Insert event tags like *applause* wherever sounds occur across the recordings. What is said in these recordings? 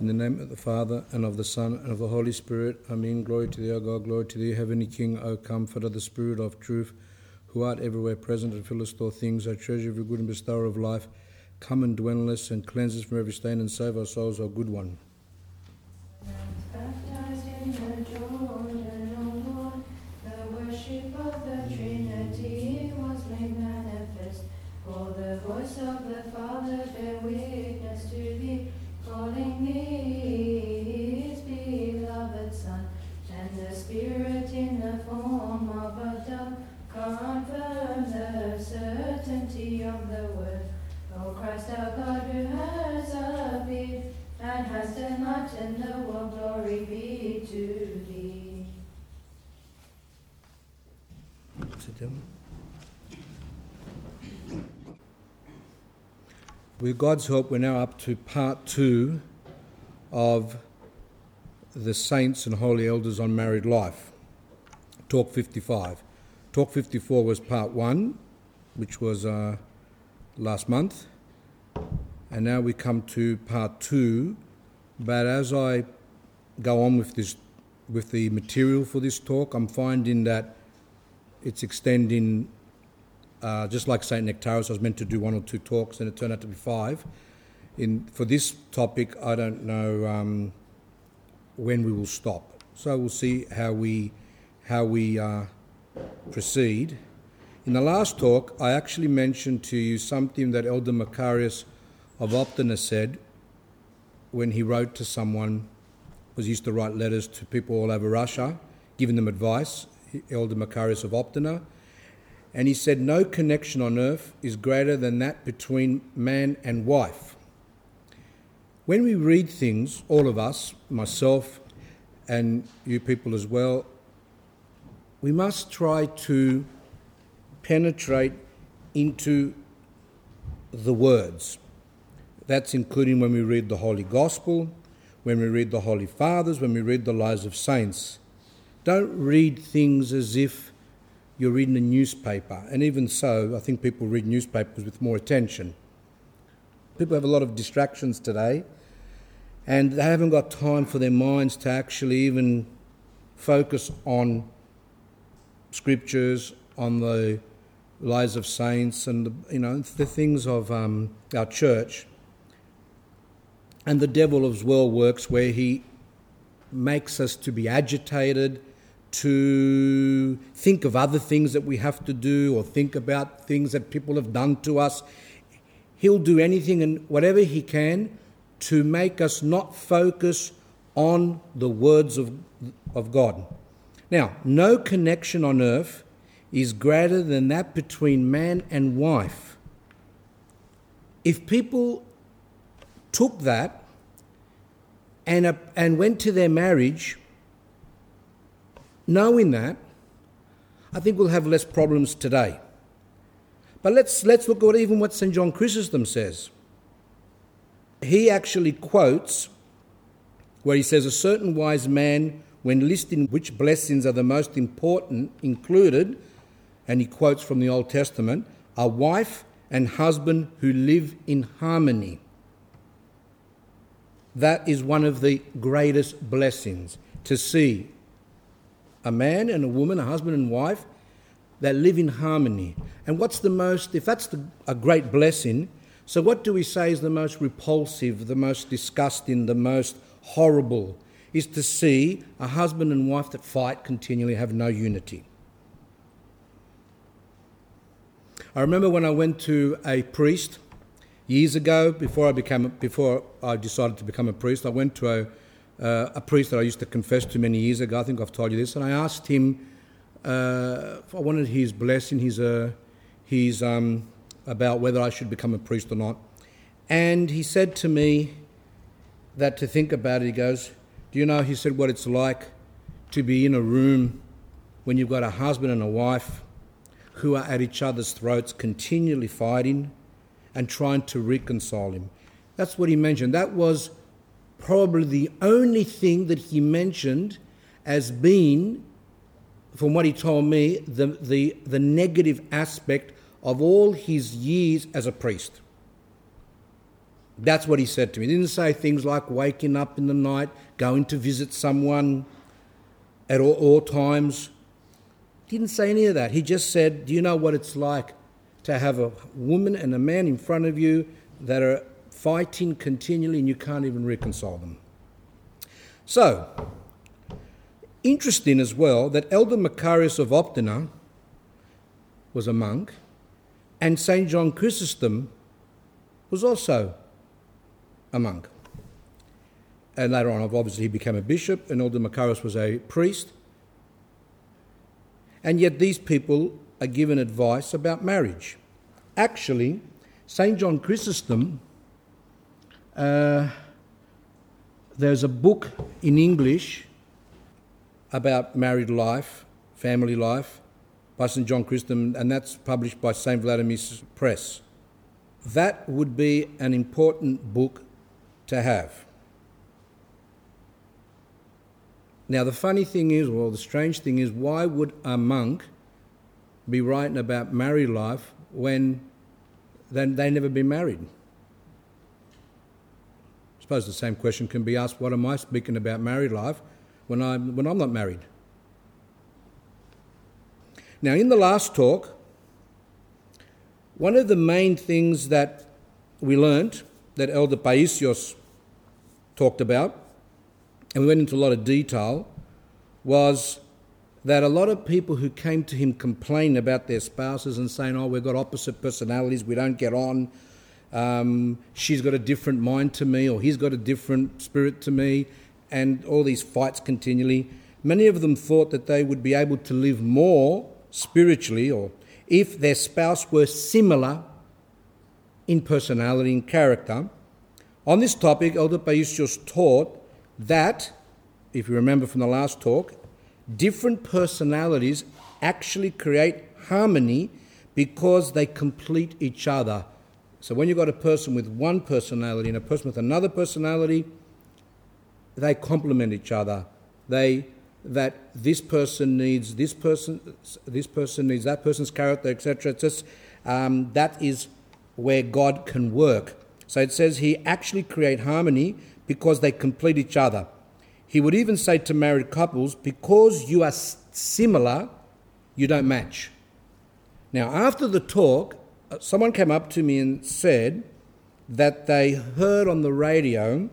In the name of the Father, and of the Son, and of the Holy Spirit. Amen. Glory to thee, O God. Glory to thee, Heavenly King, O Comfort of the Spirit of truth, who art everywhere present and fillest all things, O treasure of your good and bestower of life. Come and dwell in us and cleanse us from every stain and save our souls, O good one. Down. With God's help, we're now up to part two of the Saints and Holy Elders on Married Life, Talk 55. Talk 54 was part one, which was uh, last month, and now we come to part two. But as I go on with this, with the material for this talk, I'm finding that it's extending, uh, just like St. Nectarius, I was meant to do one or two talks and it turned out to be five. In, for this topic, I don't know um, when we will stop. So we'll see how we, how we uh, proceed. In the last talk, I actually mentioned to you something that Elder Macarius of Optina said when he wrote to someone, was used to write letters to people all over Russia, giving them advice, Elder Macarius of Optina. And he said, No connection on earth is greater than that between man and wife. When we read things, all of us, myself and you people as well, we must try to penetrate into the words. That's including when we read the Holy Gospel, when we read the Holy Fathers, when we read the lives of saints. Don't read things as if you're reading a newspaper. And even so, I think people read newspapers with more attention. People have a lot of distractions today, and they haven't got time for their minds to actually even focus on scriptures, on the lives of saints, and the, you know the things of um, our church. And the devil as well works where he makes us to be agitated, to think of other things that we have to do, or think about things that people have done to us. He'll do anything and whatever he can to make us not focus on the words of, of God. Now, no connection on earth is greater than that between man and wife. If people took that and, and went to their marriage knowing that, I think we'll have less problems today. But let's, let's look at even what St. John Chrysostom says. He actually quotes where he says, A certain wise man, when listing which blessings are the most important, included, and he quotes from the Old Testament, a wife and husband who live in harmony. That is one of the greatest blessings to see a man and a woman, a husband and wife, that live in harmony. And what's the most, if that's the, a great blessing, so what do we say is the most repulsive, the most disgusting, the most horrible? Is to see a husband and wife that fight continually have no unity. I remember when I went to a priest years ago, before I became, before I decided to become a priest, I went to a, uh, a priest that I used to confess to many years ago. I think I've told you this, and I asked him. Uh, I wanted his blessing, his, uh, his um, about whether I should become a priest or not, and he said to me that to think about it. He goes, "Do you know?" He said, "What it's like to be in a room when you've got a husband and a wife who are at each other's throats, continually fighting." and trying to reconcile him. That's what he mentioned. That was probably the only thing that he mentioned as being, from what he told me, the, the, the negative aspect of all his years as a priest. That's what he said to me. He didn't say things like waking up in the night, going to visit someone at all, all times. He didn't say any of that. He just said, Do you know what it's like to have a woman and a man in front of you that are fighting continually and you can't even reconcile them? So, interesting as well that Elder Macarius of Optina was a monk and St. John Chrysostom was also a monk. And later on, obviously, he became a bishop, and Elder Macarius was a priest. And yet, these people are given advice about marriage. Actually, St. John Chrysostom, uh, there's a book in English about married life, family life, by St. John Chrysostom, and that's published by St. Vladimir's Press. That would be an important book to have. Now, the funny thing is, well, the strange thing is, why would a monk be writing about married life when they, they never been married? Suppose the same question can be asked what am I speaking about married life when I'm, when I'm not married? Now, in the last talk, one of the main things that we learnt that Elder Paisios talked about, and we went into a lot of detail, was that a lot of people who came to him complain about their spouses and saying, Oh, we've got opposite personalities, we don't get on, um, she's got a different mind to me, or he's got a different spirit to me, and all these fights continually. Many of them thought that they would be able to live more spiritually or if their spouse were similar in personality and character. On this topic, Elder Paisios taught that, if you remember from the last talk, different personalities actually create harmony because they complete each other. So when you've got a person with one personality and a person with another personality, they complement each other. They that this person needs this person, this person needs that person's character, etc. It's um, that is where God can work. So it says He actually create harmony because they complete each other. He would even say to married couples, because you are similar, you don't match. Now, after the talk, someone came up to me and said that they heard on the radio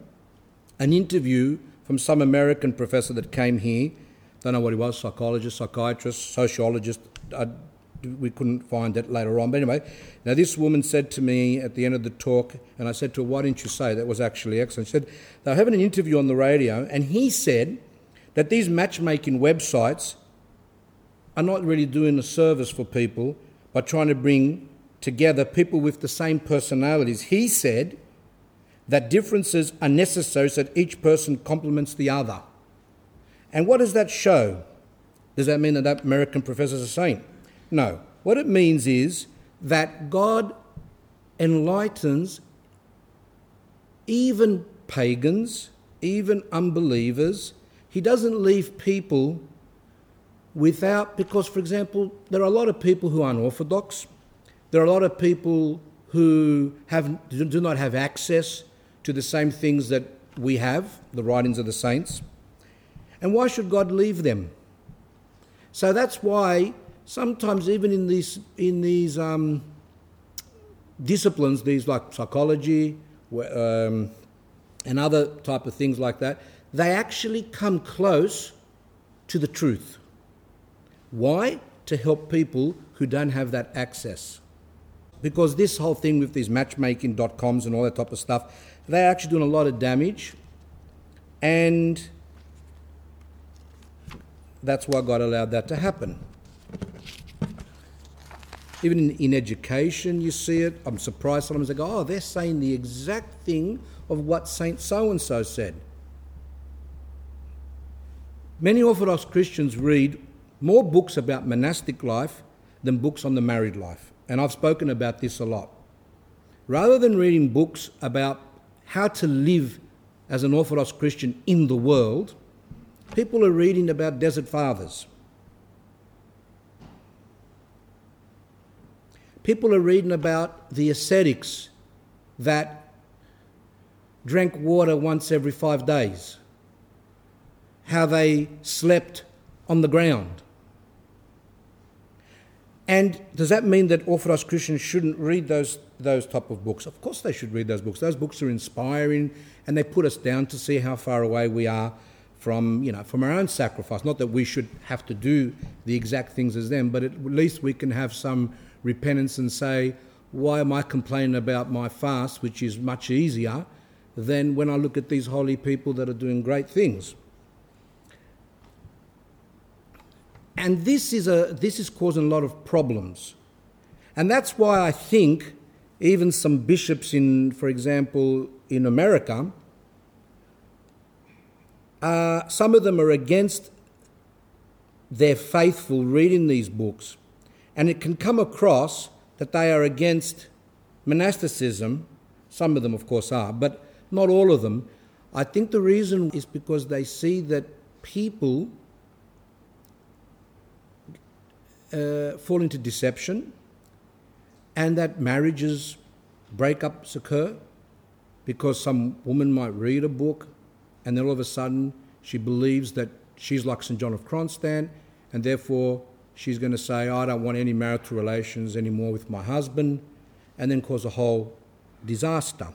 an interview from some American professor that came here. Don't know what he was, psychologist, psychiatrist, sociologist. I, we couldn't find it later on. But anyway, now this woman said to me at the end of the talk, and I said to her, Why didn't you say? That was actually excellent. She said, They were having an interview on the radio, and he said that these matchmaking websites are not really doing a service for people by trying to bring together people with the same personalities. He said that differences are necessary so that each person complements the other. And what does that show? Does that mean that, that American professors are saying? No. What it means is that God enlightens even pagans, even unbelievers. He doesn't leave people without, because, for example, there are a lot of people who are unorthodox. There are a lot of people who have, do not have access to the same things that we have, the writings of the saints. And why should God leave them? So that's why sometimes, even in these, in these um, disciplines, these like psychology um, and other type of things like that, they actually come close to the truth. Why? To help people who don't have that access. Because this whole thing with these matchmaking.coms and all that type of stuff, they're actually doing a lot of damage. And that's why God allowed that to happen. Even in, in education, you see it. I'm surprised sometimes they go, oh, they're saying the exact thing of what Saint so and so said. Many Orthodox Christians read more books about monastic life than books on the married life. And I've spoken about this a lot. Rather than reading books about how to live as an Orthodox Christian in the world, people are reading about desert fathers. People are reading about the ascetics that drank water once every five days, how they slept on the ground. And does that mean that Orthodox Christians shouldn't read those, those type of books? Of course they should read those books. Those books are inspiring and they put us down to see how far away we are from, you know, from our own sacrifice. Not that we should have to do the exact things as them, but at least we can have some repentance and say, why am I complaining about my fast, which is much easier than when I look at these holy people that are doing great things? And this is, a, this is causing a lot of problems. And that's why I think even some bishops in, for example, in America, uh, some of them are against their faithful reading these books. And it can come across that they are against monasticism. Some of them, of course, are, but not all of them. I think the reason is because they see that people uh, fall into deception and that marriages, breakups occur because some woman might read a book and then all of a sudden she believes that she's like St. John of Kronstadt and therefore she's going to say, I don't want any marital relations anymore with my husband and then cause a whole disaster.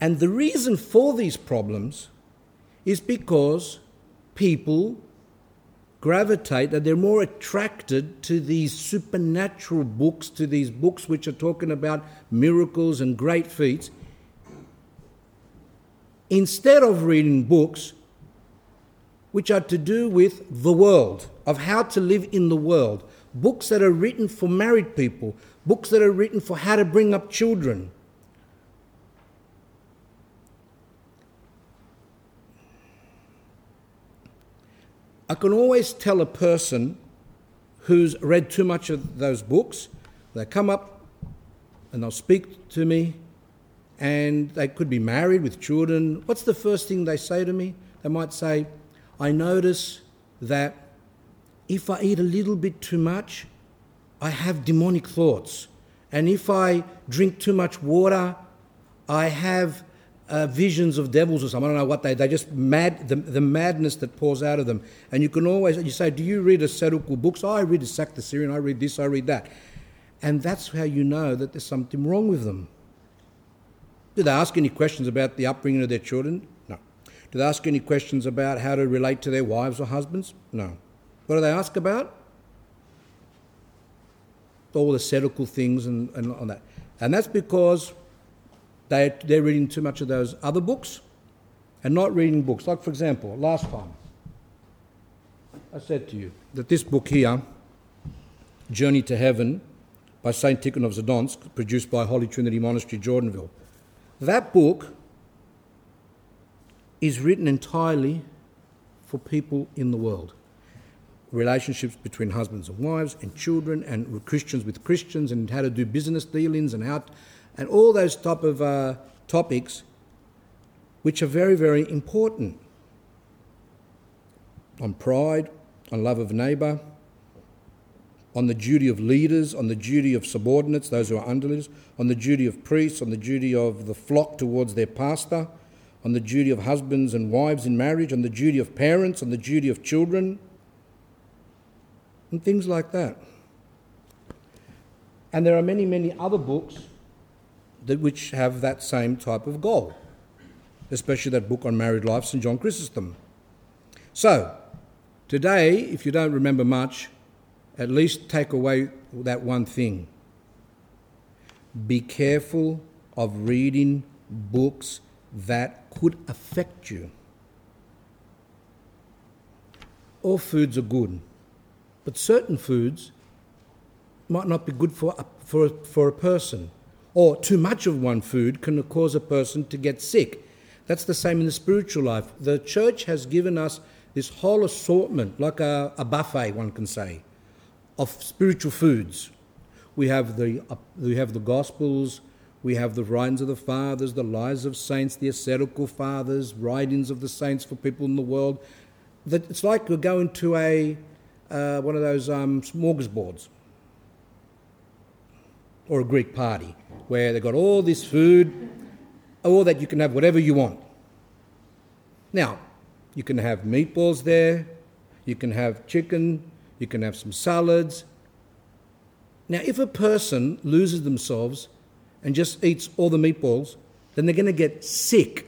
And the reason for these problems is because people gravitate, that they're more attracted to these supernatural books, to these books which are talking about miracles and great feats, instead of reading books which are to do with the world, of how to live in the world, books that are written for married people, books that are written for how to bring up children. I can always tell a person who's read too much of those books, they come up and they'll speak to me, and they could be married with children. What's the first thing they say to me? They might say, I notice that if I eat a little bit too much, I have demonic thoughts. And if I drink too much water, I have uh, visions of devils or something. I don't know what they, they just mad, the, the madness that pours out of them. And you can always, you say, do you read a ascetical books? Oh, I read Isaac the Syrian, I read this, I read that. And that's how you know that there's something wrong with them. Do they ask any questions about the upbringing of their children? No. Do they ask any questions about how to relate to their wives or husbands? No. What do they ask about? All the ascetical things and, and on that. And that's because they, they're reading too much of those other books and not reading books. Like, for example, last time I said to you that this book here, Journey to Heaven, by St. Tikhon of Zadonsk, produced by Holy Trinity Monastery, Jordanville, that book is written entirely for people in the world. Relationships between husbands and wives and children and Christians with Christians and how to do business dealings and how and all those type of uh, topics which are very, very important on pride, on love of neighbour, on the duty of leaders, on the duty of subordinates, those who are under leaders, on the duty of priests, on the duty of the flock towards their pastor, on the duty of husbands and wives in marriage, on the duty of parents, on the duty of children, and things like that. And there are many, many other books that, which have that same type of goal, especially that book on married life, St. John Chrysostom. So, today, if you don't remember much, at least take away that one thing. Be careful of reading books that could affect you. All foods are good, but certain foods might not be good for a, for, for a person or too much of one food can cause a person to get sick. That's the same in the spiritual life. The church has given us this whole assortment, like a, a buffet, one can say, of spiritual foods. We have the uh, we have the Gospels, we have the writings of the fathers, the lives of saints, the ascetical fathers, writings of the saints for people in the world. That it's like we're going to a uh, one of those um, smorgasbords or a Greek party where they've got all this food all that you can have whatever you want. Now, you can have meatballs there, you can have chicken, you can have some salads. Now, if a person loses themselves and just eats all the meatballs, then they're going to get sick.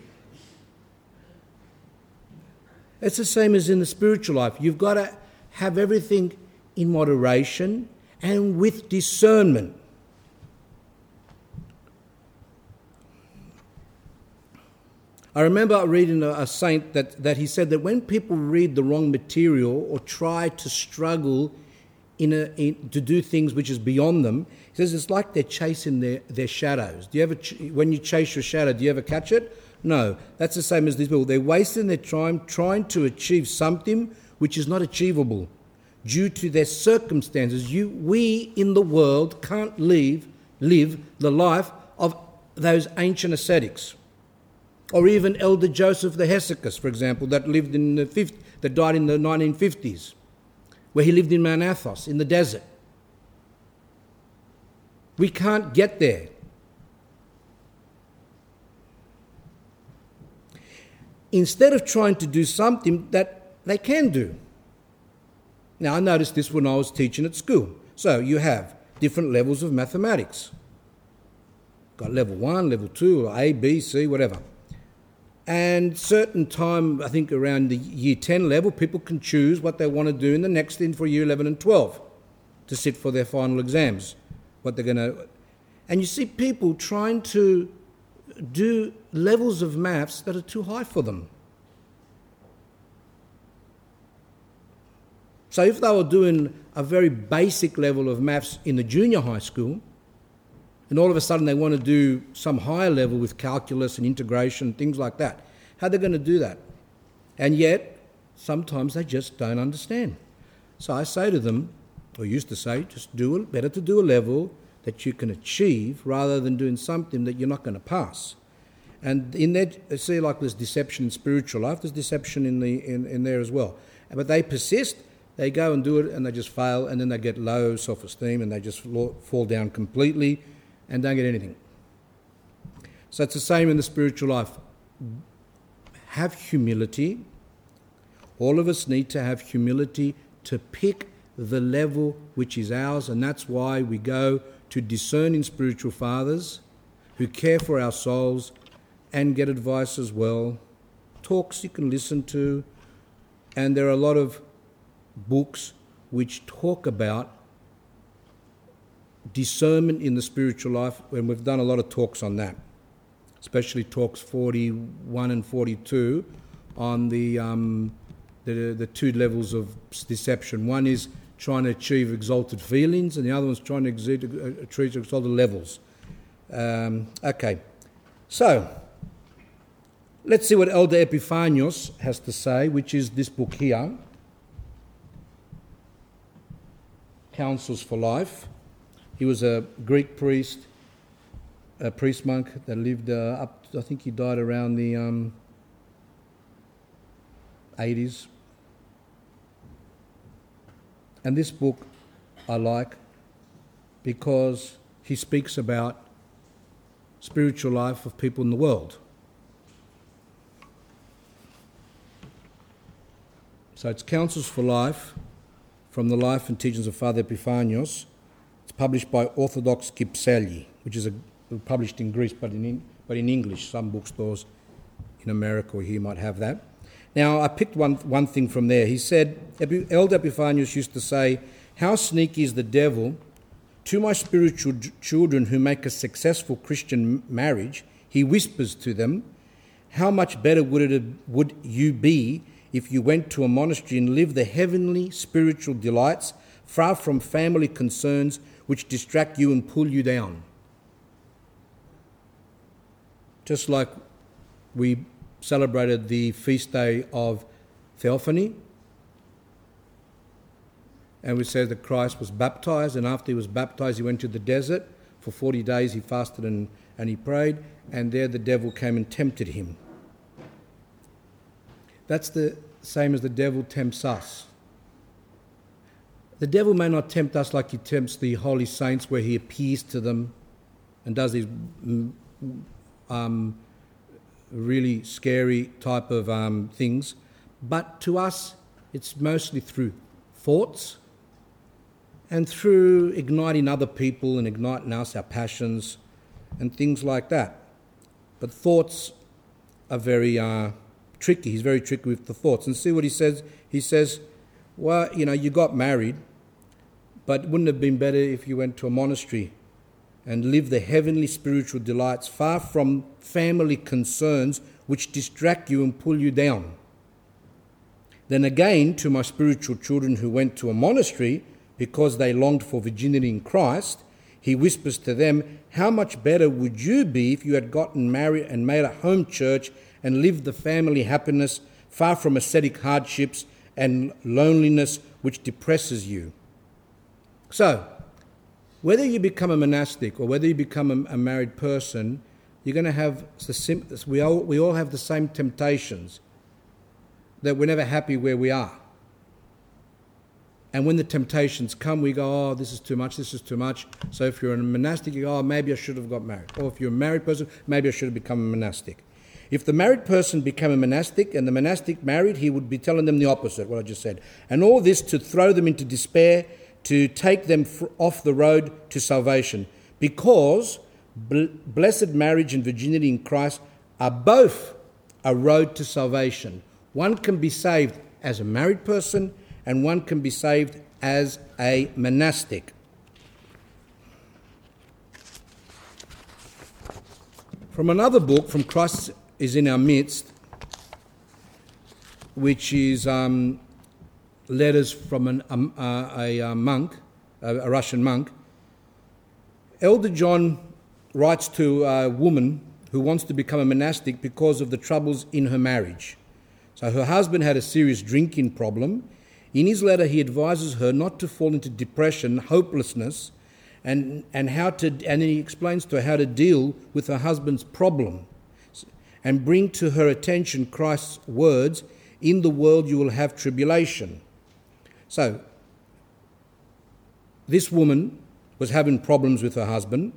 It's the same as in the spiritual life. You've got to have everything in moderation and with discernment. I remember reading a, a, saint that, that he said that when people read the wrong material or try to struggle in a, in, to do things which is beyond them, he says it's like they're chasing their, their shadows. Do you ever, ch- when you chase your shadow, do you ever catch it? No. That's the same as these people. They're wasting their time trying to achieve something which is not achievable due to their circumstances. You, we in the world can't live, live the life of those ancient ascetics. Or even Elder Joseph the Hesychast, for example, that lived in the 50, that died in the 1950s, where he lived in Mount Athos in the desert. We can't get there. Instead of trying to do something that they can do. Now, I noticed this when I was teaching at school. So you have different levels of mathematics. Got level one, level two, A, B, C, whatever. And certain time, I think around the year 10 level, people can choose what they want to do in the next in for year 11 and 12 to sit for their final exams. What they're going to. And you see people trying to do levels of maths that are too high for them. So if they were doing a very basic level of maths in the junior high school, and all of a sudden they want to do some higher level with calculus and integration, things like that, how they're they going to do that? And yet, sometimes they just don't understand. So I say to them, or used to say, just do it, better to do a level that you can achieve rather than doing something that you're not going to pass. And in that, see, like there's deception in spiritual life, there's deception in, the, in, in there as well. But they persist, they go and do it and they just fail and then they get low self esteem and they just fall down completely and don't get anything. So it's the same in the spiritual life. Have humility. All of us need to have humility to pick the level which is ours, and that's why we go to discerning spiritual fathers who care for our souls and get advice as well. Talks you can listen to, and there are a lot of books which talk about discernment in the spiritual life, and we've done a lot of talks on that, especially talks 41 and 42 on the, um, the, the two levels of deception. One is trying to achieve exalted feelings, and the other one's trying to achieve exalted levels. Um, okay, so let's see what Elder Epiphanios has to say, which is this book here. Counsels for Life. He was a Greek priest, a priest monk that lived uh, up, I think he died around the um, 80s. And this book I like because he speaks about spiritual life of people in the world. So it's Counsels for Life from the life and teachings of Father Epiphanios. Published by Orthodox Kypseli, which is a, published in Greece but in, but in English. Some bookstores in America or here might have that. Now, I picked one, one thing from there. He said, Elder Epiphanius used to say, How sneaky is the devil to my spiritual children who make a successful Christian marriage? He whispers to them, How much better would, it, would you be if you went to a monastery and lived the heavenly spiritual delights far from family concerns which distract you and pull you down. Just like we celebrated the feast day of Theophany, and we said that Christ was baptized, and after he was baptized, he went to the desert. For 40 days he fasted and, and he prayed, and there the devil came and tempted him. That's the same as the devil tempts us. The devil may not tempt us like he tempts the holy saints, where he appears to them and does these mm, um, really scary type of um, things. But to us, it's mostly through thoughts and through igniting other people and igniting us, our passions, and things like that. But thoughts are very uh, tricky. He's very tricky with the thoughts. And see what he says? He says, Well, you know, you got married, but wouldn't it have been better if you went to a monastery and lived the heavenly spiritual delights far from family concerns which distract you and pull you down? Then again, to my spiritual children who went to a monastery because they longed for virginity in Christ, he whispers to them, How much better would you be if you had gotten married and made a home church and lived the family happiness far from ascetic hardships and loneliness which depresses you? So, whether you become a monastic or whether you become a, a married person, you're going to have the sim- we all, we all have the same temptations that we're never happy where we are. And when the temptations come, we go, oh, this is too much, this is too much. So if you're a monastic, you go, oh, maybe I should have got married. Or if you're a married person, maybe I should have become a monastic. If the married person became a monastic and the monastic married, he would be telling them the opposite, what I just said. And all this to throw them into despair, to take them off the road to salvation. Because blessed marriage and virginity in Christ are both a road to salvation. One can be saved as a married person, and one can be saved as a monastic. From another book, from Christ is in our midst, which is um, letters from an, um, uh, a, a, monk, a, a Russian monk. Elder John writes to a woman who wants to become a monastic because of the troubles in her marriage. So her husband had a serious drinking problem. In his letter, he advises her not to fall into depression, hopelessness, and, and how to and he explains to her how to deal with her husband's problem and bring to her attention Christ's words, in the world you will have tribulation. So this woman was having problems with her husband,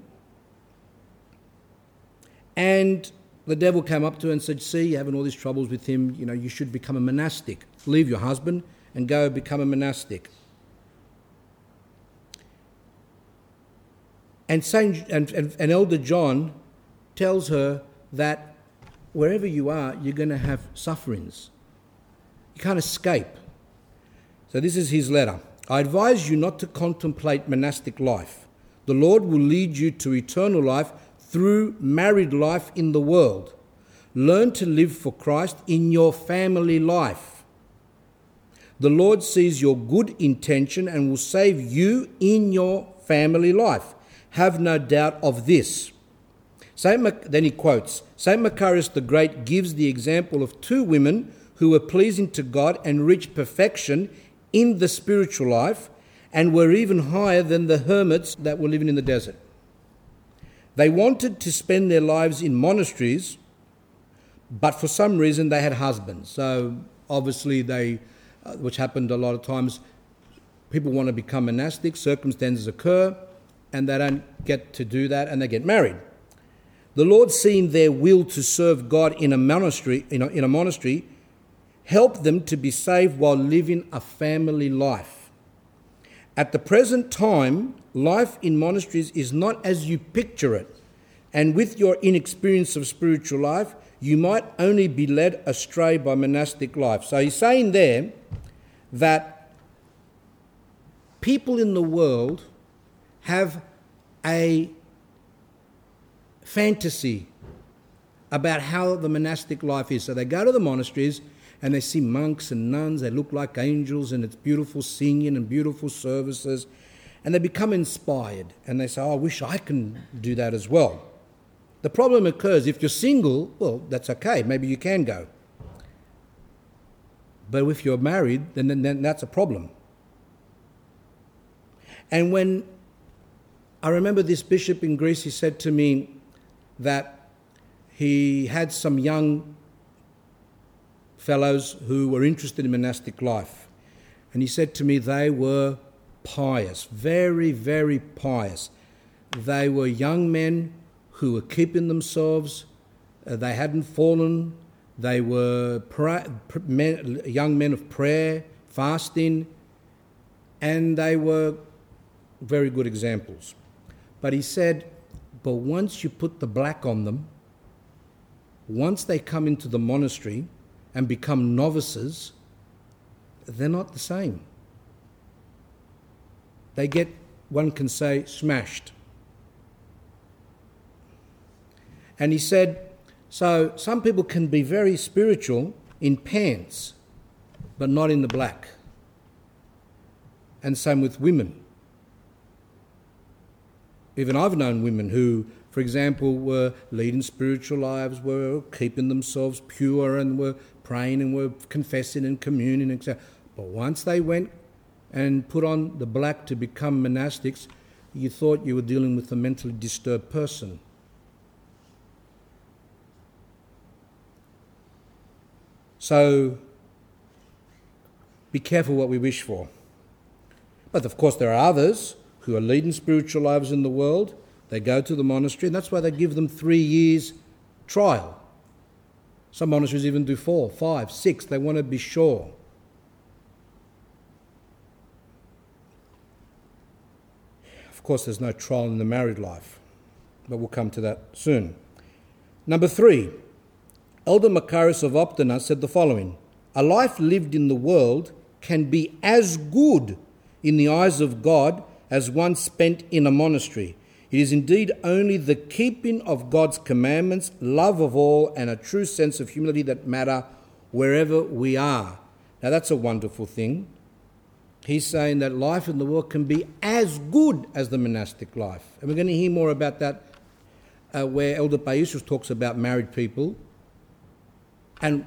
and the devil came up to her and said, See, you're having all these troubles with him. You know, you should become a monastic. Leave your husband and go become a monastic. And, Saint, and, and, and Elder John tells her that wherever you are, you're going to have sufferings. You can't escape. So, this is his letter. I advise you not to contemplate monastic life. The Lord will lead you to eternal life through married life in the world. Learn to live for Christ in your family life. The Lord sees your good intention and will save you in your family life. Have no doubt of this. Saint Mac- then he quotes St. Macarius the Great gives the example of two women who were pleasing to God and reached perfection in the spiritual life and were even higher than the hermits that were living in the desert. They wanted to spend their lives in monasteries, but for some reason they had husbands. So obviously, they, uh, which happened a lot of times, people want to become monastic, circumstances occur, and they don't get to do that, and they get married. The Lord, seeing their will to serve God in a monastery, in a, in a monastery, helped them to be saved while living a family life. At the present time, life in monasteries is not as you picture it, and with your inexperience of spiritual life, you might only be led astray by monastic life. So he's saying there that people in the world have a fantasy about how the monastic life is. So they go to the monasteries and they see monks and nuns, they look like angels, and it's beautiful singing and beautiful services. And they become inspired and they say, oh, I wish I can do that as well. The problem occurs if you're single, well, that's okay, maybe you can go. But if you're married, then, then, then that's a problem. And when I remember this bishop in Greece, he said to me that he had some young fellows who were interested in monastic life. And he said to me they were pious, very, very pious. They were young men who were keeping themselves uh, they hadn't fallen. They were pra- pr- men, young men of prayer, fasting, and they were very good examples. But he said, but once you put the black on them, once they come into the monastery and become novices, they're not the same. They get, one can say, smashed. And he said, so some people can be very spiritual in pants, but not in the black. And same with women. Even I've known women who, for example, were leading spiritual lives, were keeping themselves pure and were praying and were confessing and communing, etc. But once they went and put on the black to become monastics, you thought you were dealing with a mentally disturbed person. So be careful what we wish for. But of course, there are others who are leading spiritual lives in the world. They go to the monastery, and that's why they give them three years trial. Some monasteries even do four, five, six. They want to be sure. Of course, there's no trial in the married life, but we'll come to that soon. Number three, Elder Macarius of Optina said the following A life lived in the world can be as good in the eyes of God as one spent in a monastery. It is indeed only the keeping of God's commandments, love of all, and a true sense of humility that matter wherever we are. Now, that's a wonderful thing. He's saying that life in the world can be as good as the monastic life. And we're going to hear more about that uh, where Elder Paisios talks about married people. And,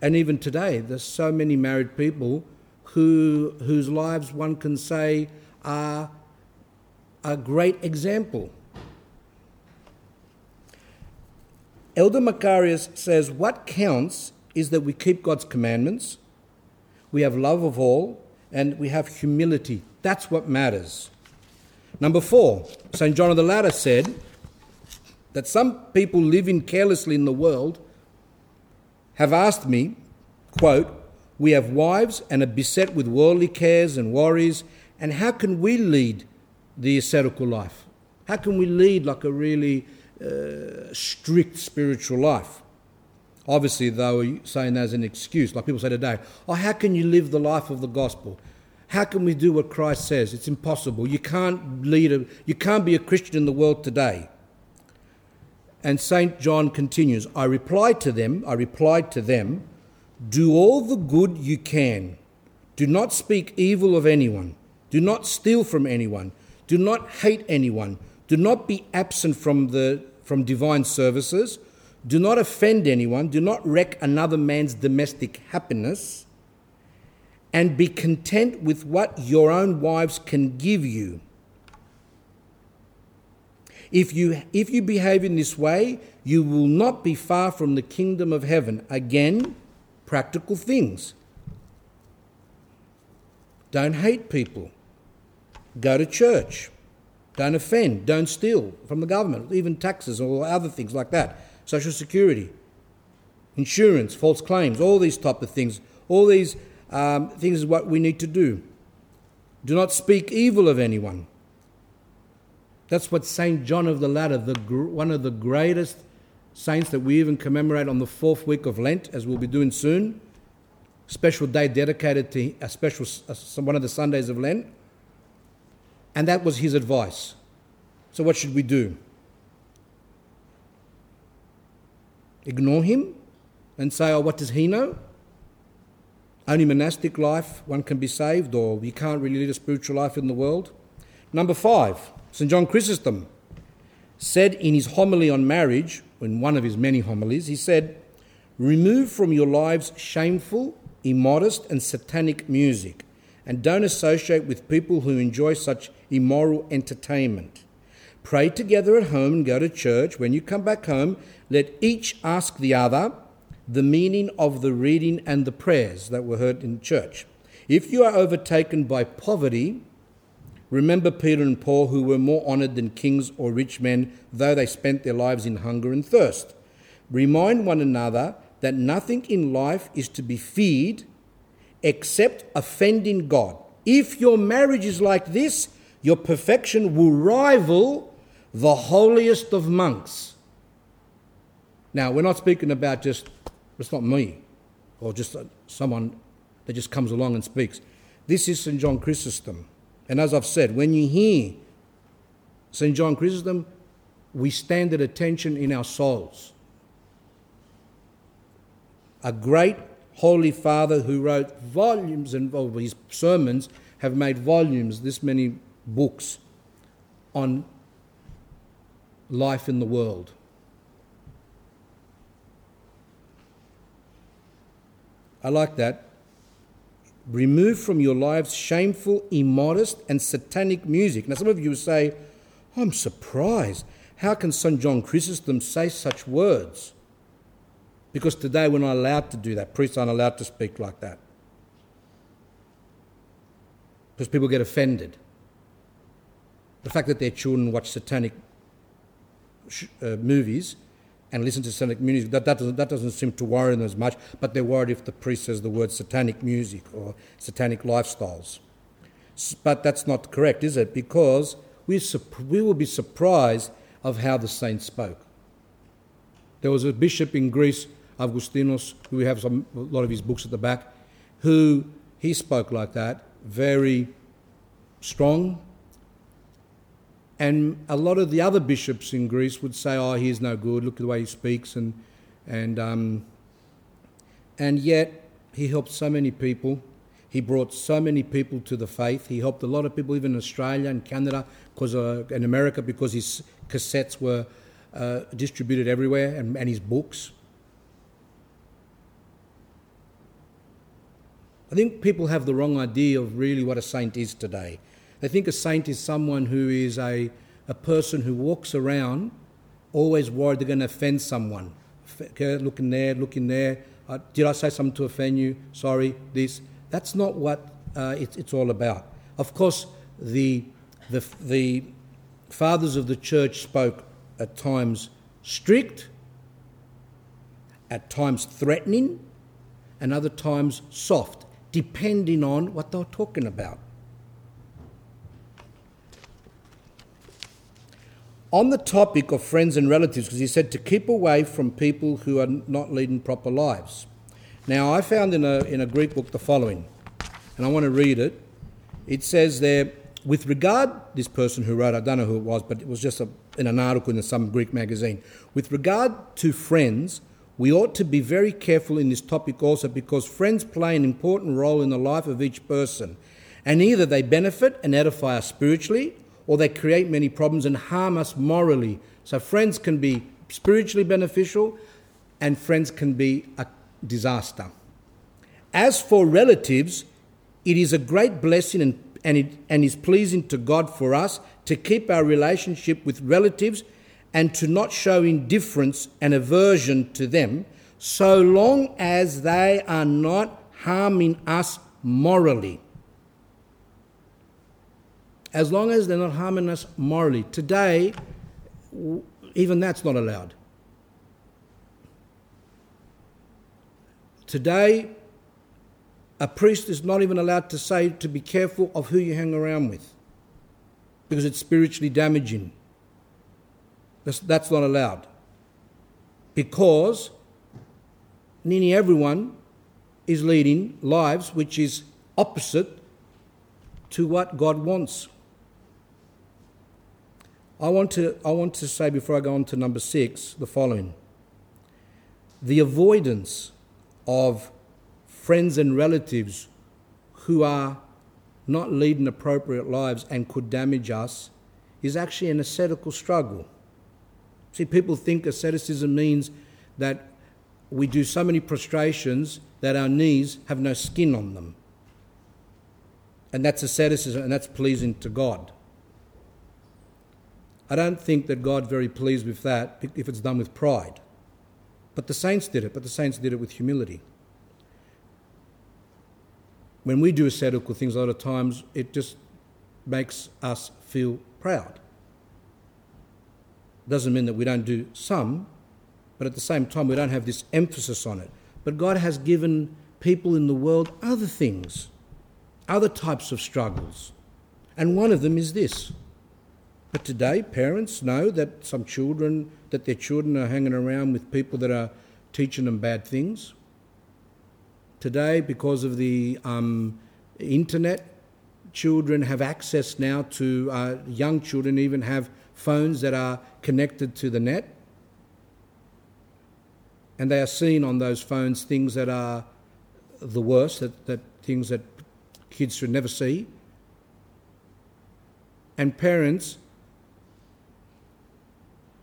and even today, there's so many married people who, whose lives one can say are a great example. Elder Macarius says what counts is that we keep God's commandments, we have love of all, and we have humility. That's what matters. Number four, St. John of the Ladder said that some people living carelessly in the world have asked me, quote, we have wives and are beset with worldly cares and worries, and how can we lead the ascetical life? How can we lead like a really uh, strict spiritual life? Obviously, they were saying that as an excuse, like people say today, oh, how can you live the life of the gospel? How can we do what Christ says? It's impossible. You can't lead a, you can't be a Christian in the world today. And St. John continues, I replied to them, I replied to them, do all the good you can. Do not speak evil of anyone. Do not steal from anyone. Do not hate anyone. Do not be absent from, the, from divine services. Do not offend anyone. Do not wreck another man's domestic happiness. And be content with what your own wives can give you. If you, if you behave in this way, you will not be far from the kingdom of heaven. Again, practical things. Don't hate people. Go to church. Don't offend. Don't steal from the government, even taxes or other things like that. Social security, insurance, false claims, all these type of things. All these um, things is what we need to do. Do not speak evil of anyone. That's what Saint John of the Ladder, the, one of the greatest saints that we even commemorate on the fourth week of Lent, as we'll be doing soon. Special day dedicated to a special one of the Sundays of Lent. And that was his advice. So, what should we do? Ignore him and say, oh, what does he know? Only monastic life one can be saved, or you can't really lead a spiritual life in the world. Number five, St. John Chrysostom said in his homily on marriage, in one of his many homilies, he said, Remove from your lives shameful, immodest, and satanic music, and don't associate with people who enjoy such immoral entertainment. Pray together at home and go to church. When you come back home, let each ask the other the meaning of the reading and the prayers that were heard in church. If you are overtaken by poverty, remember Peter and Paul, who were more honoured than kings or rich men, though they spent their lives in hunger and thirst. Remind one another that nothing in life is to be feared except offending God. If your marriage is like this, your perfection will rival the holiest of monks. Now, we're not speaking about just, it's not me, or just someone that just comes along and speaks. This is St. John Chrysostom. And as I've said, when you hear St. John Chrysostom, we stand at attention in our souls. A great Holy Father who wrote volumes and well, his sermons have made volumes, this many books on life in the world. I like that. Remove from your lives shameful, immodest, and satanic music. Now, some of you say, I'm surprised. How can St. John Chrysostom say such words? Because today we're not allowed to do that. Priests aren't allowed to speak like that. Because people get offended. The fact that their children watch satanic sh- uh, movies and listen to satanic music, that, that, doesn't, that doesn't seem to worry them as much, but they're worried if the priest says the word satanic music or satanic lifestyles. But that's not correct, is it? Because we, we will be surprised of how the saints spoke. There was a bishop in Greece, Augustinus, who we have some, a lot of his books at the back, who he spoke like that, very strong, and a lot of the other bishops in Greece would say, oh, he's no good, look at the way he speaks. And, and, um, and yet, he helped so many people. He brought so many people to the faith. He helped a lot of people, even in Australia and Canada, because uh, in America, because his cassettes were uh, distributed everywhere and, and his books. I think people have the wrong idea of really what a saint is today. They think a saint is someone who is a, a person who walks around always worried they're going to offend someone. Okay, looking there, looking there. Uh, did I say something to offend you? Sorry, this. That's not what uh, it, it's all about. Of course, the, the, the fathers of the church spoke at times strict, at times threatening, and other times soft, depending on what they were talking about. On the topic of friends and relatives, because he said to keep away from people who are not leading proper lives. Now, I found in a, in a Greek book the following, and I want to read it. It says there, with regard, this person who wrote, I don't know who it was, but it was just a, in an article in some Greek magazine. With regard to friends, we ought to be very careful in this topic also because friends play an important role in the life of each person. And either they benefit and edify us spiritually, or they create many problems and harm us morally. So, friends can be spiritually beneficial, and friends can be a disaster. As for relatives, it is a great blessing and, and, it, and is pleasing to God for us to keep our relationship with relatives and to not show indifference and aversion to them, so long as they are not harming us morally as long as they're not harming us morally. Today, even that's not allowed. Today, a priest is not even allowed to say to be careful of who you hang around with because it's spiritually damaging. That's, that's not allowed. Because nearly everyone is leading lives which is opposite to what God wants. I want to, I want to say before I go on to number six the following the avoidance of friends and relatives who are not leading appropriate lives and could damage us is actually an ascetical struggle. See, people think asceticism means that we do so many prostrations that our knees have no skin on them. And that's asceticism and that's pleasing to God. I don't think that God's very pleased with that if it's done with pride. But the saints did it, but the saints did it with humility. When we do ascetical things, a lot of times it just makes us feel proud. Doesn't mean that we don't do some, but at the same time, we don't have this emphasis on it. But God has given people in the world other things, other types of struggles. And one of them is this. But today, parents know that some children, that their children are hanging around with people that are teaching them bad things. Today, because of the um, internet, children have access now to, uh, young children even have phones that are connected to the net. And they are seeing on those phones things that are the worst, that, that things that kids should never see. And parents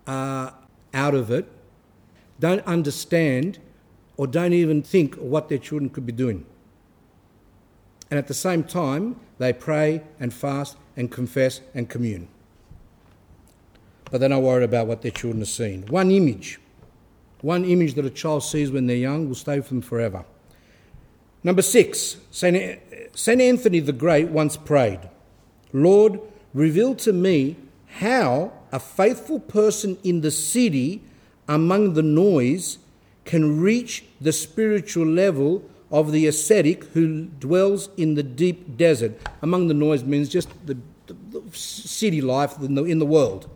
are out of it, don't understand, or don't even think what their children could be doing. And at the same time, they pray and fast and confess and commune. But they're not worried about what their children are seeing. One image, one image that a child sees when they're young will stay with them forever. Number six, St. Anthony the Great once prayed, Lord, reveal to me how a faithful person in the city among the noise can reach the spiritual level of the ascetic who dwells in the deep desert. Among the noise means just the, the, the city life in the, in the world.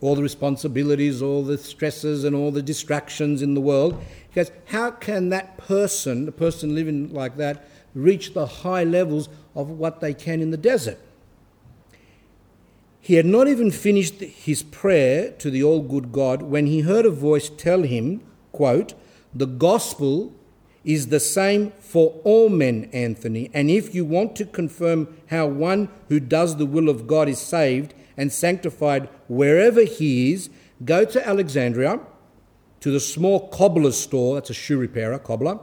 All the responsibilities, all the stresses, and all the distractions in the world. He goes, How can that person, the person living like that, reach the high levels of what they can in the desert? He had not even finished his prayer to the all good God when he heard a voice tell him, quote, The gospel is the same for all men, Anthony. And if you want to confirm how one who does the will of God is saved and sanctified wherever he is, go to Alexandria, to the small cobbler's store, that's a shoe repairer, cobbler,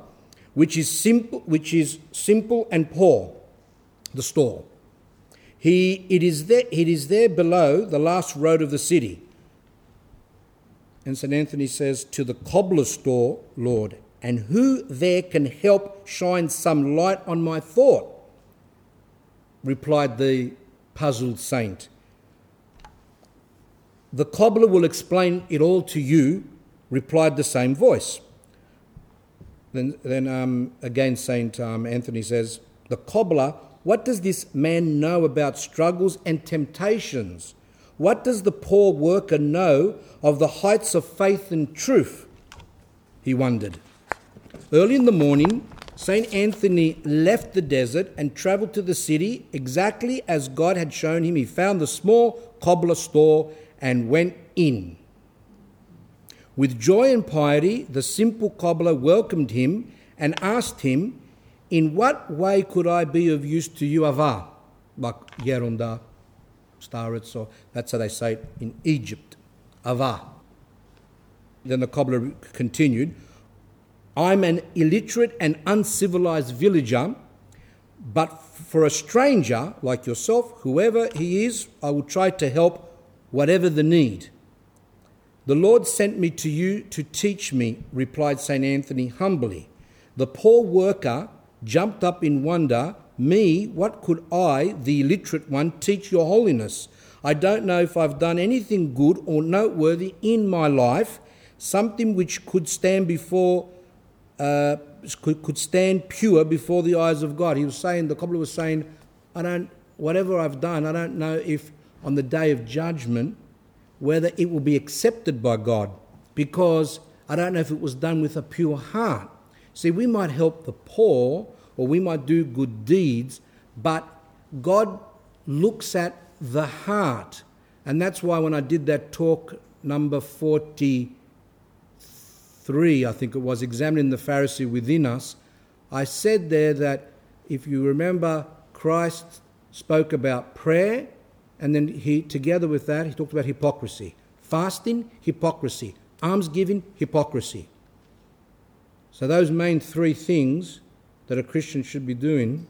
which is simple, which is simple and poor, the store. He, it, is there, it is there below the last road of the city. And St. Anthony says, To the cobbler's door, Lord, and who there can help shine some light on my thought? replied the puzzled saint. The cobbler will explain it all to you, replied the same voice. Then, then um, again, St. Um, Anthony says, The cobbler what does this man know about struggles and temptations? What does the poor worker know of the heights of faith and truth? He wondered. Early in the morning, St. Anthony left the desert and travelled to the city exactly as God had shown him. He found the small cobbler store and went in. With joy and piety, the simple cobbler welcomed him and asked him in what way could I be of use to you, Ava? Like Yeronda, Starets, so that's how they say it in Egypt. Ava. Then the cobbler continued, I'm an illiterate and uncivilized villager, but for a stranger like yourself, whoever he is, I will try to help whatever the need. The Lord sent me to you to teach me, replied St. Anthony humbly. The poor worker jumped up in wonder, Me, what could I, the illiterate one, teach your holiness? I don't know if I've done anything good or noteworthy in my life, something which could stand before, uh, could, could stand pure before the eyes of God. He was saying, the cobbler was saying, I don't, whatever I've done, I don't know if on the day of judgment, whether it will be accepted by God, because I don't know if it was done with a pure heart. See, we might help the poor or we might do good deeds, but God looks at the heart. And that's why when I did that talk number 43, I think it was, examining the Pharisee within us, I said there that if you remember, Christ spoke about prayer, and then he, together with that, he talked about hypocrisy. Fasting, hypocrisy. Almsgiving, hypocrisy. So, those main three things that a Christian should be doing,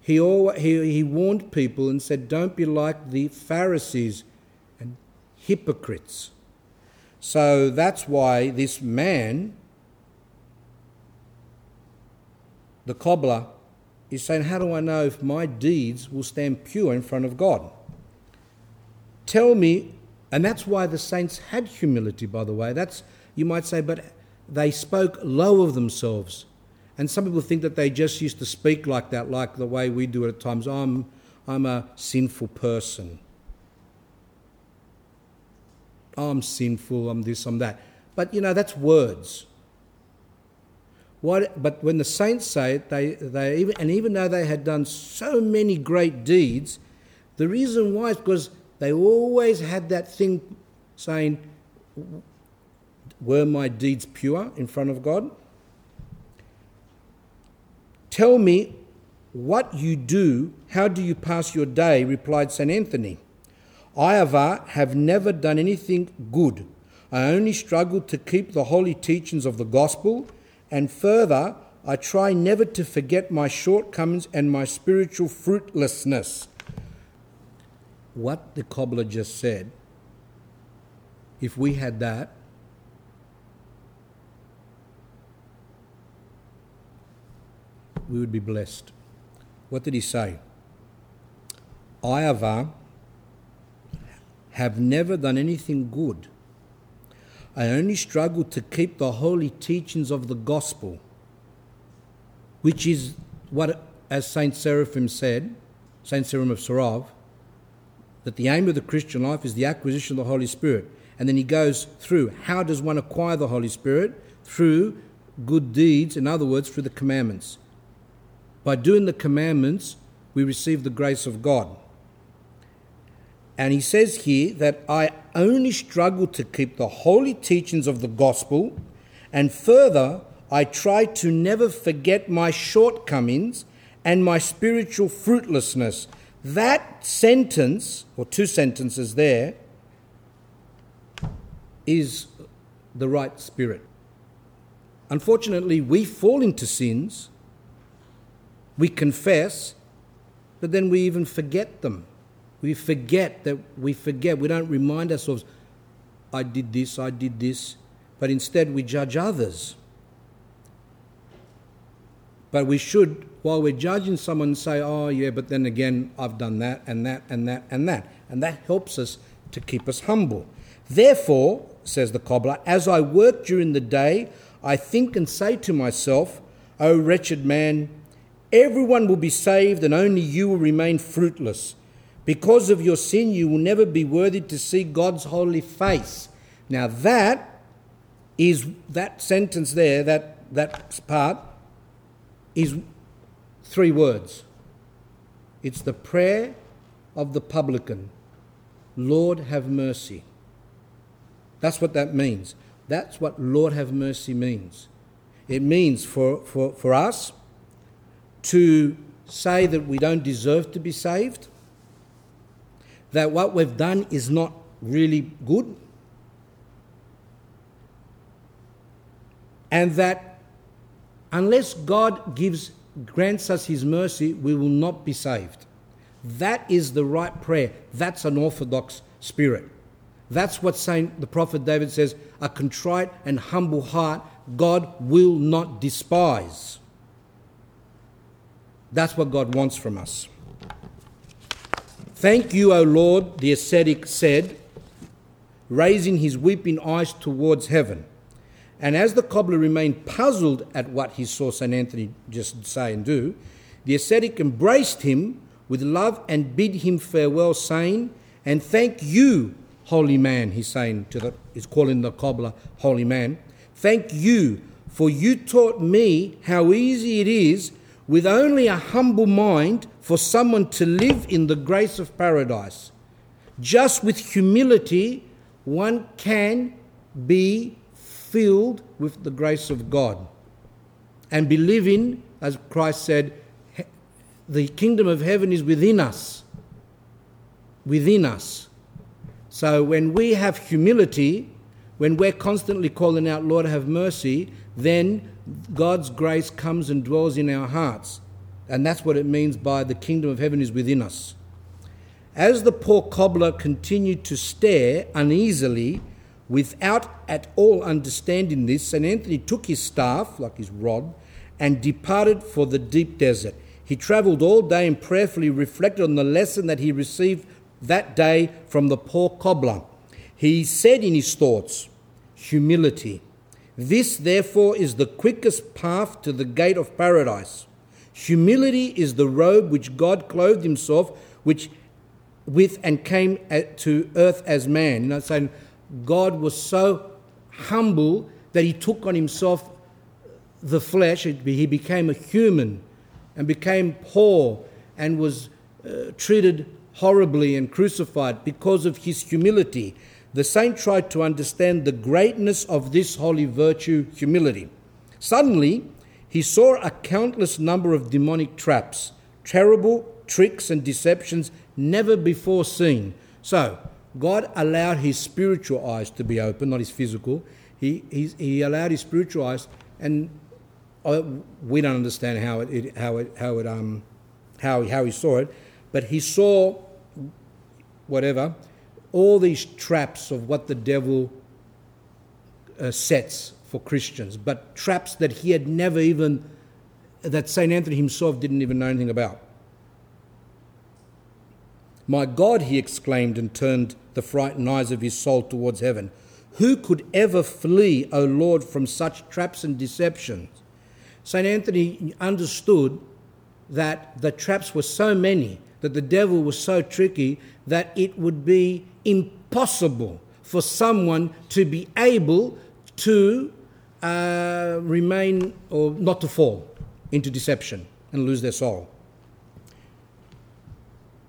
he, always, he, he warned people and said, Don't be like the Pharisees and hypocrites. So that's why this man, the cobbler, is saying, How do I know if my deeds will stand pure in front of God? Tell me And that's why the saints had humility, by the way. That's, you might say, but they spoke low of themselves. And some people think that they just used to speak like that, like the way we do it at times. I'm, I'm a sinful person. I'm sinful, I'm this, I'm that. But you know, that's words. What, but when the saints say it, they, they even, and even though they had done so many great deeds, the reason why is because they always had that thing saying, Were my deeds pure in front of God? Tell me what you do, how do you pass your day? replied St. Anthony. I, Ava, have never done anything good. I only struggle to keep the holy teachings of the gospel and further, I try never to forget my shortcomings and my spiritual fruitlessness. What the cobbler just said, if we had that, we would be blessed. What did he say? I, have never done anything good. I only struggle to keep the holy teachings of the gospel, which is what, as Saint Seraphim said, Saint Seraphim of Sarov, that the aim of the Christian life is the acquisition of the Holy Spirit. And then he goes through how does one acquire the Holy Spirit? Through good deeds, in other words, through the commandments. By doing the commandments, we receive the grace of God. And he says here that I only struggle to keep the holy teachings of the gospel, and further, I try to never forget my shortcomings and my spiritual fruitlessness. That sentence, or two sentences there, is the right spirit. Unfortunately, we fall into sins, we confess, but then we even forget them. We forget that we forget. We don't remind ourselves, I did this, I did this, but instead we judge others. But we should, while we're judging someone, say, oh, yeah, but then again, I've done that and that and that and that. And that helps us to keep us humble. Therefore, says the cobbler, as I work during the day, I think and say to myself, O wretched man, everyone will be saved and only you will remain fruitless. Because of your sin, you will never be worthy to see God's holy face. Now, that is that sentence there, that, that part, is three words. It's the prayer of the publican Lord, have mercy. That's what that means. That's what Lord, have mercy means. It means for, for, for us to say that we don't deserve to be saved that what we've done is not really good, and that unless God gives grants us his mercy, we will not be saved. That is the right prayer. That's an orthodox spirit. That's what Saint the prophet David says, a contrite and humble heart God will not despise. That's what God wants from us. Thank you, O Lord, the ascetic said, raising his weeping eyes towards heaven. And as the cobbler remained puzzled at what he saw St. Anthony just say and do, the ascetic embraced him with love and bid him farewell, saying, And thank you, holy man, he's saying to the, he's calling the cobbler holy man. Thank you, for you taught me how easy it is with only a humble mind for someone to live in the grace of paradise. Just with humility, one can be filled with the grace of God and be living, as Christ said, the kingdom of heaven is within us. Within us. So when we have humility, when we're constantly calling out, Lord, have mercy, then God's grace comes and dwells in our hearts. And that's what it means by the kingdom of heaven is within us. As the poor cobbler continued to stare uneasily, without at all understanding this, St. Anthony took his staff, like his rod, and departed for the deep desert. He travelled all day and prayerfully reflected on the lesson that he received that day from the poor cobbler. He said in his thoughts, Humility. This, therefore, is the quickest path to the gate of paradise. Humility is the robe which God clothed himself which with and came to earth as man. You know, saying God was so humble that he took on himself the flesh. He became a human and became poor and was uh, treated horribly and crucified because of his humility. The saint tried to understand the greatness of this holy virtue, humility. Suddenly, he saw a countless number of demonic traps, terrible tricks and deceptions never before seen. So, God allowed his spiritual eyes to be open, not his physical. He, he, he allowed his spiritual eyes, and uh, we don't understand how it, it, how it, how it, um, how, how he saw it, but he saw whatever all these traps of what the devil uh, sets for Christians, but traps that he had never even, that St. Anthony himself didn't even know anything about. My God, he exclaimed and turned the frightened eyes of his soul towards heaven. Who could ever flee, O Lord, from such traps and deceptions? St. Anthony understood that the traps were so many, that the devil was so tricky, that it would be impossible for someone to be able to uh, remain or not to fall into deception and lose their soul.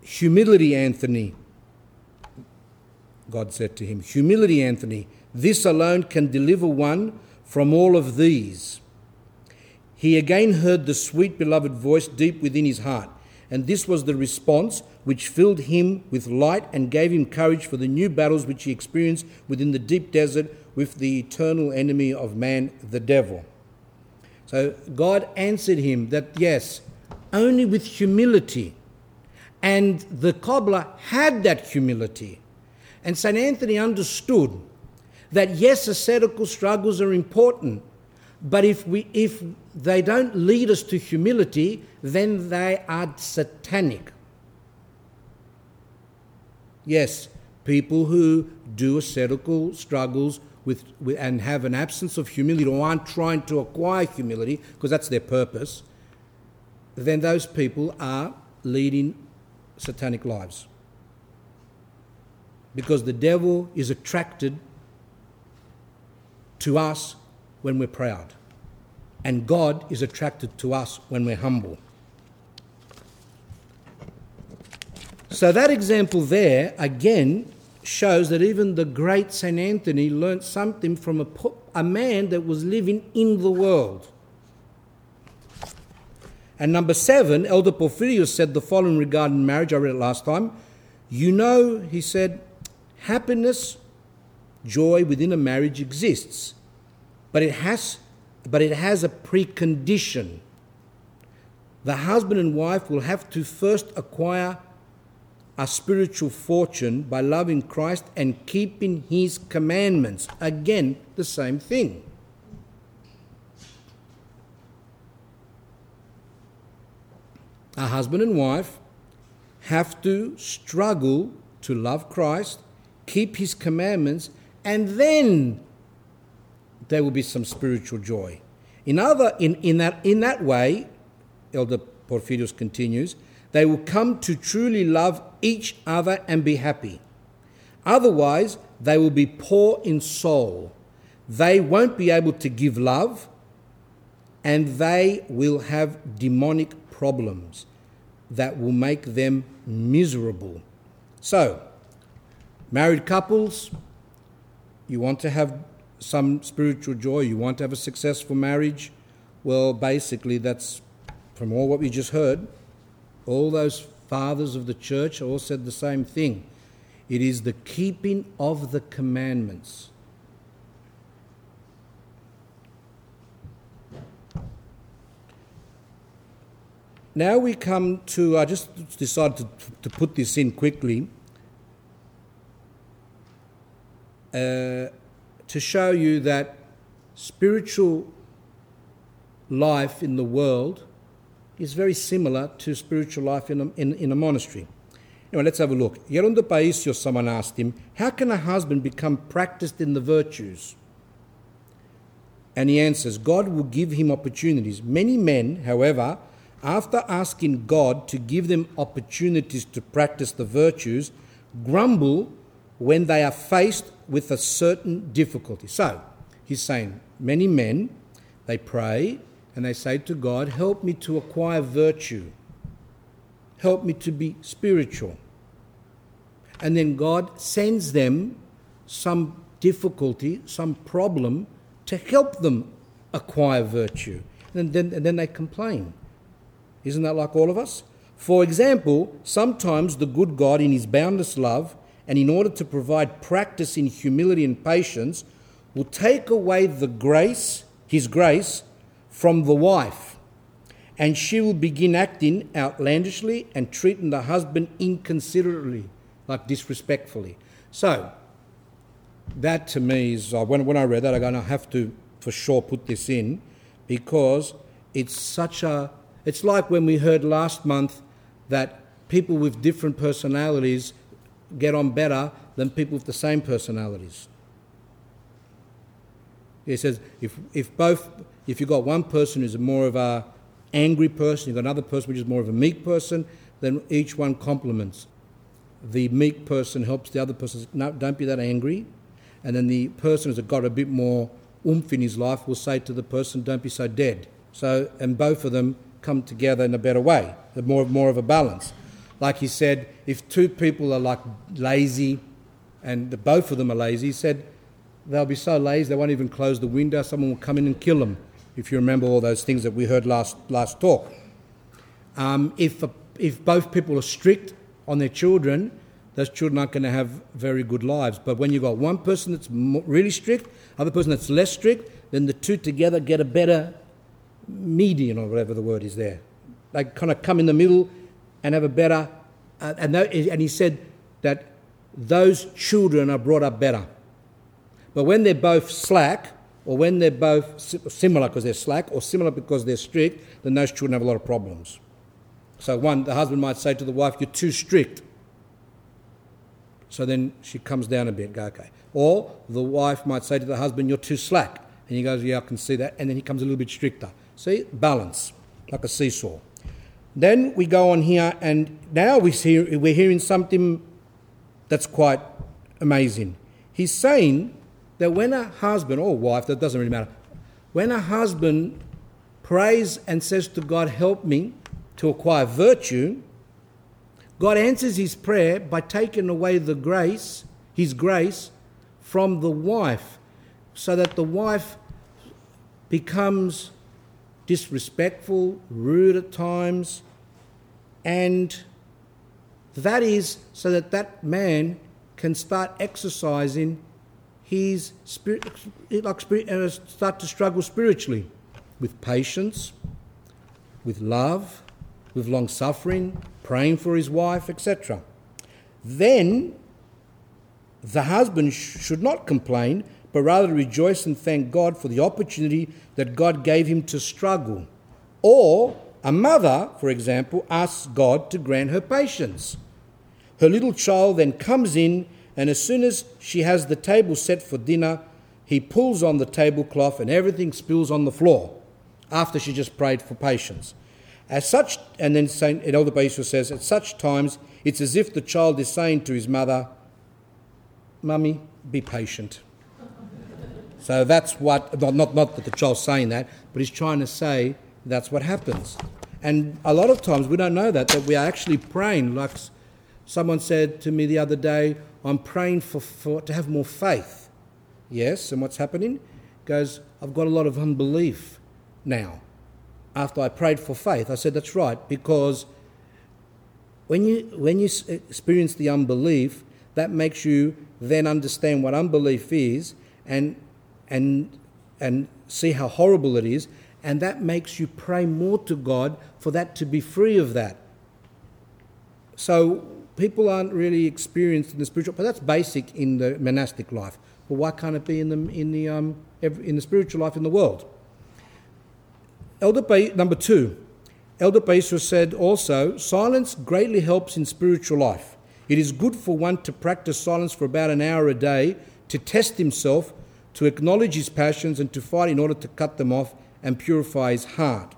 Humility, Anthony, God said to him, Humility, Anthony, this alone can deliver one from all of these. He again heard the sweet beloved voice deep within his heart, and this was the response which filled him with light and gave him courage for the new battles which he experienced within the deep desert with the eternal enemy of man, the devil. So God answered him that yes, only with humility. And the cobbler had that humility. And St. Anthony understood that yes, ascetical struggles are important, but if, we, if they don't lead us to humility, then they are satanic. Yes, people who do ascetical struggles with, with, and have an absence of humility or aren't trying to acquire humility, because that's their purpose, then those people are leading satanic lives. Because the devil is attracted to us when we're proud, and God is attracted to us when we're humble. So, that example there, again, shows that even the great St. Anthony learnt something from a, a man that was living in the world. And number seven, Elder Porphyrios said the following regarding marriage. I read it last time. You know, he said, happiness, joy within a marriage exists, but it has, but it has a precondition. The husband and wife will have to first acquire a spiritual fortune by loving Christ and keeping his commandments. Again, the same thing. A husband and wife have to struggle to love Christ, keep his commandments, and then there will be some spiritual joy. In, other, in, in, that, in that way, Elder Porphyrios continues, they will come to truly love each other and be happy. Otherwise, they will be poor in soul. They won't be able to give love, and they will have demonic problems that will make them miserable. So, married couples, you want to have some spiritual joy, you want to have a successful marriage. Well, basically, that's from all what we just heard all those fathers of the church all said the same thing. It is the keeping of the commandments. Now we come to, I just decided to, to put this in quickly uh, to show you that spiritual life in the world is very similar to spiritual life in a, in, in a monastery. Anyway, let's have a look. Yeronda Paisios, someone asked him, How can a husband become practiced in the virtues? And he answers, God will give him opportunities. Many men, however, after asking God to give them opportunities to practice the virtues, grumble when they are faced with a certain difficulty. So, he's saying, many men, they pray and they say to God, Help me to acquire virtue, help me to be spiritual. And then God sends them some difficulty, some problem to help them acquire virtue. And then, and then they complain. Isn't that like all of us? For example, sometimes the good God, in his boundless love, and in order to provide practice in humility and patience, will take away the grace, his grace, from the wife, and she will begin acting outlandishly and treating the husband inconsiderately, like disrespectfully. So, that to me is, uh, when, when I read that, I go, I have to for sure put this in because it's such a, it's like when we heard last month that people with different personalities get on better than people with the same personalities. He says if, if both, if you've got one person who's more of a angry person, you've got another person which is more of a meek person, then each one complements. The meek person helps the other person. No, don't be that angry. And then the person who's got a bit more oomph in his life will say to the person, don't be so dead. So, and both of them come together in a better way, more, more of a balance. Like he said, if two people are like lazy and the, both of them are lazy, he said they'll be so lazy they won't even close the window, someone will come in and kill them, if you remember all those things that we heard last, last talk. Um, if, if both people are strict on their children, those children aren't going to have very good lives. But when you've got one person that's really strict, other person that's less strict, then the two together get a better median or whatever the word is there. They kind of come in the middle and have a better. Uh, and, that, and he said that those children are brought up better. But when they're both slack, or when they're both similar because they're slack, or similar because they're strict, then those children have a lot of problems. So, one, the husband might say to the wife, You're too strict. So then she comes down a bit, go, okay. Or the wife might say to the husband, You're too slack. And he goes, Yeah, I can see that. And then he comes a little bit stricter. See, balance, like a seesaw. Then we go on here, and now we see, we're hearing something that's quite amazing. He's saying that when a husband or wife, that doesn't really matter, when a husband prays and says to God, Help me to acquire virtue, God answers his prayer by taking away the grace, his grace, from the wife, so that the wife becomes disrespectful, rude at times, and that is so that that man can start exercising his spirit, like spirit, uh, start to struggle spiritually with patience, with love, with long suffering, praying for his wife, etc. Then the husband sh- should not complain, but rather rejoice and thank God for the opportunity that God gave him to struggle. Or a mother, for example, asks God to grant her patience. Her little child then comes in, and as soon as she has the table set for dinner, he pulls on the tablecloth and everything spills on the floor after she just prayed for patience. As such, and then St. Elder Paisios says, at such times, it's as if the child is saying to his mother, Mummy, be patient. so that's what, not, not, not that the child's saying that, but he's trying to say that's what happens. And a lot of times we don't know that, that we are actually praying. Like someone said to me the other day, I'm praying for, for to have more faith. Yes, and what's happening? Goes, I've got a lot of unbelief now after I prayed for faith. I said, That's right, because when you, when you experience the unbelief, that makes you then understand what unbelief is and, and, and see how horrible it is, and that makes you pray more to God for that to be free of that. So people aren't really experienced in the spiritual, but that's basic in the monastic life. But why can't it be in the, in the, um, in the spiritual life in the world? Elder ba- number two, Elder Paisios said also, silence greatly helps in spiritual life. It is good for one to practice silence for about an hour a day, to test himself, to acknowledge his passions, and to fight in order to cut them off and purify his heart.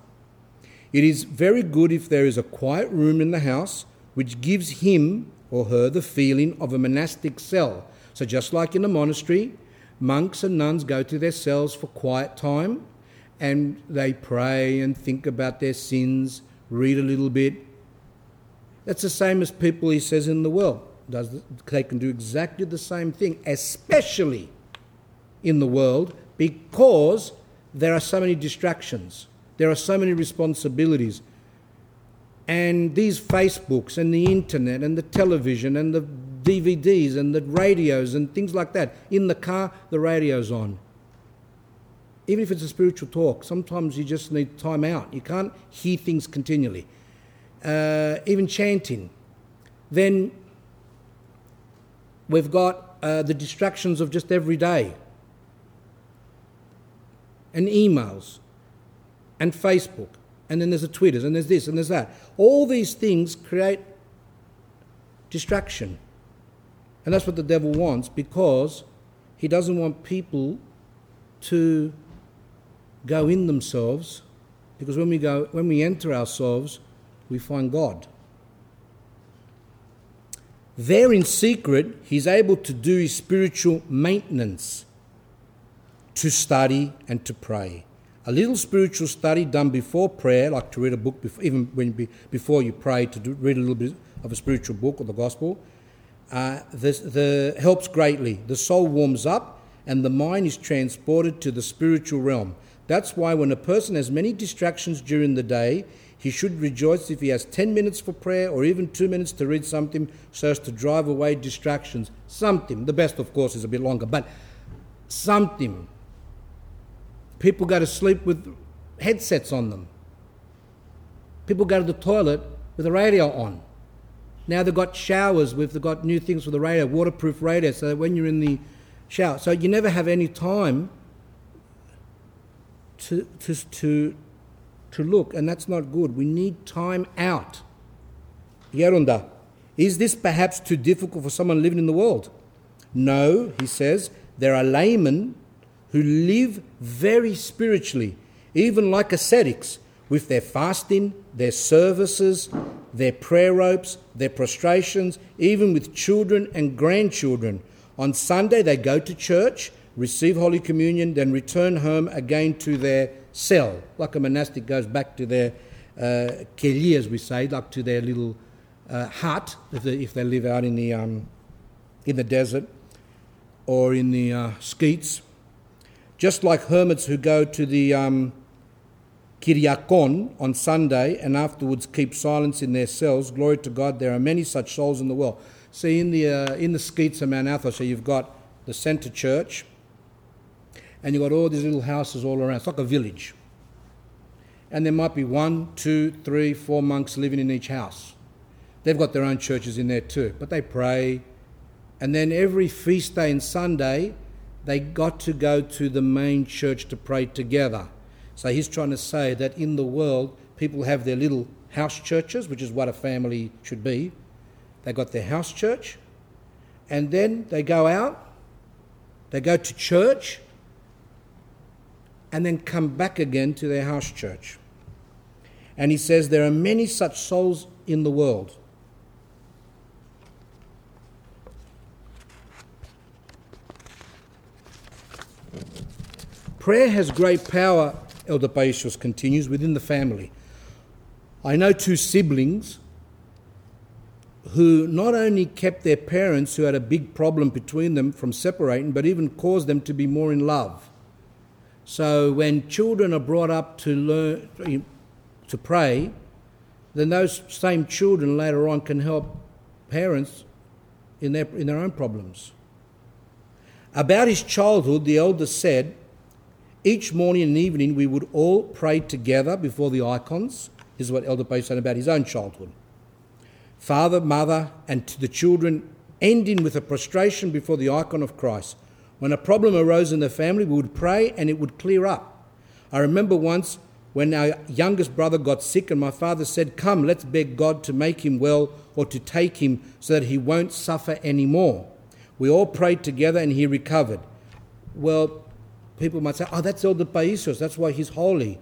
It is very good if there is a quiet room in the house which gives him or her the feeling of a monastic cell. So, just like in a monastery, monks and nuns go to their cells for quiet time and they pray and think about their sins, read a little bit. That's the same as people, he says, in the world. Does, they can do exactly the same thing, especially in the world, because there are so many distractions, there are so many responsibilities. And these Facebooks and the internet and the television and the DVDs and the radios and things like that. In the car, the radio's on. Even if it's a spiritual talk, sometimes you just need time out. You can't hear things continually. Uh, even chanting. Then we've got uh, the distractions of just every day and emails and Facebook and then there's the Twitters and there's this and there's that. All these things create distraction. And that's what the devil wants because he doesn't want people to go in themselves because when we go when we enter ourselves we find God. There in secret he's able to do his spiritual maintenance to study and to pray a little spiritual study done before prayer, like to read a book, before, even when be, before you pray, to do, read a little bit of a spiritual book or the gospel, uh, this, the, helps greatly. The soul warms up and the mind is transported to the spiritual realm. That's why when a person has many distractions during the day, he should rejoice if he has 10 minutes for prayer or even two minutes to read something so as to drive away distractions. Something. The best, of course, is a bit longer, but something People go to sleep with headsets on them. People go to the toilet with the radio on. Now they've got showers with they've got new things for the radio, waterproof radio, so that when you're in the shower, so you never have any time to to to to look, and that's not good. We need time out. Yeronda, is this perhaps too difficult for someone living in the world? No, he says, there are laymen who live very spiritually, even like ascetics, with their fasting, their services, their prayer ropes, their prostrations, even with children and grandchildren. On Sunday, they go to church, receive Holy Communion, then return home again to their cell, like a monastic goes back to their uh, keli, as we say, like to their little uh, hut, if they, if they live out in the, um, in the desert or in the uh, sketes just like hermits who go to the um, on Sunday and afterwards keep silence in their cells, glory to God, there are many such souls in the world. See, in the, uh, in the sketes of Mount Athos, so you've got the centre church, and you've got all these little houses all around. It's like a village. And there might be one, two, three, four monks living in each house. They've got their own churches in there too, but they pray. And then every feast day and Sunday, they got to go to the main church to pray together. So he's trying to say that in the world, people have their little house churches, which is what a family should be. They got their house church, and then they go out, they go to church, and then come back again to their house church. And he says there are many such souls in the world. Prayer has great power, Elder Paisios continues, within the family. I know two siblings who not only kept their parents, who had a big problem between them, from separating, but even caused them to be more in love. So when children are brought up to learn to pray, then those same children later on can help parents in their, in their own problems. About his childhood, the elder said, each morning and evening, we would all pray together before the icons. This is what Elder Bay said about his own childhood. Father, mother, and to the children, ending with a prostration before the icon of Christ. When a problem arose in the family, we would pray and it would clear up. I remember once when our youngest brother got sick, and my father said, Come, let's beg God to make him well or to take him so that he won't suffer anymore. We all prayed together and he recovered. Well, people might say, oh, that's Elder Paisios, that's why he's holy.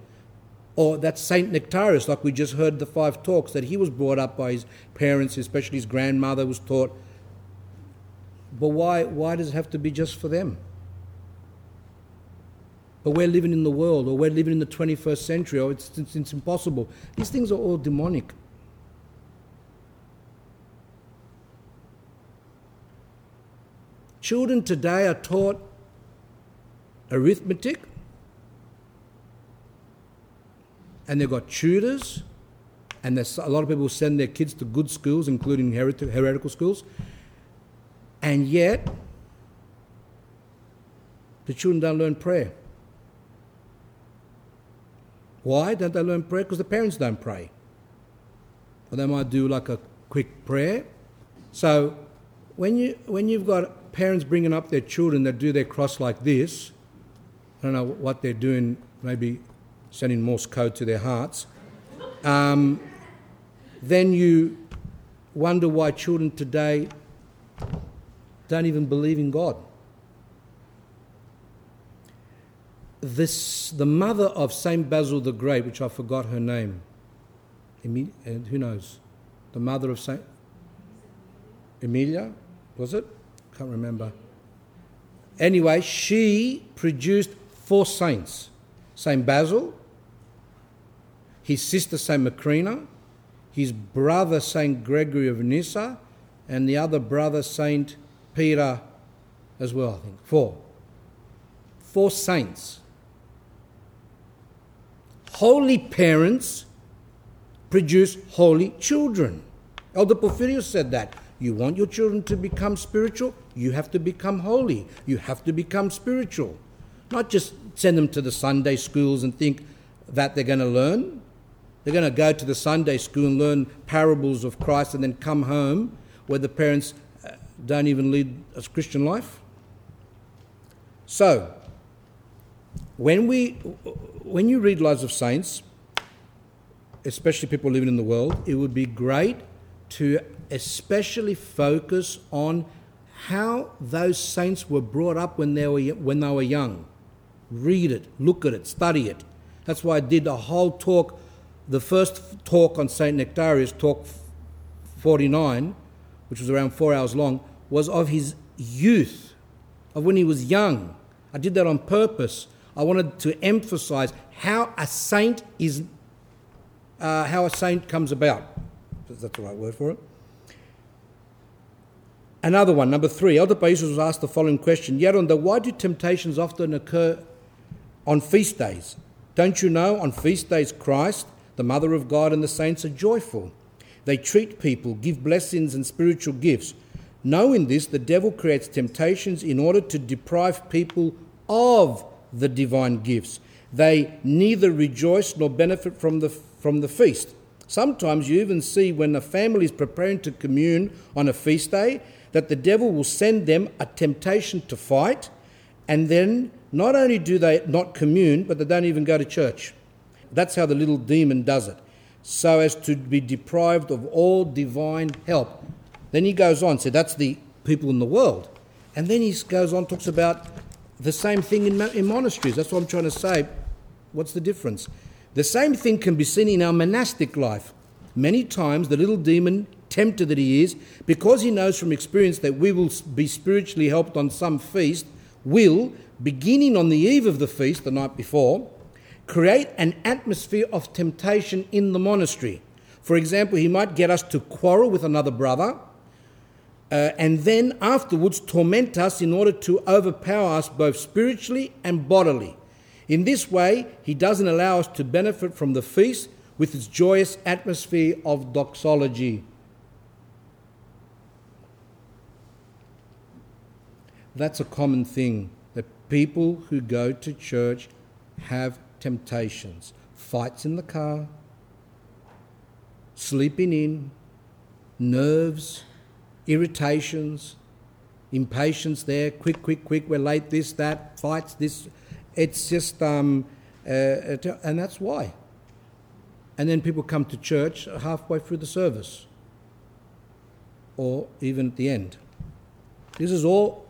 Or that's Saint Nectarius, like we just heard the five talks, that he was brought up by his parents, especially his grandmother was taught. But why, why does it have to be just for them? But we're living in the world, or we're living in the 21st century, or it's, it's, it's impossible. These things are all demonic. Children today are taught arithmetic, and they've got tutors, and a lot of people send their kids to good schools, including heretical schools, and yet the children don't learn prayer. Why don't they learn prayer? Because the parents don't pray. Or they might do like a quick prayer. So when you when you've got parents bringing up their children that do their cross like this, don't know what they're doing. Maybe sending Morse code to their hearts. Um, then you wonder why children today don't even believe in God. this, the mother of Saint Basil the Great, which I forgot her name, and who knows, the mother of Saint Emilia, was it? Can't remember. Anyway, she produced four saints: Saint Basil, his sister Saint Macrina, his brother Saint Gregory of Nyssa, and the other brother Saint Peter, as well. I think four. Four saints holy parents produce holy children. Elder Porphyrios said that. You want your children to become spiritual? You have to become holy. You have to become spiritual. Not just send them to the Sunday schools and think that they're going to learn. They're going to go to the Sunday school and learn parables of Christ and then come home where the parents uh, don't even lead a Christian life. So, when we when you read lives of saints especially people living in the world it would be great to especially focus on how those saints were brought up when they were when they were young read it look at it study it that's why i did a whole talk the first talk on saint nectarius talk 49 which was around 4 hours long was of his youth of when he was young i did that on purpose I wanted to emphasize how a saint is, uh, how a saint comes about. Is that the right word for it? Another one, number three. Elder Paisios was asked the following question Yeronda, why do temptations often occur on feast days? Don't you know on feast days Christ, the Mother of God, and the saints are joyful? They treat people, give blessings and spiritual gifts. Knowing this, the devil creates temptations in order to deprive people of the divine gifts. They neither rejoice nor benefit from the, from the feast. Sometimes you even see when a family is preparing to commune on a feast day that the devil will send them a temptation to fight, and then not only do they not commune, but they don't even go to church. That's how the little demon does it, so as to be deprived of all divine help. Then he goes on, so that's the people in the world. And then he goes on, talks about the same thing in, in monasteries. That's what I'm trying to say. What's the difference? The same thing can be seen in our monastic life. Many times, the little demon, tempted that he is, because he knows from experience that we will be spiritually helped on some feast, will, beginning on the eve of the feast, the night before, create an atmosphere of temptation in the monastery. For example, he might get us to quarrel with another brother uh, and then afterwards torment us in order to overpower us both spiritually and bodily. In this way, he doesn't allow us to benefit from the feast with its joyous atmosphere of doxology. That's a common thing people who go to church have temptations fights in the car, sleeping in, nerves irritations, impatience there, quick, quick, quick, we're late, this, that, fights, this. It's just, um, uh, and that's why. And then people come to church halfway through the service. or even at the end. This is all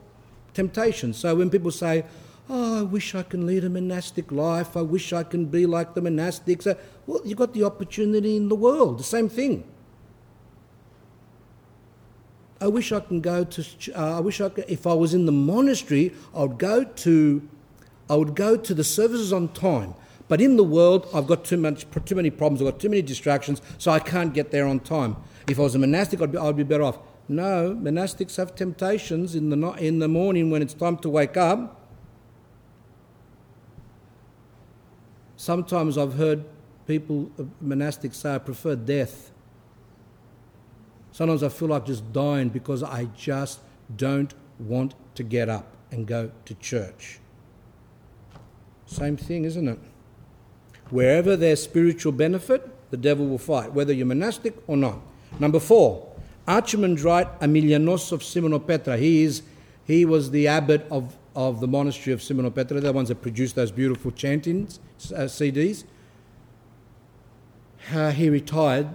temptation. So when people say, Oh, I wish I can lead a monastic life, I wish I can be like the monastics, uh, well, you've got the opportunity in the world, the same thing. I wish I can go to. Uh, I wish I could. If I was in the monastery, I would go to. I would go to the services on time. But in the world, I've got too much, too many problems. I've got too many distractions, so I can't get there on time. If I was a monastic, I'd be, I'd be better off. No, monastics have temptations in the in the morning when it's time to wake up. Sometimes I've heard people, uh, monastics, say, "I prefer death." Sometimes I feel like just dying because I just don't want to get up and go to church. Same thing, isn't it? Wherever there's spiritual benefit, the devil will fight, whether you're monastic or not. Number four, Archimandrite Emilianos of Simonopetra. He, is, he was the abbot of, of the monastery of Simonopetra. The ones that produced those beautiful chantings, uh, CDs. Uh, he retired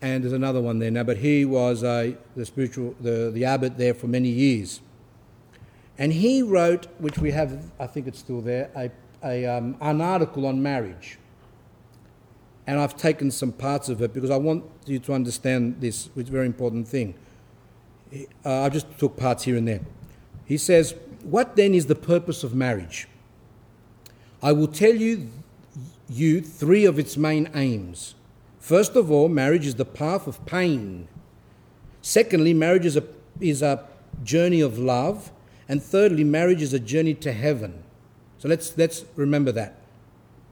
and there's another one there now, but he was uh, the spiritual, the, the abbot there for many years. And he wrote, which we have, I think it's still there, a, a, um, an article on marriage. And I've taken some parts of it because I want you to understand this, which is a very important thing. Uh, I just took parts here and there. He says, What then is the purpose of marriage? I will tell you, you three of its main aims. First of all, marriage is the path of pain. Secondly, marriage is a, is a journey of love. And thirdly, marriage is a journey to heaven. So let's, let's remember that.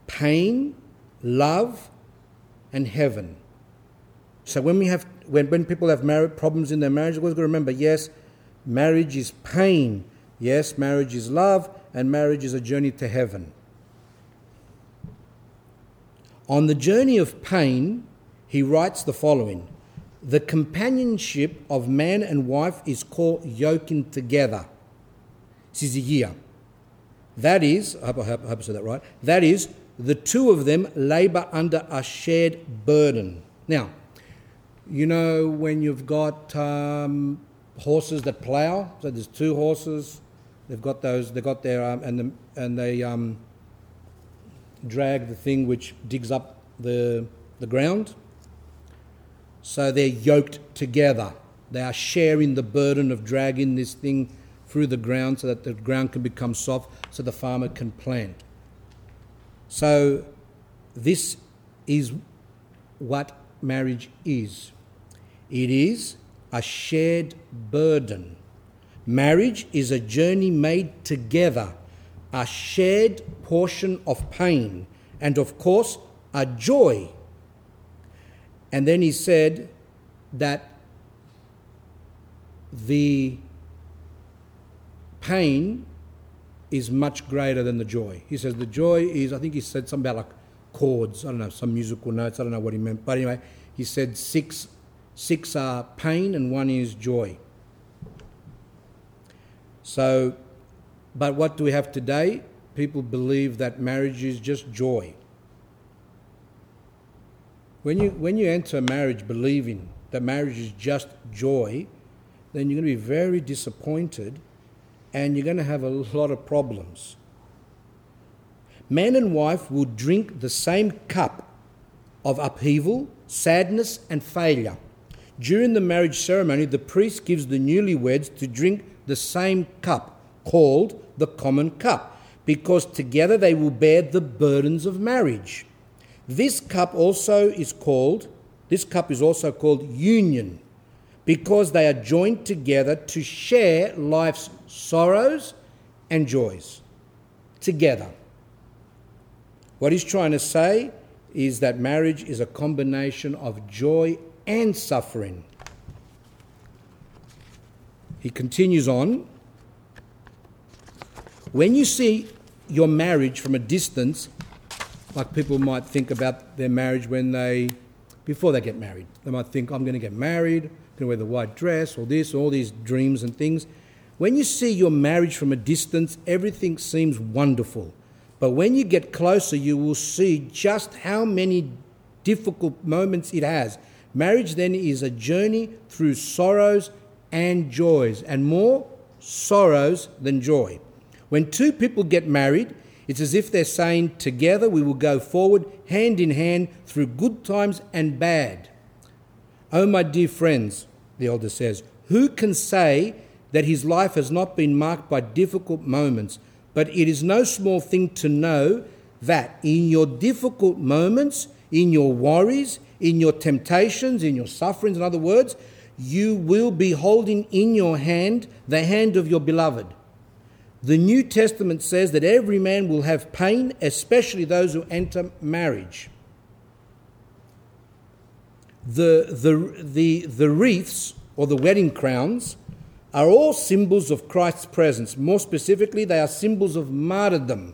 Pain, love, and heaven. So when we have when, when people have marriage problems in their marriage, we've got to remember, yes, marriage is pain. Yes, marriage is love, and marriage is a journey to heaven. On the journey of pain, he writes the following The companionship of man and wife is called yoking together. Syzygia. That is, I hope I, hope I said that right, that is, the two of them labour under a shared burden. Now, you know when you've got um, horses that plough, so there's two horses, they've got those, they've got their, um, and, the, and they um, drag the thing which digs up the, the ground. So they're yoked together. They are sharing the burden of dragging this thing through the ground so that the ground can become soft so the farmer can plant. So, this is what marriage is it is a shared burden. Marriage is a journey made together, a shared portion of pain, and of course, a joy. And then he said that the pain is much greater than the joy. He says the joy is, I think he said something about like chords, I don't know, some musical notes, I don't know what he meant. But anyway, he said six, six are pain and one is joy. So, but what do we have today? People believe that marriage is just joy. When you, when you enter marriage believing that marriage is just joy, then you're going to be very disappointed and you're going to have a lot of problems. Man and wife will drink the same cup of upheaval, sadness, and failure. During the marriage ceremony, the priest gives the newlyweds to drink the same cup, called the common cup, because together they will bear the burdens of marriage. This cup also is called, this cup is also called union, because they are joined together to share life's sorrows and joys together. What he's trying to say is that marriage is a combination of joy and suffering. He continues on when you see your marriage from a distance, like people might think about their marriage when they, before they get married, they might think, I'm going to get married, I'm going to wear the white dress, or this, all these dreams and things. When you see your marriage from a distance, everything seems wonderful. But when you get closer, you will see just how many difficult moments it has. Marriage then is a journey through sorrows and joys, and more sorrows than joy. When two people get married, it's as if they're saying, Together we will go forward hand in hand through good times and bad. Oh, my dear friends, the elder says, who can say that his life has not been marked by difficult moments? But it is no small thing to know that in your difficult moments, in your worries, in your temptations, in your sufferings, in other words, you will be holding in your hand the hand of your beloved. The New Testament says that every man will have pain, especially those who enter marriage. The, the, the, the wreaths or the wedding crowns are all symbols of Christ's presence. More specifically, they are symbols of martyrdom.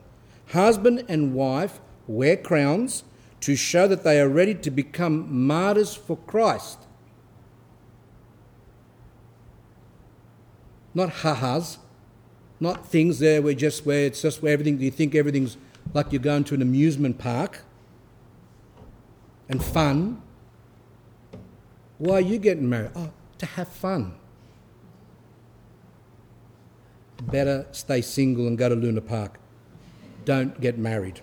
Husband and wife wear crowns to show that they are ready to become martyrs for Christ. Not ha-has, not things there where just where it's just where everything you think everything's like you're going to an amusement park and fun. Why are you getting married? Oh, to have fun. Better stay single and go to Luna Park. Don't get married.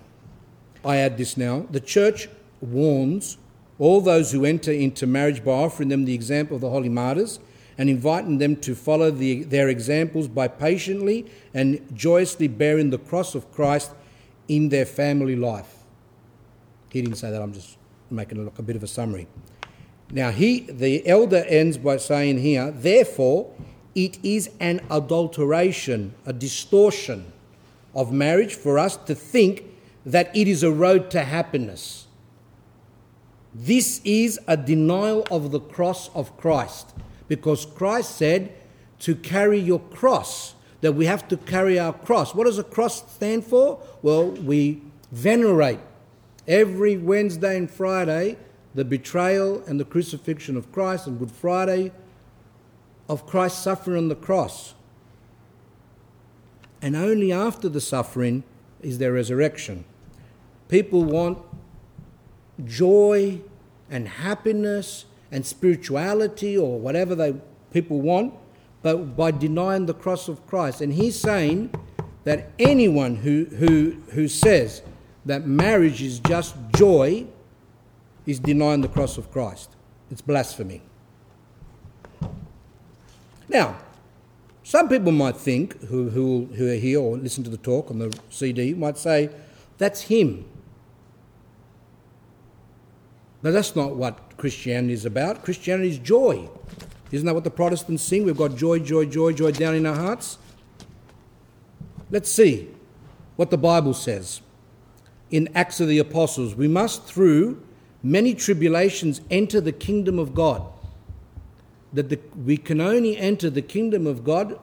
I add this now. The church warns all those who enter into marriage by offering them the example of the holy martyrs and inviting them to follow the, their examples by patiently and joyously bearing the cross of Christ in their family life. He didn't say that, I'm just making a, look, a bit of a summary. Now, he, the elder ends by saying here, therefore, it is an adulteration, a distortion of marriage for us to think that it is a road to happiness. This is a denial of the cross of Christ because Christ said to carry your cross, that we have to carry our cross. What does a cross stand for? Well, we venerate every Wednesday and Friday the betrayal and the crucifixion of Christ, and Good Friday of Christ's suffering on the cross. And only after the suffering is there resurrection. People want joy and happiness and spirituality or whatever they people want, but by denying the cross of Christ. And he's saying that anyone who, who, who says that marriage is just joy is denying the cross of Christ. It's blasphemy. Now, some people might think, who, who, who are here or listen to the talk on the CD, might say, that's him. But that's not what Christianity is about. Christianity is joy. Isn't that what the Protestants sing? We've got joy, joy, joy, joy down in our hearts. Let's see what the Bible says. In Acts of the Apostles, we must, through many tribulations enter the kingdom of God. That the, we can only enter the kingdom of God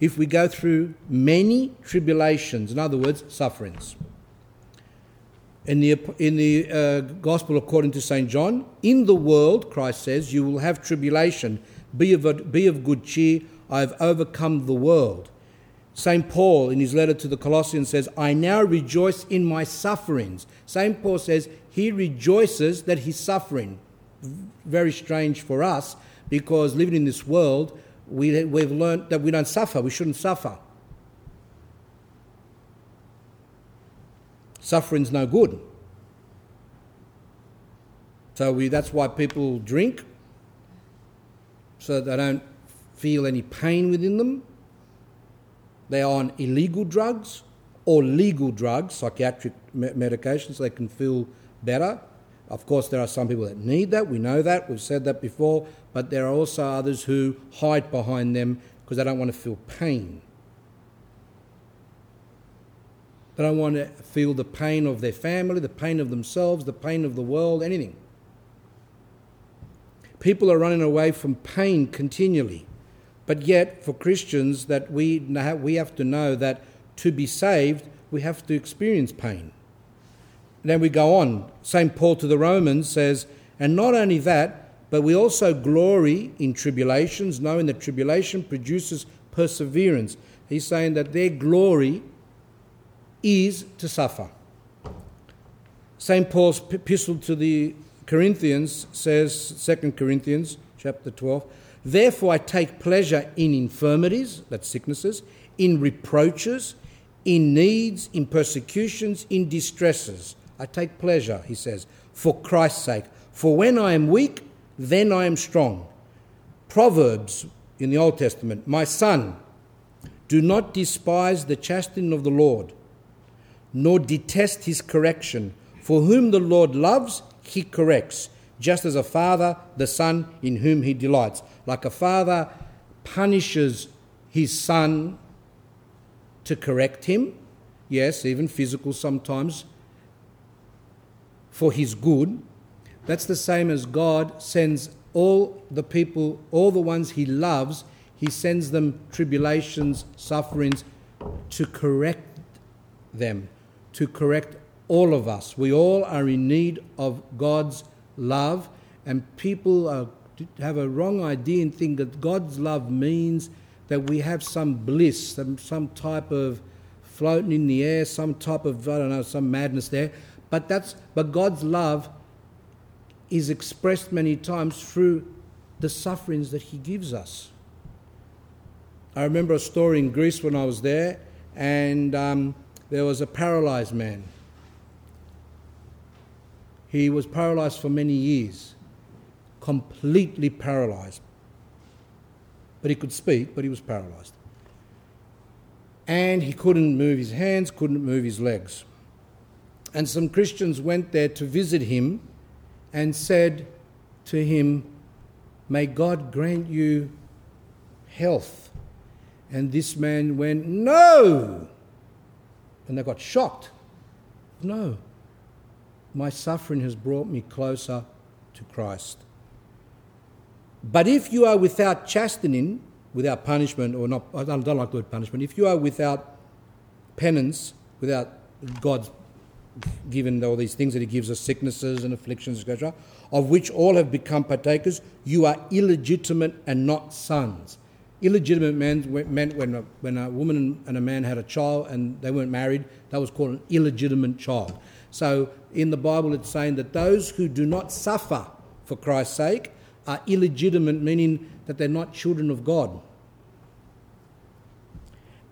if we go through many tribulations, in other words, sufferings. In the, in the uh, Gospel according to St. John, in the world, Christ says, you will have tribulation. Be of, be of good cheer, I have overcome the world. St. Paul, in his letter to the Colossians, says, I now rejoice in my sufferings. St. Paul says he rejoices that he's suffering. Very strange for us because living in this world, we, we've learned that we don't suffer, we shouldn't suffer. Suffering's no good. So we, that's why people drink, so they don't feel any pain within them. They are on illegal drugs or legal drugs, psychiatric medications, so they can feel better. Of course, there are some people that need that. We know that. We've said that before. But there are also others who hide behind them because they don't want to feel pain. They don't want to feel the pain of their family, the pain of themselves, the pain of the world, anything. People are running away from pain continually. But yet, for Christians, that we, we have to know that to be saved, we have to experience pain. And then we go on. St. Paul to the Romans says, and not only that, but we also glory in tribulations, knowing that tribulation produces perseverance. He's saying that their glory is to suffer. St. Paul's epistle to the Corinthians says, 2 Corinthians chapter 12, Therefore, I take pleasure in infirmities, that's sicknesses, in reproaches, in needs, in persecutions, in distresses. I take pleasure, he says, for Christ's sake. For when I am weak, then I am strong. Proverbs in the Old Testament My son, do not despise the chastening of the Lord, nor detest his correction. For whom the Lord loves, he corrects, just as a father the son in whom he delights. Like a father punishes his son to correct him, yes, even physical sometimes, for his good. That's the same as God sends all the people, all the ones he loves, he sends them tribulations, sufferings to correct them, to correct all of us. We all are in need of God's love, and people are, have a wrong idea and think that God's love means that we have some bliss, some, some type of floating in the air, some type of, I don't know, some madness there. But, that's, but God's love is expressed many times through the sufferings that He gives us. I remember a story in Greece when I was there, and um, there was a paralyzed man. He was paralyzed for many years, completely paralyzed. But he could speak, but he was paralyzed. And he couldn't move his hands, couldn't move his legs. And some Christians went there to visit him and said to him, May God grant you health. And this man went, No! And they got shocked. No. My suffering has brought me closer to Christ. But if you are without chastening, without punishment, or not, I don't, like the word punishment, if you are without penance, without God's given all these things that He gives us, sicknesses and afflictions, etc., of which all have become partakers, you are illegitimate and not sons. Illegitimate meant when a, when a woman and a man had a child and they weren't married, that was called an illegitimate child. So in the Bible, it's saying that those who do not suffer for Christ's sake are illegitimate, meaning that they're not children of God.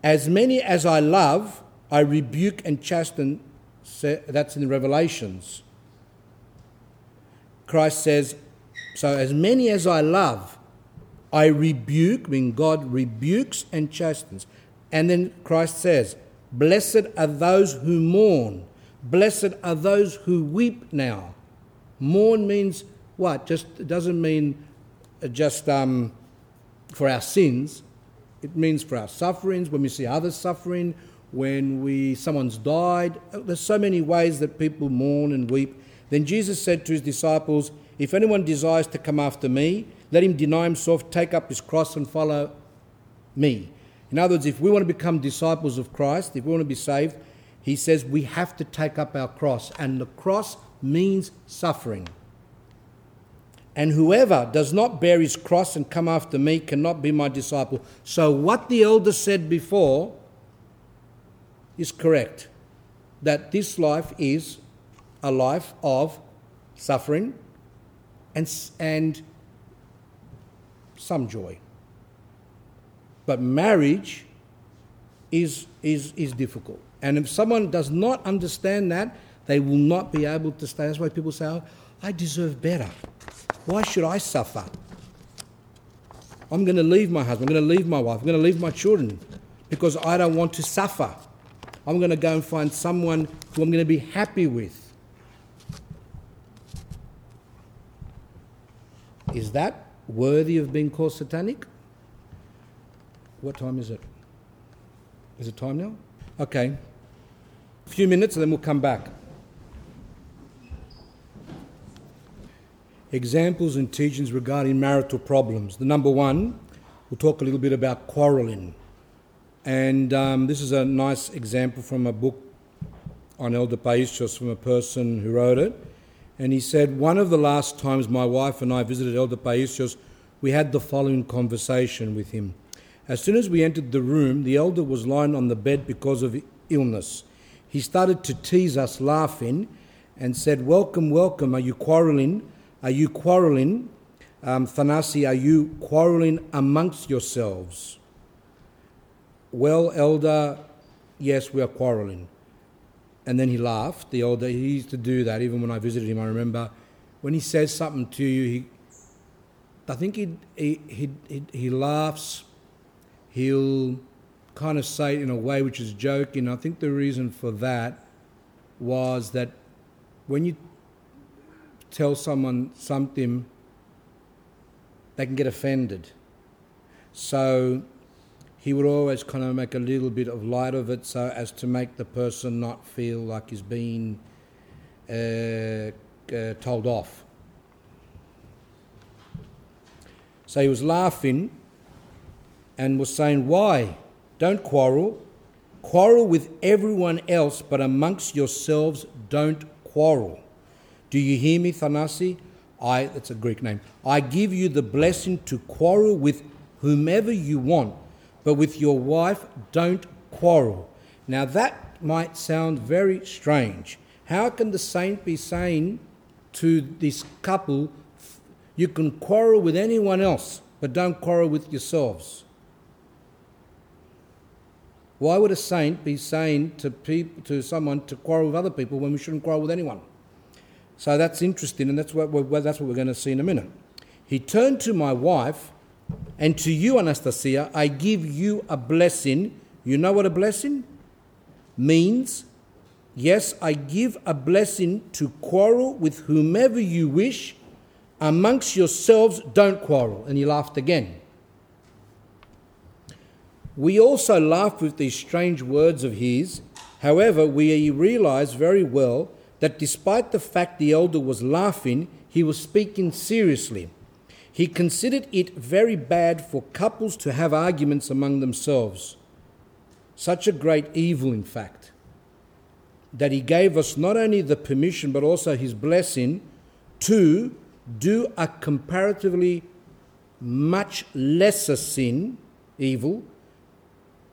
As many as I love, I rebuke and chasten that's in the Revelations. Christ says, So as many as I love, I rebuke, mean God rebukes and chastens. And then Christ says, Blessed are those who mourn. Blessed are those who weep now. Mourn means what? Just it doesn't mean just um, for our sins. It means for our sufferings, when we see others suffering, when we someone's died. Uh, there's so many ways that people mourn and weep. Then Jesus said to his disciples, If anyone desires to come after me, let him deny himself, take up his cross, and follow me. In other words, if we want to become disciples of Christ, if we want to be saved, he says we have to take up our cross. And the cross means suffering. And whoever does not bear his cross and come after me cannot be my disciple. So, what the elder said before is correct that this life is a life of suffering and, and some joy. But marriage is, is, is difficult. And if someone does not understand that, they will not be able to stay. That's why people say, oh, I deserve better. Why should I suffer? I'm going to leave my husband, I'm going to leave my wife, I'm going to leave my children because I don't want to suffer. I'm going to go and find someone who I'm going to be happy with. Is that worthy of being called satanic? What time is it? Is it time now? Okay. A few minutes and then we'll come back. Examples and teachings regarding marital problems. The number one, we'll talk a little bit about quarrelling. And um, this is a nice example from a book on Elder Paisios from a person who wrote it. And he said, One of the last times my wife and I visited Elder Paisios, we had the following conversation with him. As soon as we entered the room, the elder was lying on the bed because of illness. He started to tease us, laughing, and said, Welcome, welcome. Are you quarrelling? Are you quarrelling? um, Thanasi, are you quarreling amongst yourselves? Well, elder, yes, we are quarreling. And then he laughed. The elder, he used to do that even when I visited him. I remember when he says something to you, he, I think he, he, he, he laughs. He'll kind of say it in a way which is joking. I think the reason for that was that when you tell someone something, they can get offended. So he would always kind of make a little bit of light of it so as to make the person not feel like he's being uh, uh, told off. So he was laughing and was saying, Why? Don't quarrel. Quarrel with everyone else, but amongst yourselves don't quarrel. Do you hear me, Thanasi? I, that's a Greek name. I give you the blessing to quarrel with whomever you want, but with your wife, don't quarrel. Now, that might sound very strange. How can the saint be saying to this couple, you can quarrel with anyone else, but don't quarrel with yourselves? Why would a saint be saying to, people, to someone to quarrel with other people when we shouldn't quarrel with anyone? So that's interesting, and that's what, that's what we're going to see in a minute. He turned to my wife, and to you, Anastasia, I give you a blessing. You know what a blessing means? Yes, I give a blessing to quarrel with whomever you wish. Amongst yourselves, don't quarrel. And he laughed again. We also laugh with these strange words of his. However, we realize very well that despite the fact the elder was laughing, he was speaking seriously. He considered it very bad for couples to have arguments among themselves. Such a great evil, in fact, that he gave us not only the permission but also his blessing to do a comparatively much lesser sin, evil,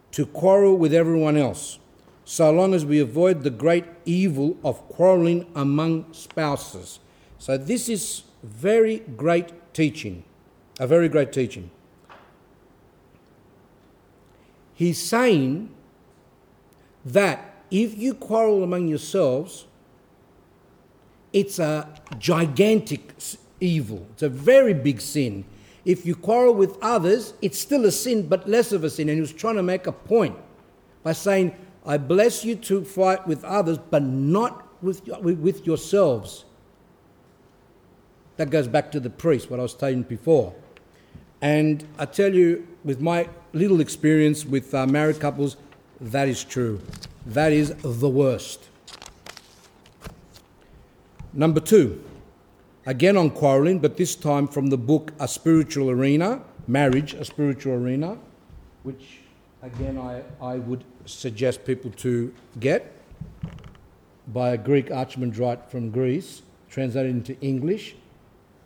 to quarrel with everyone else so long as we avoid the great evil of quarreling among spouses. So, this is very great teaching, a very great teaching. He's saying that if you quarrel among yourselves, it's a gigantic evil, it's a very big sin. If you quarrel with others, it's still a sin, but less of a sin. And he was trying to make a point by saying, I bless you to fight with others, but not with, with yourselves. That goes back to the priest, what I was saying before. And I tell you, with my little experience with uh, married couples, that is true. That is the worst. Number two, again on quarreling, but this time from the book A Spiritual Arena, Marriage, A Spiritual Arena, which again I, I would suggest people to get by a Greek archimandrite from Greece, translated into English.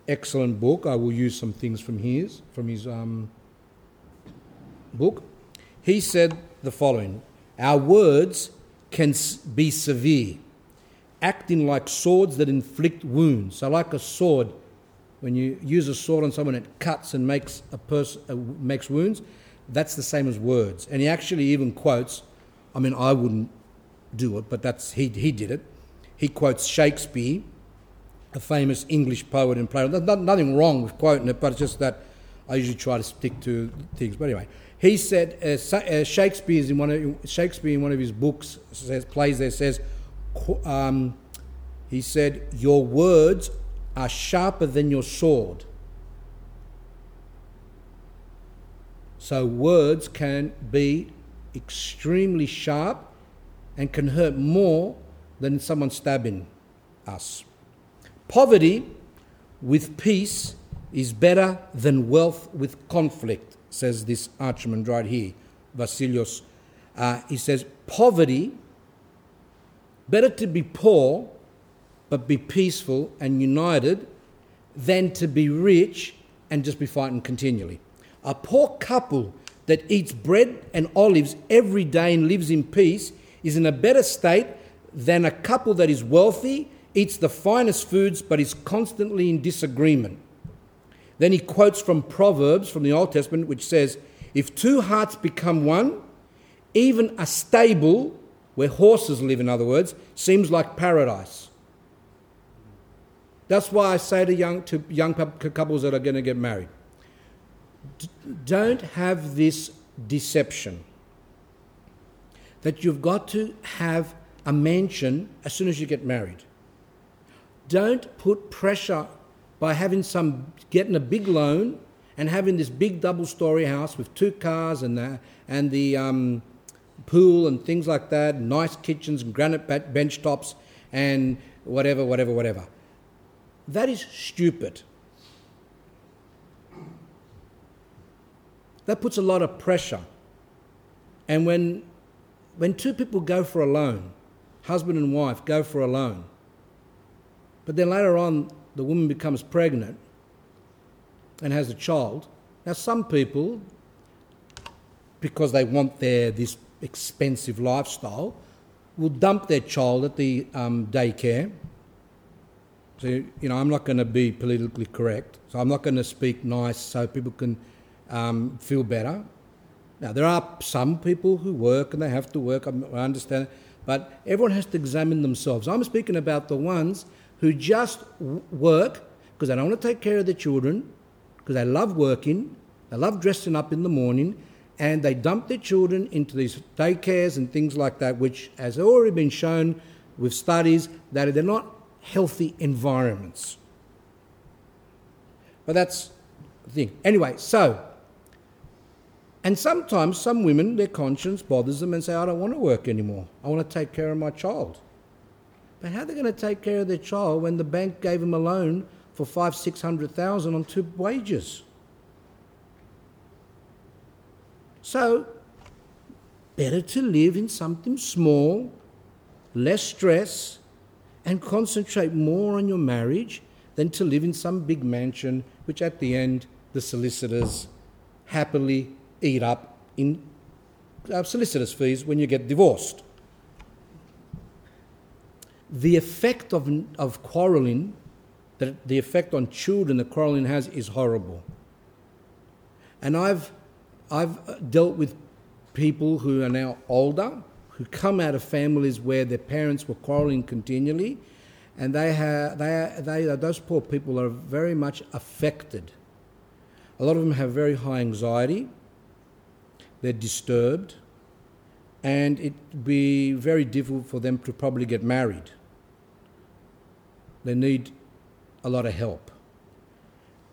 Excellent book. I will use some things from his from his um, book. He said the following: Our words can be severe, acting like swords that inflict wounds. So, like a sword, when you use a sword on someone, it cuts and makes a person uh, makes wounds. That's the same as words. And he actually even quotes I mean, I wouldn't do it, but that's he, he did it. He quotes Shakespeare, a famous English poet and playwright. There's nothing wrong with quoting it, but it's just that I usually try to stick to things. But anyway, he said uh, uh, Shakespeare's in one of Shakespeare in one of his books says plays there says um, he said your words are sharper than your sword. So words can be extremely sharp and can hurt more than someone stabbing us. Poverty with peace is better than wealth with conflict, says this archimandrite here, Vasilios. Uh, he says, poverty, better to be poor but be peaceful and united than to be rich and just be fighting continually. A poor couple that eats bread and olives every day and lives in peace is in a better state than a couple that is wealthy, eats the finest foods, but is constantly in disagreement. Then he quotes from Proverbs from the Old Testament, which says, If two hearts become one, even a stable, where horses live, in other words, seems like paradise. That's why I say to young, to young couples that are going to get married don't have this deception that you've got to have a mansion as soon as you get married. Don't put pressure by having some getting a big loan and having this big double story house with two cars and the, and the um, pool and things like that, nice kitchens and granite bench tops and whatever, whatever, whatever. That is stupid. That puts a lot of pressure. And when, when two people go for a loan, husband and wife go for a loan, but then later on the woman becomes pregnant and has a child. Now, some people, because they want their this expensive lifestyle, will dump their child at the um, daycare. So, you know, I'm not going to be politically correct. So I'm not going to speak nice so people can um, feel better. Now, there are some people who work and they have to work, I understand, but everyone has to examine themselves. I'm speaking about the ones who just work because they don't want to take care of their children, because they love working, they love dressing up in the morning, and they dump their children into these daycares and things like that, which has already been shown with studies that they're not healthy environments. But that's the thing. Anyway, so and sometimes some women, their conscience bothers them and say, I don't want to work anymore. I want to take care of my child. But how are they going to take care of their child when the bank gave them a loan for five, six hundred thousand on two wages? So, better to live in something small, less stress, and concentrate more on your marriage than to live in some big mansion, which at the end the solicitors happily eat up in uh, solicitors' fees when you get divorced. The effect of, of quarrelling, that the effect on children that quarrelling has, is horrible. And I've, I've uh, dealt with people who are now older, who come out of families where their parents were quarrelling continually, and they have, they, they, those poor people are very much affected. A lot of them have very high anxiety they're disturbed, and it'd be very difficult for them to probably get married. They need a lot of help.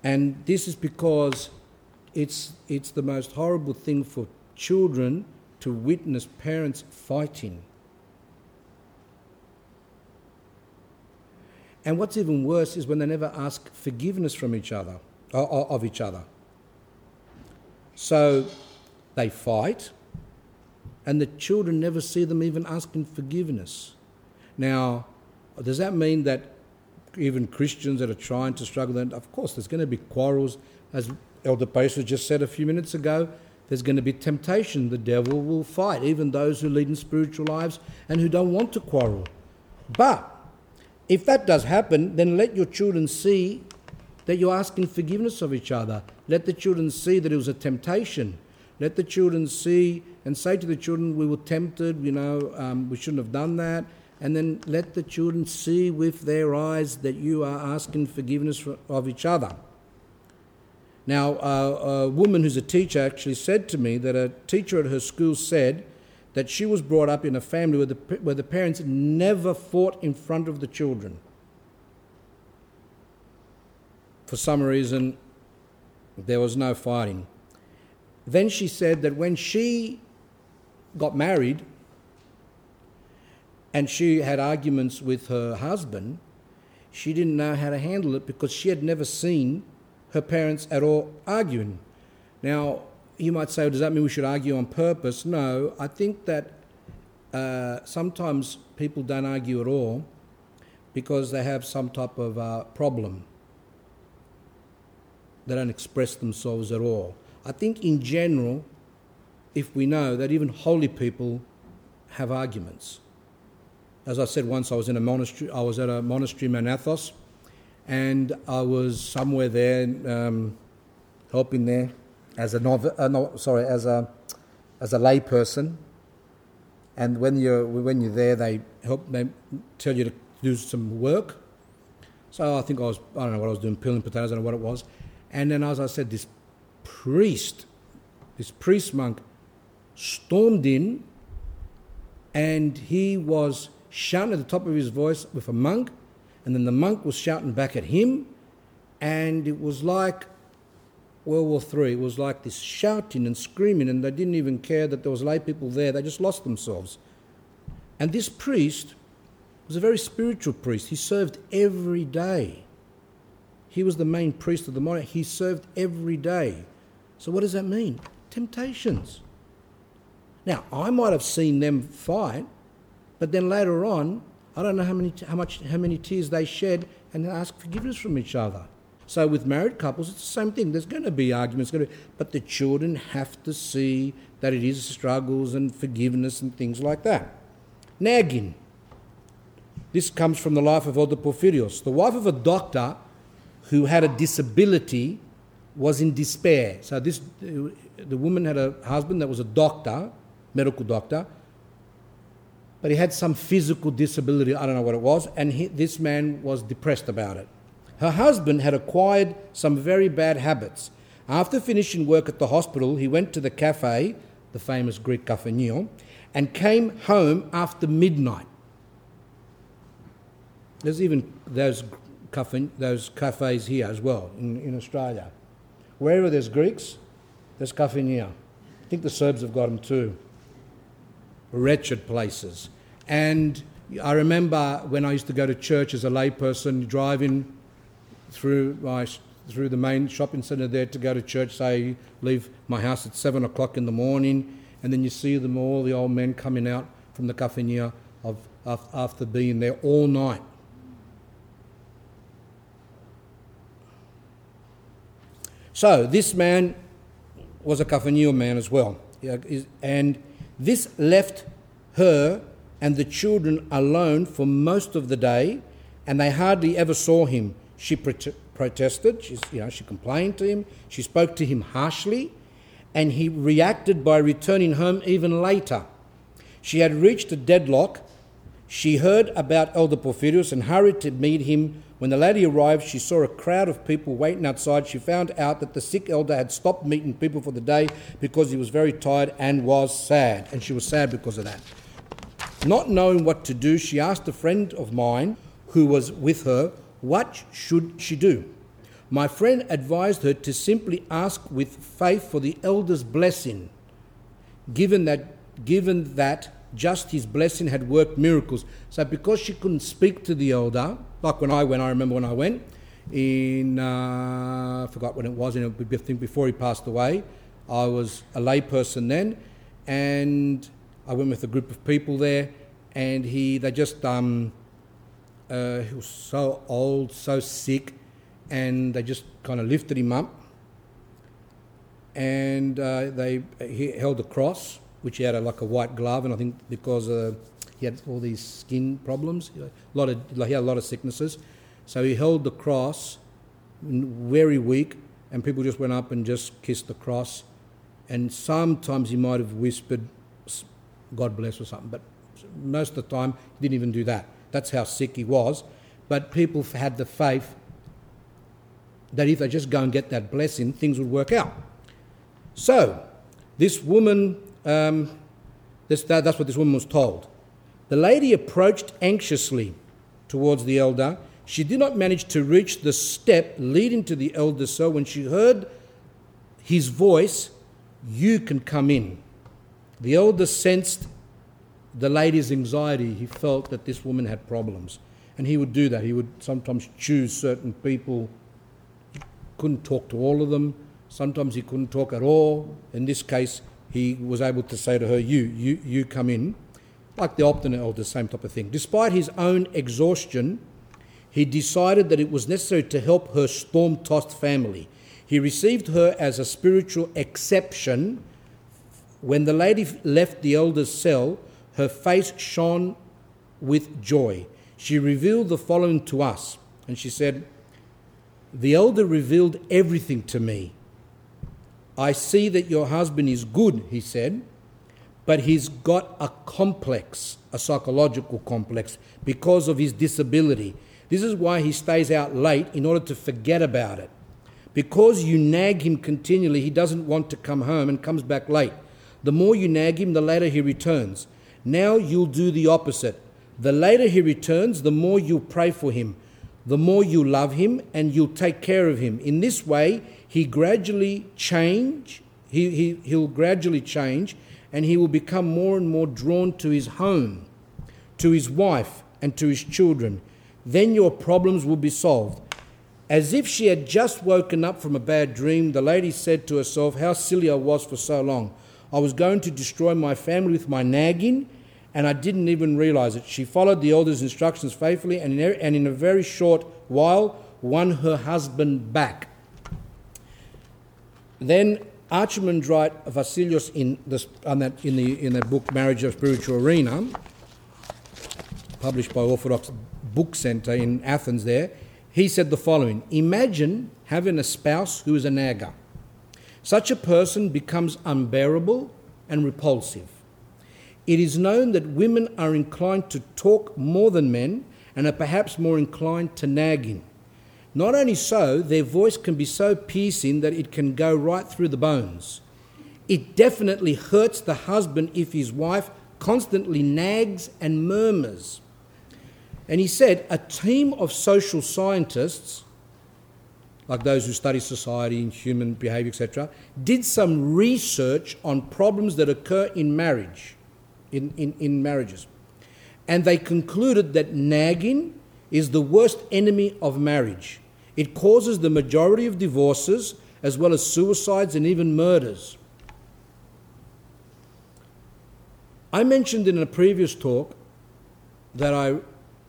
And this is because it's, it's the most horrible thing for children to witness parents fighting. And what's even worse is when they never ask forgiveness from each other, of each other. So they fight, and the children never see them even asking forgiveness. Now, does that mean that even Christians that are trying to struggle, then of course there's going to be quarrels, as Elder Paisios just said a few minutes ago. There's going to be temptation. The devil will fight, even those who lead in spiritual lives and who don't want to quarrel. But if that does happen, then let your children see that you're asking forgiveness of each other. Let the children see that it was a temptation let the children see and say to the children, We were tempted, you know, um, we shouldn't have done that. And then let the children see with their eyes that you are asking forgiveness of each other. Now, uh, a woman who's a teacher actually said to me that a teacher at her school said that she was brought up in a family where the, where the parents never fought in front of the children. For some reason, there was no fighting. Then she said that when she got married and she had arguments with her husband, she didn't know how to handle it because she had never seen her parents at all arguing. Now, you might say, well, does that mean we should argue on purpose? No, I think that uh, sometimes people don't argue at all because they have some type of uh, problem. They don't express themselves at all. I think in general, if we know that even holy people have arguments. As I said once, I was in a monastery. I was at a monastery Manathos, and I was somewhere there um, helping there as a novi- uh, no, sorry as a as a lay person. And when you're when you're there, they help they tell you to do some work. So I think I was I don't know what I was doing, peeling potatoes, I don't know what it was. And then as I said, this priest, this priest monk, stormed in, and he was shouting at the top of his voice with a monk, and then the monk was shouting back at him, and it was like World War Three. It was like this shouting and screaming, and they didn't even care that there was lay people there. They just lost themselves. And this priest was a very spiritual priest. He served every day. He was the main priest of the monastery. He served every day. So what does that mean? Temptations. Now I might have seen them fight, but then later on, I don't know how many, how much, how many tears they shed and ask forgiveness from each other. So with married couples, it's the same thing. There's going to be arguments, going to, but the children have to see that it is struggles and forgiveness and things like that. Nagging. This comes from the life of Elder Porphyrios. The wife of a doctor who had a disability was in despair. So this, the woman had a husband that was a doctor, medical doctor, but he had some physical disability. I don't know what it was, and he, this man was depressed about it. Her husband had acquired some very bad habits. After finishing work at the hospital, he went to the cafe, the famous Greek kafenio, and came home after midnight. There's even those, cafe, those cafes here as well in, in Australia. Wherever there's Greeks, there's kafenio. I think the Serbs have got them too. Wretched places. And I remember when I used to go to church as a layperson, driving through my through the main shopping centre there to go to church. Say, leave my house at seven o'clock in the morning, and then you see them all, the old men coming out from the kafenio of after being there all night. So this man was a kafenio man as well, and this left her and the children alone for most of the day, and they hardly ever saw him. She protested, She's, you know, she complained to him, she spoke to him harshly, and he reacted by returning home even later. She had reached a deadlock. She heard about Elder Porphyrios and hurried to meet him. When the lady arrived, she saw a crowd of people waiting outside. She found out that the sick elder had stopped meeting people for the day because he was very tired and was sad. And she was sad because of that. Not knowing what to do, she asked a friend of mine who was with her, What should she do? My friend advised her to simply ask with faith for the elder's blessing, given that, given that just his blessing had worked miracles. So, because she couldn't speak to the elder, like when I went, I remember when I went in, uh, I forgot when it was, in, I think before he passed away, I was a layperson then, and I went with a group of people there, and he they just um, uh, he was so old, so sick, and they just kind of lifted him up, and uh, they he held a cross, which he had a, like a white glove, and I think because uh, he had all these skin problems, a lot of he had a lot of sicknesses, so he held the cross, very weak, and people just went up and just kissed the cross, and sometimes he might have whispered God bless or something. But most of the time, he didn't even do that. That's how sick he was. But people had the faith that if they just go and get that blessing, things would work out. So, this woman, um, this, that, that's what this woman was told. The lady approached anxiously towards the elder. She did not manage to reach the step leading to the elder's cell when she heard his voice, You can come in. The elder sensed the lady's anxiety. He felt that this woman had problems. And he would do that. He would sometimes choose certain people. He couldn't talk to all of them. Sometimes he couldn't talk at all. In this case, he was able to say to her, You, you, you come in. Like the Optina elder, same type of thing. Despite his own exhaustion, he decided that it was necessary to help her storm tossed family. He received her as a spiritual exception when the lady left the elder's cell, her face shone with joy. She revealed the following to us, and she said, The elder revealed everything to me. I see that your husband is good, he said, but he's got a complex, a psychological complex, because of his disability. This is why he stays out late in order to forget about it. Because you nag him continually, he doesn't want to come home and comes back late. The more you nag him, the later he returns. Now you'll do the opposite. The later he returns, the more you'll pray for him, the more you love him, and you'll take care of him. In this way, he gradually change. He, he, he'll gradually change, and he will become more and more drawn to his home, to his wife, and to his children. Then your problems will be solved. As if she had just woken up from a bad dream, the lady said to herself, How silly I was for so long. I was going to destroy my family with my nagging, and I didn't even realize it. She followed the elder's instructions faithfully, and in, and in a very short while, won her husband back. Then Archimandrite Vasilios, in, this, that, in, the, in the book Marriage of Spiritual Arena, published by Orthodox Book Center in Athens, there, he said the following Imagine having a spouse who is a nagger. Such a person becomes unbearable and repulsive. It is known that women are inclined to talk more than men and are perhaps more inclined to nagging. Not only so, their voice can be so piercing that it can go right through the bones. It definitely hurts the husband if his wife constantly nags and murmurs. And he said a team of social scientists, like those who study society and human behavior, etc., did some research on problems that occur in marriage, in, in, in marriages. And they concluded that nagging is the worst enemy of marriage. It causes the majority of divorces, as well as suicides and even murders. I mentioned in a previous talk that I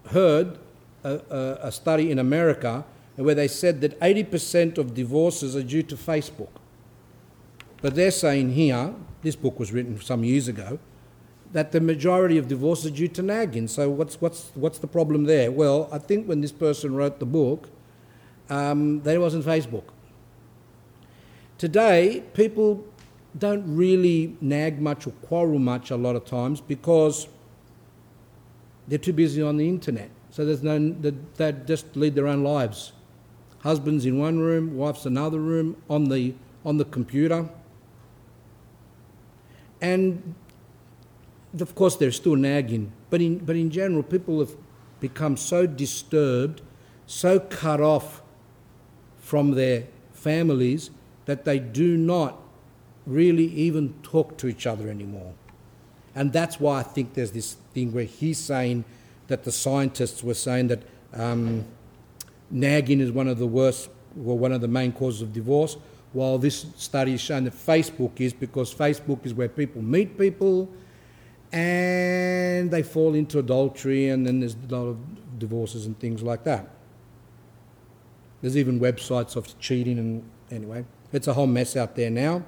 heard a, a, a study in America where they said that 80% of divorces are due to Facebook. But they're saying here, this book was written some years ago, that the majority of divorces are due to nagging. So what's, what's, what's the problem there? Well, I think when this person wrote the book, um, there wasn't Facebook. Today, people don't really nag much or quarrel much a lot of times because they're too busy on the internet. So there's no, they just lead their own lives. Husbands in one room, wives another room, on the, on the computer. And of course, they're still nagging, but in, but in general, people have become so disturbed, so cut off from their families that they do not really even talk to each other anymore. And that's why I think there's this thing where he's saying that the scientists were saying that um, nagging is one of the worst, or one of the main causes of divorce, while this study is showing that Facebook is because Facebook is where people meet people and they fall into adultery, and then there's a lot of divorces and things like that. There's even websites of cheating, and anyway, it's a whole mess out there now.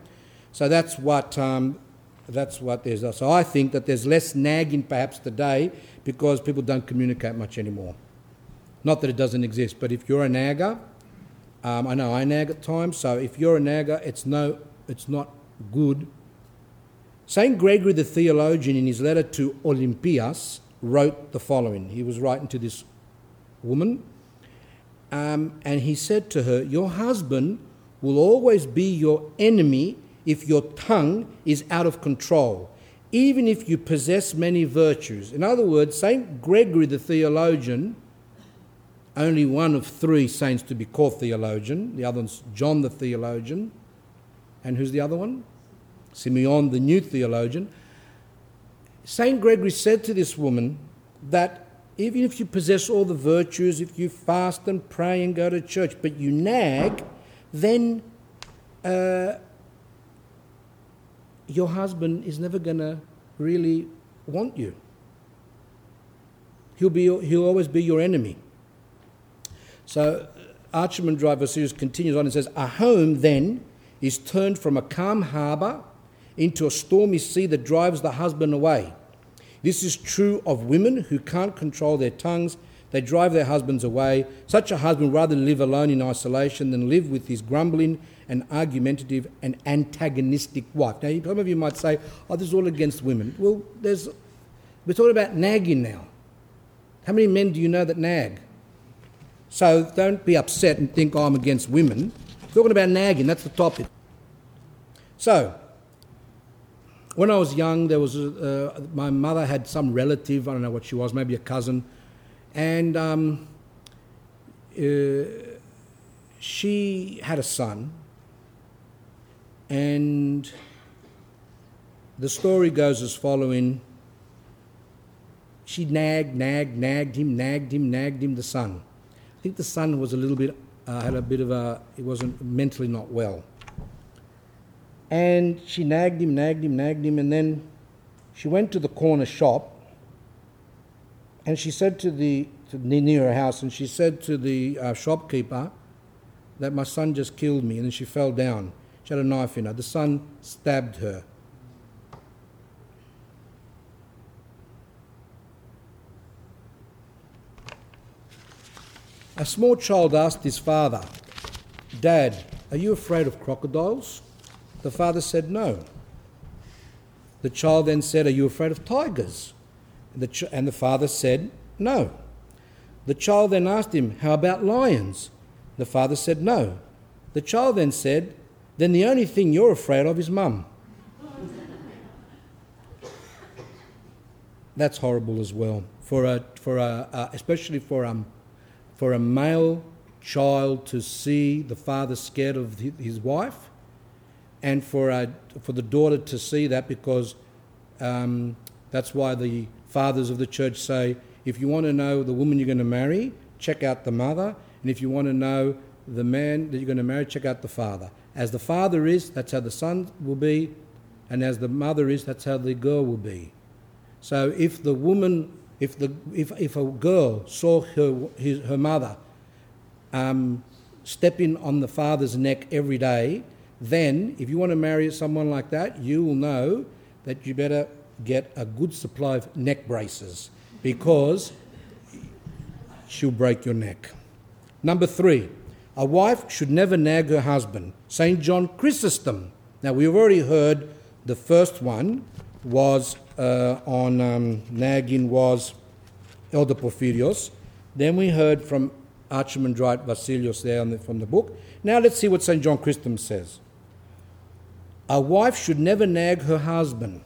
So that's what um, that's what there's. So I think that there's less nagging perhaps today because people don't communicate much anymore. Not that it doesn't exist, but if you're a nagger, um, I know I nag at times. So if you're a nagger, it's no, it's not good St. Gregory the theologian, in his letter to Olympias, wrote the following. He was writing to this woman, um, and he said to her, Your husband will always be your enemy if your tongue is out of control, even if you possess many virtues. In other words, St. Gregory the theologian, only one of three saints to be called theologian, the other one's John the theologian, and who's the other one? Simeon, the new theologian, St. Gregory said to this woman that even if you possess all the virtues, if you fast and pray and go to church, but you nag, then uh, your husband is never going to really want you. He'll, be, he'll always be your enemy. So Archimandrite Vasilios continues on and says, A home then is turned from a calm harbour into a stormy sea that drives the husband away. This is true of women who can't control their tongues. They drive their husbands away. Such a husband rather live alone in isolation than live with his grumbling and argumentative and antagonistic wife. Now, some of you might say, oh, this is all against women. Well, there's, we're talking about nagging now. How many men do you know that nag? So don't be upset and think oh, I'm against women. We're talking about nagging, that's the topic. So, when I was young, there was a, uh, my mother had some relative, I don't know what she was, maybe a cousin, and um, uh, she had a son, and the story goes as following. She nagged, nagged, nagged him, nagged him, nagged him, the son. I think the son was a little bit, uh, had a bit of a, he wasn't mentally not well. And she nagged him, nagged him, nagged him, and then she went to the corner shop and she said to the, to, near her house, and she said to the uh, shopkeeper that my son just killed me, and then she fell down. She had a knife in her. The son stabbed her. A small child asked his father, Dad, are you afraid of crocodiles? The father said, No. The child then said, Are you afraid of tigers? And the, ch- and the father said, No. The child then asked him, How about lions? The father said, No. The child then said, Then the only thing you're afraid of is mum. That's horrible as well, for a, for a, uh, especially for, um, for a male child to see the father scared of his wife and for, a, for the daughter to see that because um, that's why the fathers of the church say if you want to know the woman you're going to marry, check out the mother, and if you want to know the man that you're going to marry, check out the father. As the father is, that's how the son will be, and as the mother is, that's how the girl will be. So if the woman, if, the, if, if a girl saw her, his, her mother um, stepping on the father's neck every day, then if you want to marry someone like that, you will know that you better get a good supply of neck braces because she'll break your neck. Number three, a wife should never nag her husband. St. John Chrysostom. Now, we've already heard the first one was uh, on um, nagging was Elder Porphyrios. Then we heard from Archimandrite Vasilios there the, from the book. Now let's see what St. John Chrysostom says. A wife should never nag her husband.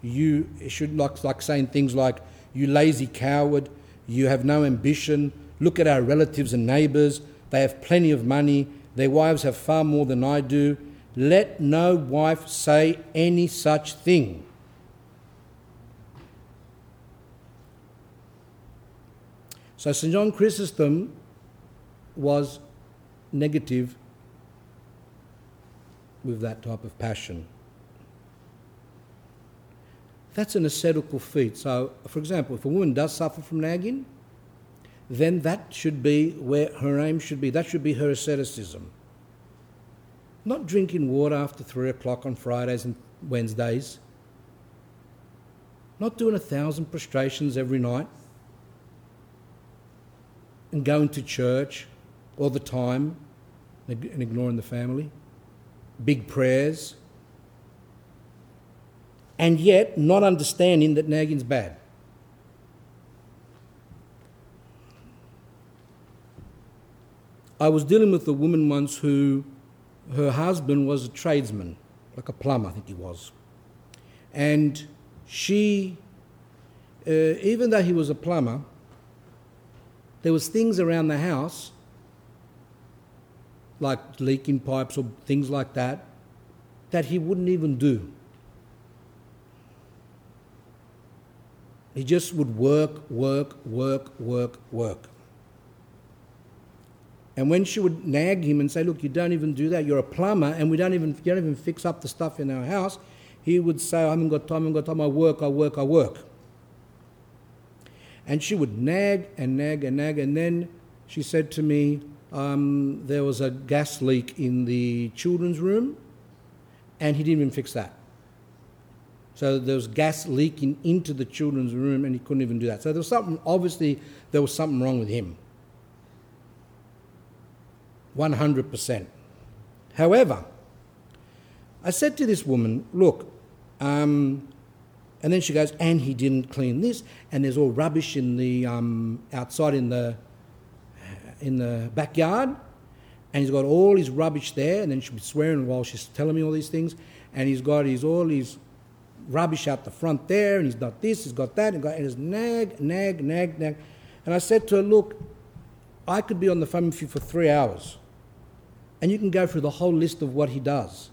You should like, like saying things like, you lazy coward, you have no ambition, look at our relatives and neighbours, they have plenty of money, their wives have far more than I do. Let no wife say any such thing. So St. John Chrysostom was negative with that type of passion. That's an ascetical feat. So, for example, if a woman does suffer from nagging, then that should be where her aim should be. That should be her asceticism. Not drinking water after three o'clock on Fridays and Wednesdays. Not doing a thousand prostrations every night. And going to church all the time and ignoring the family big prayers, and yet not understanding that nagging's bad. I was dealing with a woman once who her husband was a tradesman, like a plumber, I think he was. And she, uh, even though he was a plumber, there was things around the house like leaking pipes or things like that, that he wouldn't even do. He just would work, work, work, work, work. And when she would nag him and say, Look, you don't even do that, you're a plumber, and we don't even, you don't even fix up the stuff in our house, he would say, I haven't got time, I haven't got time, I work, I work, I work. And she would nag and nag and nag, and then she said to me, um, there was a gas leak in the children's room, and he didn't even fix that. So there was gas leaking into the children's room and he couldn't even do that. So there was something, obviously, there was something wrong with him. 100%. However, I said to this woman, look, um, and then she goes, and he didn't clean this, and there's all rubbish in the um, outside in the in the backyard, and he's got all his rubbish there, and then she'll be swearing while she's telling me all these things, and he's got his all his rubbish out the front there, and he's got this, he's got that, and, it's nag, nag, nag, nag. And I said to her, look, I could be on the phone with you for three hours, and you can go through the whole list of what he does.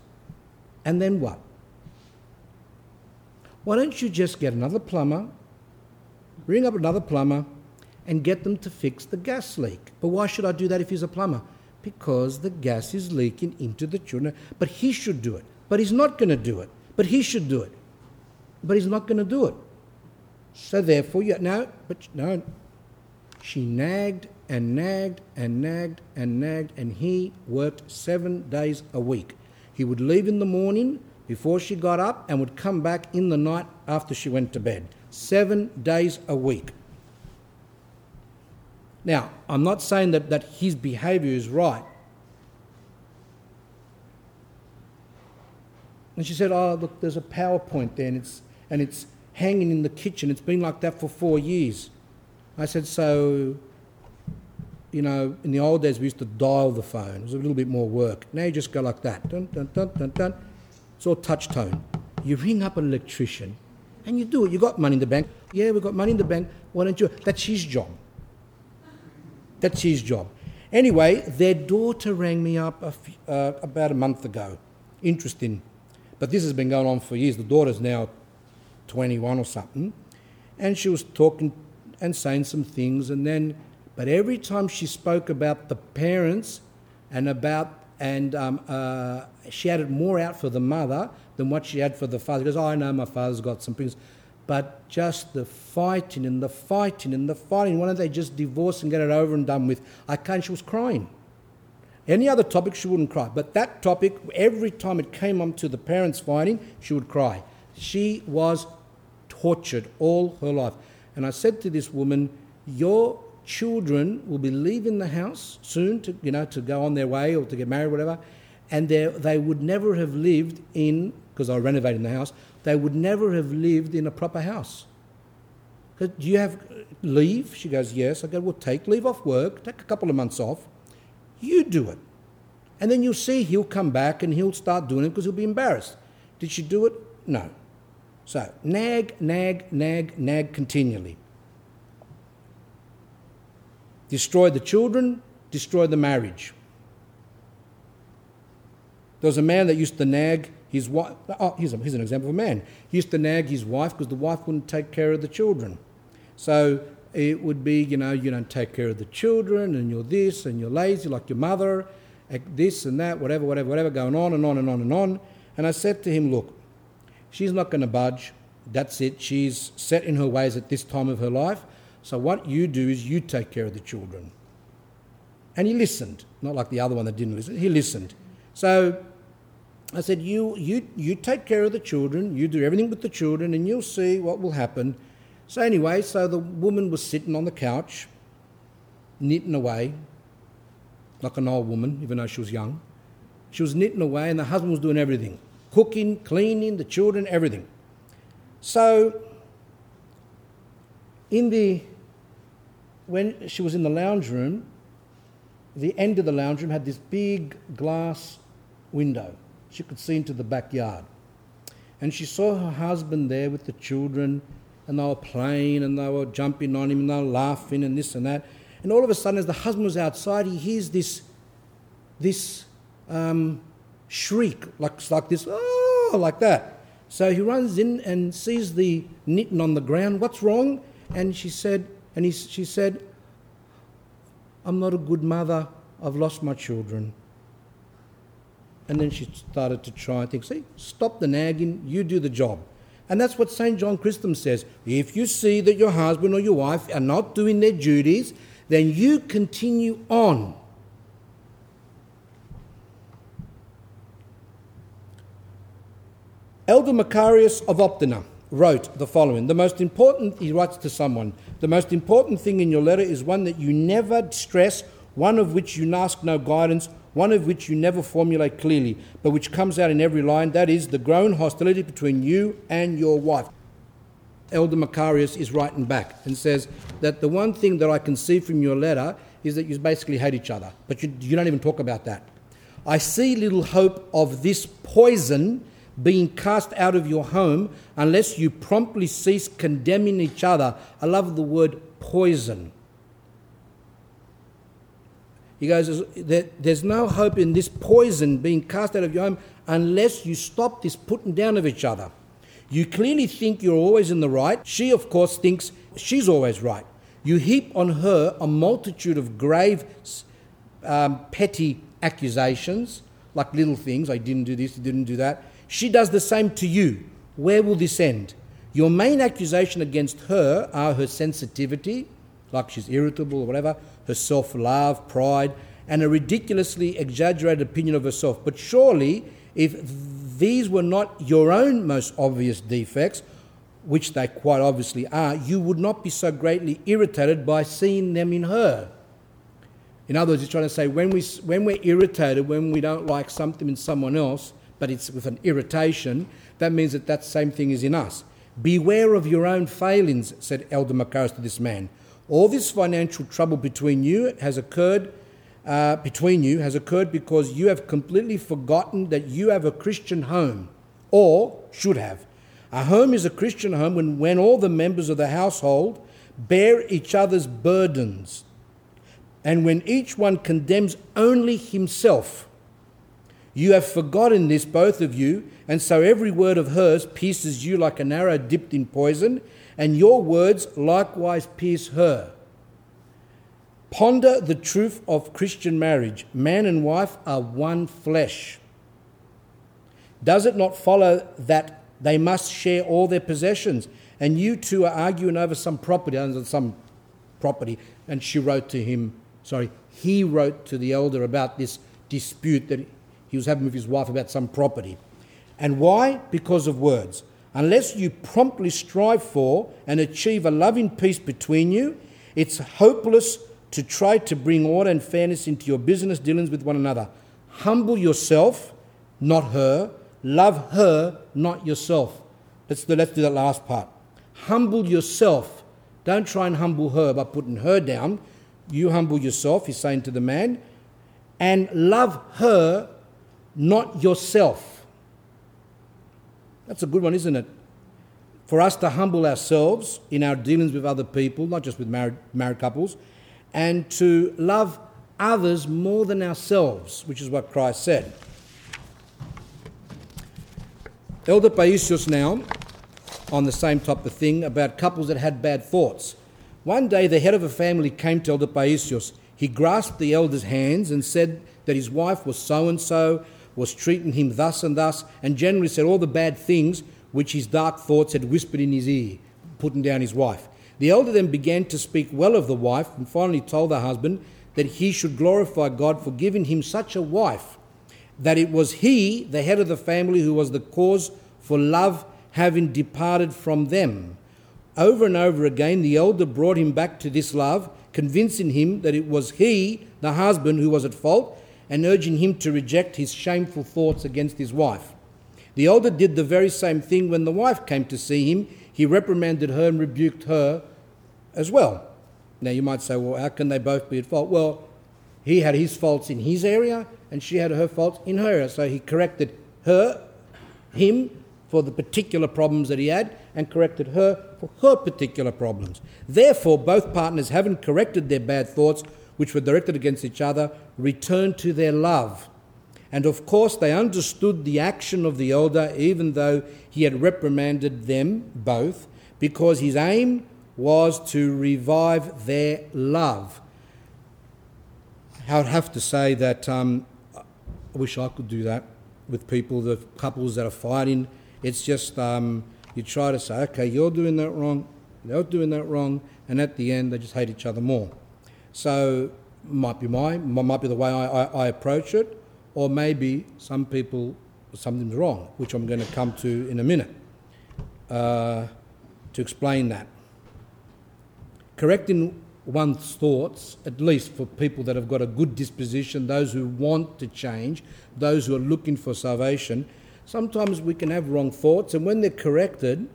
And then what? Why don't you just get another plumber, ring up another plumber, and get them to fix the gas leak? But why should I do that if he's a plumber? Because the gas is leaking into the children. But he should do it. But he's not going to do it. But he should do it. But he's not going to do it. So therefore, you, no, but no. She nagged and nagged and nagged and nagged, and he worked seven days a week. He would leave in the morning before she got up and would come back in the night after she went to bed. Seven days a week. Now, I'm not saying that, that his behaviour is right. And she said, Oh, look, there's a PowerPoint there and it's, and it's hanging in the kitchen. It's been like that for four years. I said, So, you know, in the old days we used to dial the phone. It was a little bit more work. Now you just go like that. Dun, dun, dun, dun, dun. It's all touch tone. You ring up an electrician and you do it. You got money in the bank. Yeah, we've got money in the bank. Why don't you? That's his job. That's his job. Anyway, their daughter rang me up a f- uh, about a month ago. Interesting. But this has been going on for years. The daughter's now 21 or something. And she was talking and saying some things. And then, but every time she spoke about the parents and about and um, uh, she it more out for the mother than what she had for the father. Because oh, I know my father's got some things. But just the fighting and the fighting and the fighting. Why don't they just divorce and get it over and done with? I can't. She was crying. Any other topic, she wouldn't cry. But that topic, every time it came on to the parents fighting, she would cry. She was tortured all her life. And I said to this woman, Your children will be leaving the house soon to, you know, to go on their way or to get married, whatever, and they would never have lived in, because I renovated the house, they would never have lived in a proper house. Do you have leave? She goes, Yes. I go, Well, take leave off work, take a couple of months off. You do it. And then you'll see he'll come back and he'll start doing it because he'll be embarrassed. Did she do it? No. So, nag, nag, nag, nag continually destroy the children, destroy the marriage. There was a man that used to nag his wife. Oh, here's, a, here's an example of a man. He used to nag his wife because the wife wouldn't take care of the children. So it would be, you know, you don't take care of the children and you're this and you're lazy like your mother, this and that, whatever, whatever, whatever, going on and on and on and on. And I said to him, look, she's not going to budge. That's it. She's set in her ways at this time of her life. So what you do is you take care of the children. And he listened, not like the other one that didn't listen. He listened. So I said, you, you, you take care of the children, you do everything with the children, and you'll see what will happen. So, anyway, so the woman was sitting on the couch, knitting away, like an old woman, even though she was young. She was knitting away, and the husband was doing everything cooking, cleaning, the children, everything. So, in the when she was in the lounge room, the end of the lounge room had this big glass window. She could see into the backyard. And she saw her husband there with the children, and they were playing and they were jumping on him and they were laughing and this and that. And all of a sudden, as the husband was outside, he hears this, this um, shriek, like, like this, oh, like that. So he runs in and sees the knitting on the ground. What's wrong? And she said, and he, she said, I'm not a good mother. I've lost my children. And then she started to try and think, see, stop the nagging, you do the job. And that's what St. John Chrysostom says. If you see that your husband or your wife are not doing their duties, then you continue on. Elder Macarius of Optina wrote the following The most important, he writes to someone, the most important thing in your letter is one that you never stress, one of which you ask no guidance, one of which you never formulate clearly, but which comes out in every line that is, the grown hostility between you and your wife. Elder Macarius is writing back and says that the one thing that I can see from your letter is that you basically hate each other, but you, you don't even talk about that. I see little hope of this poison being cast out of your home unless you promptly cease condemning each other. I love the word poison. He goes, There's no hope in this poison being cast out of your home unless you stop this putting down of each other. You clearly think you're always in the right. She, of course, thinks she's always right. You heap on her a multitude of grave, um, petty accusations, like little things. I didn't do this, I didn't do that. She does the same to you. Where will this end? Your main accusation against her are her sensitivity, like she's irritable or whatever, her self love, pride, and a ridiculously exaggerated opinion of herself. But surely, if these were not your own most obvious defects, which they quite obviously are, you would not be so greatly irritated by seeing them in her. In other words, he's trying to say when, we, when we're irritated, when we don't like something in someone else, but it's with an irritation, that means that that same thing is in us. Beware of your own failings, said Elder Macarius to this man. All this financial trouble between you has occurred uh, between you has occurred because you have completely forgotten that you have a Christian home, or should have. A home is a Christian home when, when all the members of the household bear each other's burdens, and when each one condemns only himself. You have forgotten this, both of you, and so every word of hers pierces you like an arrow dipped in poison, and your words likewise pierce her. Ponder the truth of Christian marriage. Man and wife are one flesh. Does it not follow that they must share all their possessions? And you two are arguing over some property, under some property. And she wrote to him, sorry, he wrote to the elder about this dispute that he was having with his wife about some property. And why? Because of words. Unless you promptly strive for and achieve a loving peace between you, it's hopeless to try to bring order and fairness into your business dealings with one another. Humble yourself, not her. Love her, not yourself. Let's do, let's do that last part. Humble yourself. Don't try and humble her by putting her down. You humble yourself, he's saying to the man, and love her, not yourself. That's a good one, isn't it? For us to humble ourselves in our dealings with other people, not just with married, married couples, and to love others more than ourselves, which is what Christ said. Elder Paisios now, on the same type of thing, about couples that had bad thoughts. One day, the head of a family came to Elder Paisios. He grasped the elder's hands and said that his wife was so and so, was treating him thus and thus, and generally said all the bad things which his dark thoughts had whispered in his ear, putting down his wife. The elder then began to speak well of the wife and finally told the husband that he should glorify God for giving him such a wife, that it was he, the head of the family, who was the cause for love having departed from them. Over and over again, the elder brought him back to this love, convincing him that it was he, the husband, who was at fault, and urging him to reject his shameful thoughts against his wife. The elder did the very same thing when the wife came to see him he reprimanded her and rebuked her as well. Now you might say, well, how can they both be at fault? Well, he had his faults in his area and she had her faults in her area. So he corrected her, him, for the particular problems that he had and corrected her for her particular problems. Therefore, both partners, haven't corrected their bad thoughts, which were directed against each other, returned to their love and of course, they understood the action of the elder, even though he had reprimanded them both, because his aim was to revive their love. I would have to say that um, I wish I could do that with people, the couples that are fighting. It's just um, you try to say, okay, you're doing that wrong, they're doing that wrong, and at the end they just hate each other more. So might be my might be the way I, I, I approach it or maybe some people something's wrong, which I'm going to come to in a minute uh, to explain that. Correcting one's thoughts, at least for people that have got a good disposition, those who want to change, those who are looking for salvation, sometimes we can have wrong thoughts, and when they're corrected,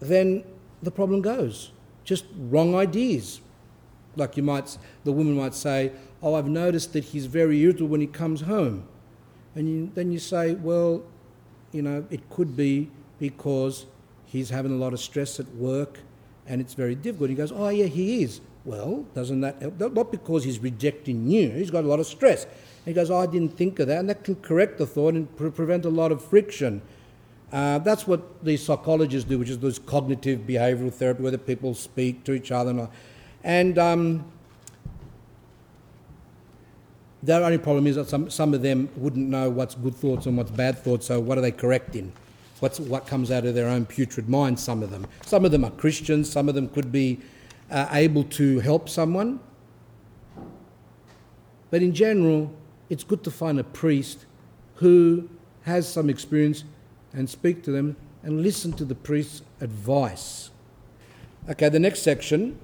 then the problem goes. Just wrong ideas. Like you might, the woman might say, "Oh, I've noticed that he's very irritable when he comes home," and you, then you say, "Well, you know, it could be because he's having a lot of stress at work, and it's very difficult." He goes, "Oh, yeah, he is." Well, doesn't that help? Not because he's rejecting you; he's got a lot of stress. he goes, oh, "I didn't think of that," and that can correct the thought and pre- prevent a lot of friction. Uh, that's what these psychologists do, which is this cognitive behavioral therapy, where the people speak to each other. And, and um, the only problem is that some, some of them wouldn't know what's good thoughts and what's bad thoughts, so what are they correcting? What's, what comes out of their own putrid mind, some of them. Some of them are Christians, some of them could be uh, able to help someone. But in general, it's good to find a priest who has some experience and speak to them and listen to the priest's advice. Okay, the next section,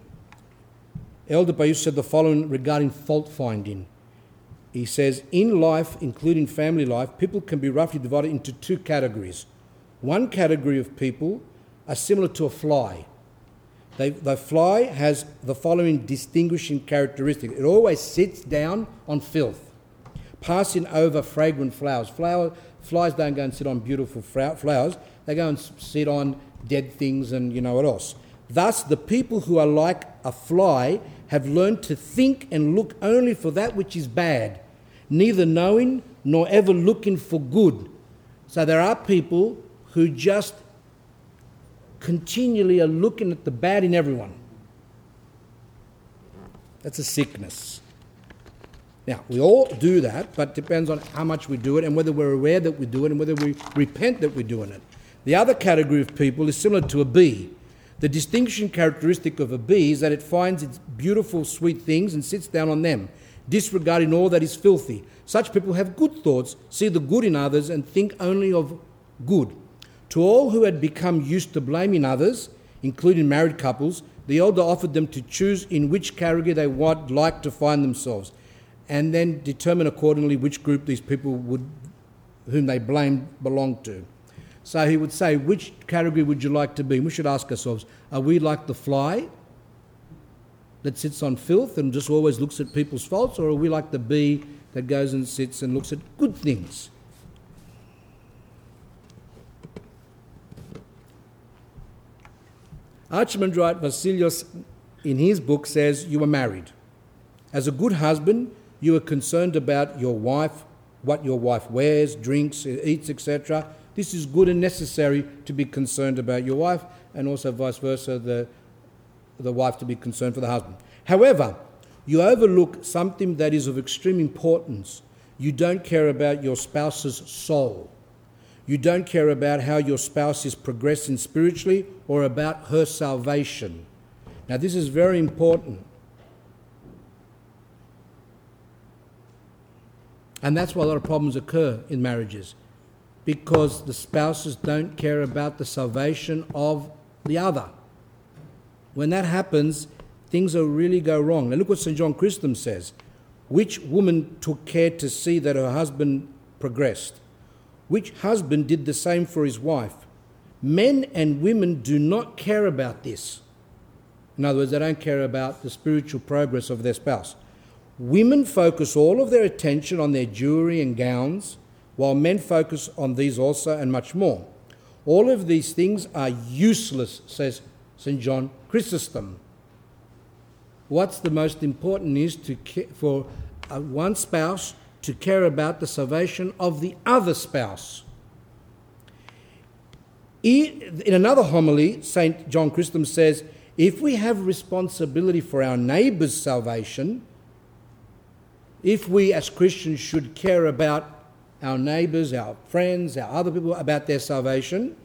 Elder Paisios said the following regarding fault finding. He says, in life, including family life, people can be roughly divided into two categories. One category of people are similar to a fly. They, the fly has the following distinguishing characteristic it always sits down on filth, passing over fragrant flowers. Flower, Flies don't go and sit on beautiful flowers, they go and sit on dead things and you know what else. Thus, the people who are like a fly have learned to think and look only for that which is bad, neither knowing nor ever looking for good. So, there are people who just continually are looking at the bad in everyone. That's a sickness. Now, we all do that, but depends on how much we do it and whether we're aware that we do it and whether we repent that we're doing it. The other category of people is similar to a bee. The distinguishing characteristic of a bee is that it finds its beautiful, sweet things and sits down on them, disregarding all that is filthy. Such people have good thoughts, see the good in others, and think only of good. To all who had become used to blaming others, including married couples, the elder offered them to choose in which category they would like to find themselves and then determine accordingly which group these people would, whom they blamed belonged to. So he would say, which category would you like to be? We should ask ourselves, are we like the fly that sits on filth and just always looks at people's faults, or are we like the bee that goes and sits and looks at good things? Archimandrite Vasilios, in his book, says, You are married. As a good husband, you are concerned about your wife, what your wife wears, drinks, eats, etc. This is good and necessary to be concerned about your wife, and also vice versa, the, the wife to be concerned for the husband. However, you overlook something that is of extreme importance. You don't care about your spouse's soul. You don't care about how your spouse is progressing spiritually or about her salvation. Now, this is very important. And that's why a lot of problems occur in marriages because the spouses don't care about the salvation of the other. When that happens, things will really go wrong. Now, look what St. John Chrysostom says. Which woman took care to see that her husband progressed? Which husband did the same for his wife? Men and women do not care about this. In other words, they don't care about the spiritual progress of their spouse. Women focus all of their attention on their jewelry and gowns, while men focus on these also and much more. All of these things are useless, says St. John Chrysostom. What's the most important is to for uh, one spouse to care about the salvation of the other spouse. In another homily, St. John Chrysostom says, if we have responsibility for our neighbour's salvation, if we as Christians should care about our neighbours, our friends, our other people, about their salvation,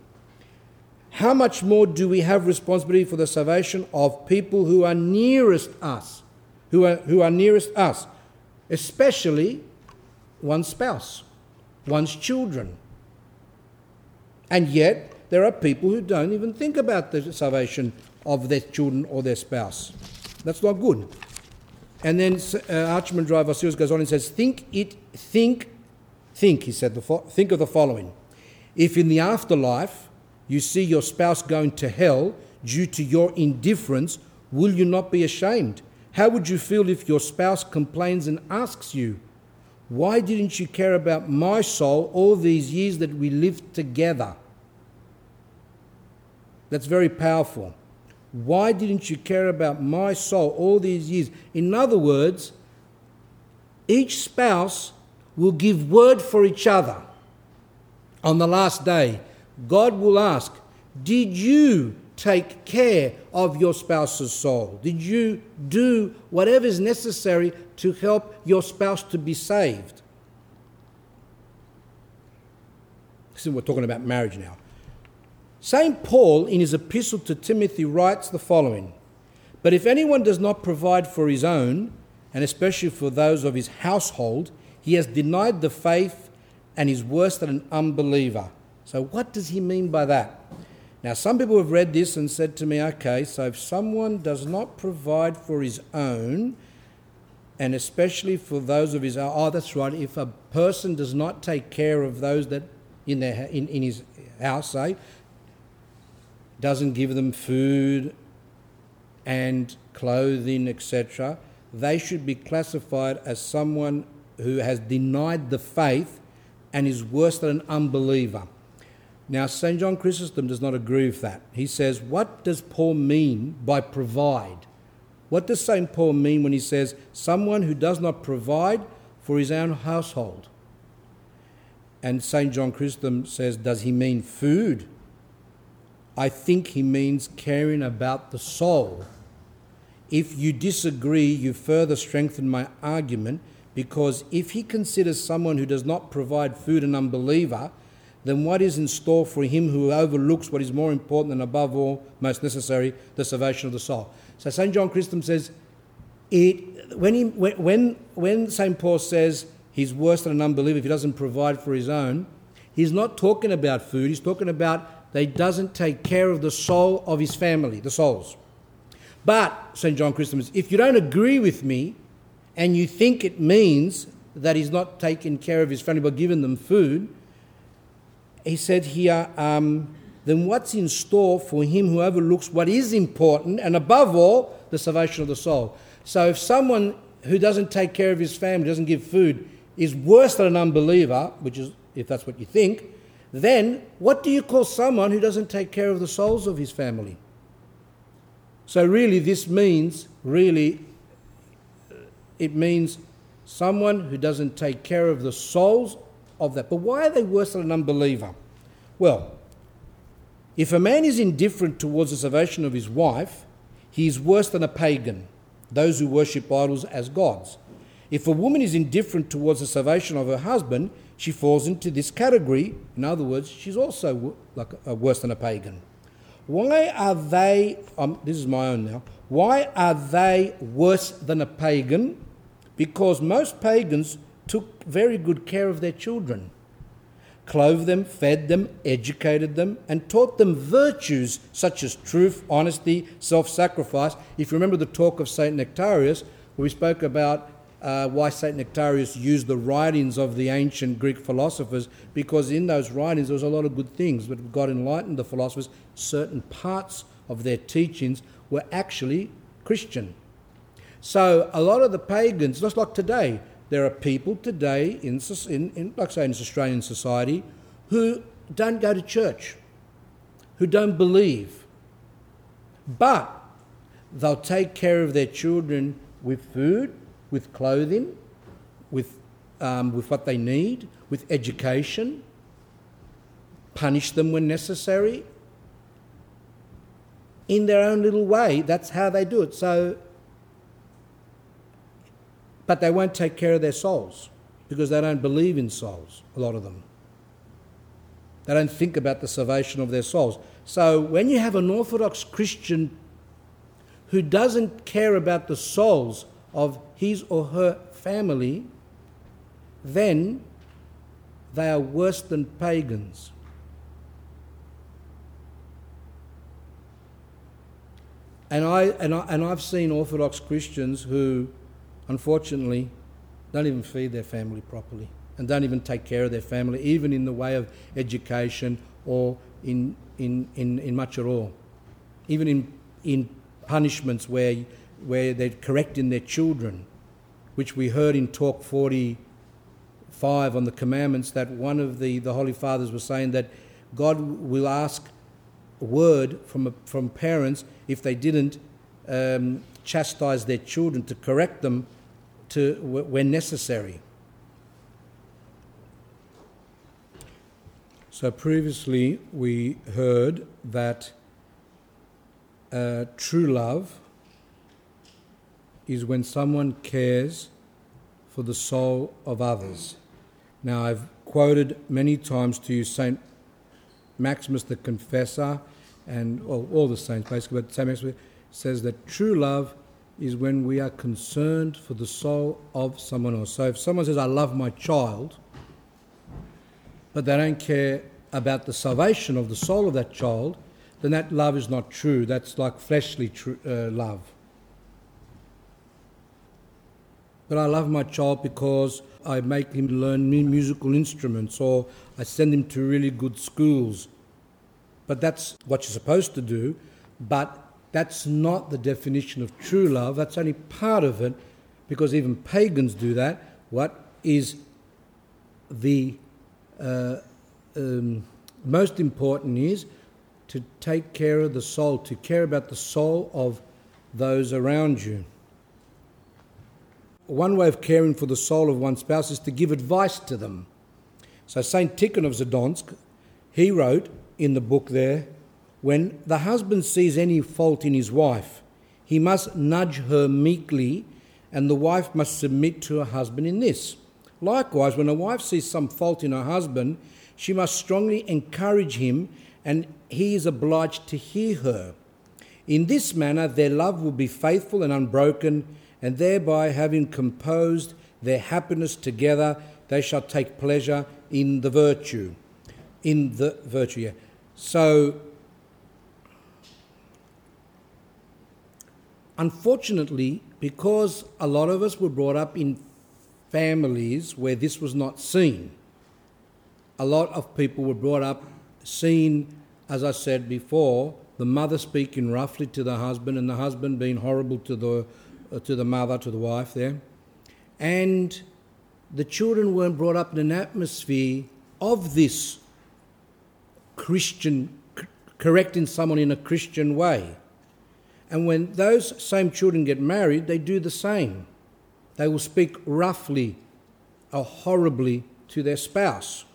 how much more do we have responsibility for the salvation of people who are nearest us, who are, who are nearest us, especially one spouse? one's children. And yet, there are people who don't even think about the salvation of their children or their spouse. That's not good. And then uh, Archimandrite goes on and says, Think it, think, think, he said, think of the following. If in the afterlife you see your spouse going to hell due to your indifference, will you not be ashamed? How would you feel if your spouse complains and asks you, Why didn't you care about my soul all these years that we lived together? That's very powerful. Why didn't you care about my soul all these years? In other words, each spouse will give word for each other. On the last day, God will ask, Did you take care of your spouse's soul? Did you do whatever is necessary to help your spouse to be saved? See, we're talking about marriage now. St. Paul, in his epistle to Timothy, writes the following But if anyone does not provide for his own, and especially for those of his household, he has denied the faith and is worse than an unbeliever. So, what does he mean by that? Now, some people have read this and said to me, okay, so if someone does not provide for his own, and especially for those of his oh that's right if a person does not take care of those that in their in, in his house say doesn't give them food and clothing, etc., they should be classified as someone who has denied the faith and is worse than an unbeliever. Now, St. John Chrysostom does not agree with that. He says, What does Paul mean by provide? What does St. Paul mean when he says, Someone who does not provide for his own household? And St. John Chrysostom says, Does he mean food? I think he means caring about the soul. If you disagree, you further strengthen my argument because if he considers someone who does not provide food an unbeliever, then what is in store for him who overlooks what is more important and above all, most necessary, the salvation of the soul? So St. John Chrysostom says, it, when, he, when, when St. Paul says he's worse than an unbeliever if he doesn't provide for his own, he's not talking about food, he's talking about that he doesn't take care of the soul of his family, the souls. But, St. John Chrysostom, says, if you don't agree with me and you think it means that he's not taking care of his family by giving them food, he said here, um, then what's in store for him who overlooks what is important and above all, the salvation of the soul? So if someone who doesn't take care of his family, doesn't give food, is worse than an unbeliever, which is, if that's what you think, then what do you call someone who doesn't take care of the souls of his family? So, really, this means, really, it means someone who doesn't take care of the souls of that. But why are they worse than an unbeliever? Well, if a man is indifferent towards the salvation of his wife, he is worse than a pagan, those who worship idols as gods. If a woman is indifferent towards the salvation of her husband, she falls into this category. In other words, she's also like uh, worse than a pagan. Why are they, um, this is my own now, why are they worse than a pagan? Because most pagans took very good care of their children, clothed them, fed them, educated them, and taught them virtues such as truth, honesty, self sacrifice. If you remember the talk of St. Nectarius, where we spoke about uh, why St. Nectarius used the writings of the ancient Greek philosophers, because in those writings there was a lot of good things, but God enlightened the philosophers, certain parts of their teachings were actually Christian. So a lot of the pagans, just like today, there are people today in, in, in like say in Australian society, who don't go to church, who don't believe, but they'll take care of their children with food, with clothing, with, um, with what they need, with education, punish them when necessary. In their own little way, that's how they do it. So, but they won't take care of their souls because they don't believe in souls, a lot of them. They don't think about the salvation of their souls. So when you have an Orthodox Christian who doesn't care about the souls of his or her family, then they are worse than pagans. And, I, and, I, and I've seen Orthodox Christians who, unfortunately, don't even feed their family properly and don't even take care of their family, even in the way of education or in, in, in, in much at all. Even in, in punishments where, where they're correcting their children, which we heard in Talk 45 on the commandments, that one of the, the Holy Fathers was saying that God will ask a word from, from parents if they didn't um, chastise their children to correct them to, when necessary. So previously we heard that uh, true love is when someone cares for the soul of others. Now I've quoted many times to you Saint Maximus the Confessor and well, all the saints basically, but Saint Maximus says that true love is when we are concerned for the soul of someone else. So if someone says, I love my child, but they don't care about the salvation of the soul of that child, then that love is not true. That's like fleshly uh, love. But I love my child because I make him learn musical instruments or I send him to really good schools. But that's what you're supposed to do. But that's not the definition of true love. That's only part of it because even pagans do that. What is the uh, um, most important is to take care of the soul, to care about the soul of those around you. One way of caring for the soul of one's spouse is to give advice to them. So, St. Tikhon of Zadonsk, he wrote in the book there when the husband sees any fault in his wife, he must nudge her meekly, and the wife must submit to her husband in this. Likewise, when a wife sees some fault in her husband, she must strongly encourage him, and he is obliged to hear her. In this manner, their love will be faithful and unbroken, and thereby, having composed their happiness together, they shall take pleasure in the virtue. In the virtue, yeah. So, unfortunately, because a lot of us were brought up in families where this was not seen, a lot of people were brought up seen, as I said before, the mother speaking roughly to the husband and the husband being horrible to the, uh, to the mother, to the wife there. And the children weren't brought up in an atmosphere of this Christian, correcting someone in a Christian way. And when those same children get married, they do the same. They will speak roughly or horribly to their spouse.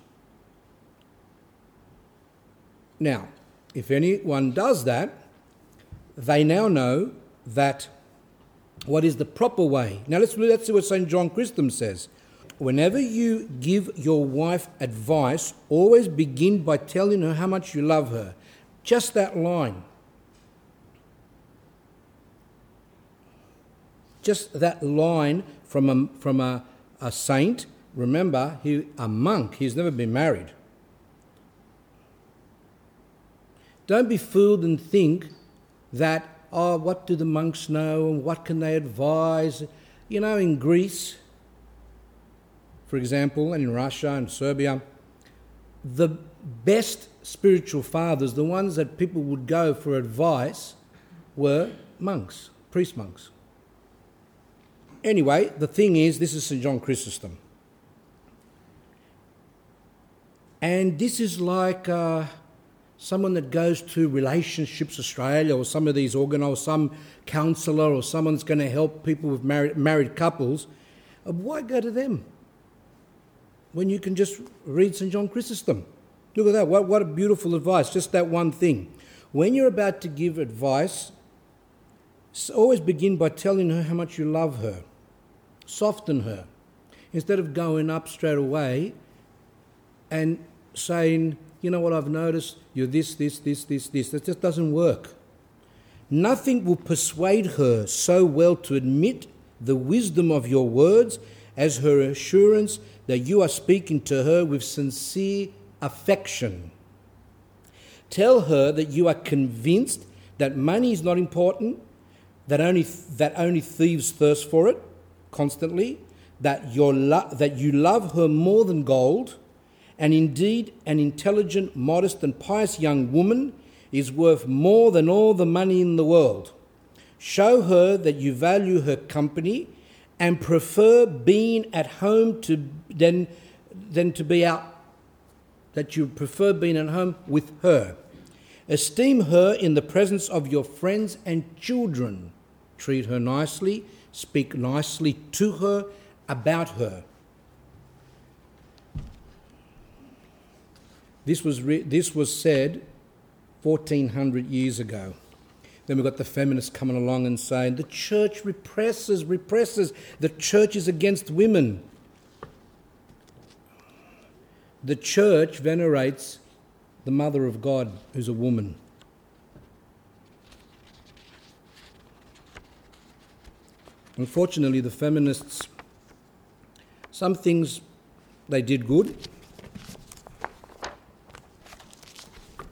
Now, if anyone does that, they now know that what is the proper way. Now, let's, let's see what St. John Chrysostom says. Whenever you give your wife advice, always begin by telling her how much you love her. Just that line. Just that line from a, from a, a saint. Remember, he, a monk, he's never been married. Don't be fooled and think that, oh, what do the monks know and what can they advise? You know, in Greece, for example, and in Russia and Serbia, the best spiritual fathers, the ones that people would go for advice, were monks, priest monks. Anyway, the thing is, this is St. John Chrysostom. And this is like. Uh, someone that goes to Relationships Australia or some of these organised, some counsellor or someone that's going to help people with married, married couples, uh, why go to them when you can just read St. John Chrysostom? Look at that. What, what a beautiful advice. Just that one thing. When you're about to give advice, always begin by telling her how much you love her. Soften her. Instead of going up straight away and saying, you know what I've noticed? You're this, this, this, this, this. That just doesn't work. Nothing will persuade her so well to admit the wisdom of your words as her assurance that you are speaking to her with sincere affection. Tell her that you are convinced that money is not important, that only, that only thieves thirst for it constantly, that, your lo- that you love her more than gold, and indeed an intelligent, modest, and pious young woman is worth more than all the money in the world. Show her that you value her company and prefer being at home to, than, than to be out, that you prefer being at home with her. Esteem her in the presence of your friends and children. Treat her nicely, speak nicely to her about her. This was, re- this was said 1400 years ago. Then we've got the feminists coming along and saying the church represses, represses, the church is against women. The church venerates the Mother of God, who's a woman. Unfortunately, the feminists, some things they did good,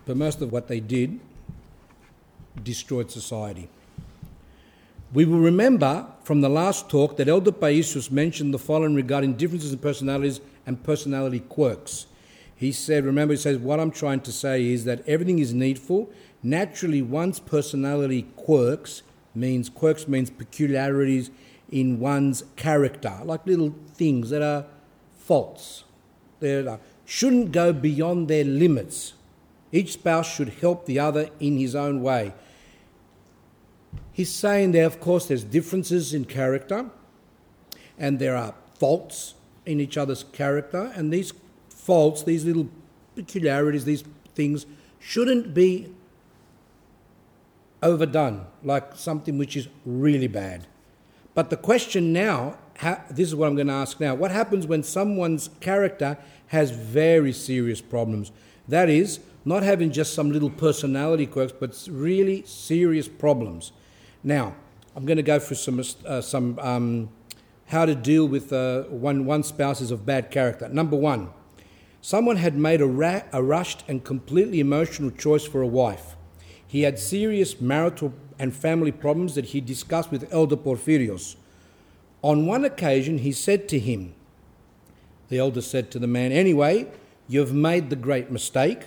but most of what they did destroyed society. We will remember from the last talk that Elder Paisios mentioned the following regarding differences in personalities and personality quirks. He said, remember, he says, what I'm trying to say is that everything is needful. Naturally, one's personality quirks means quirks means peculiarities in one's character, like little things that are faults. They shouldn't go beyond their limits. Each spouse should help the other in his own way. He's saying there, of course, there's differences in character, and there are faults in each other's character, and these faults, these little peculiarities, these things shouldn't be overdone, like something which is really bad. But the question now, this is what I'm going to ask now what happens when someone's character has very serious problems? That is, not having just some little personality quirks, but really serious problems. Now, I'm going to go through some, uh, some um, how to deal with uh, when one spouse is of bad character. Number one, someone had made a, ra- a rushed and completely emotional choice for a wife. He had serious marital and family problems that he discussed with Elder Porphyrios. On one occasion, he said to him, the elder said to the man, Anyway, you've made the great mistake.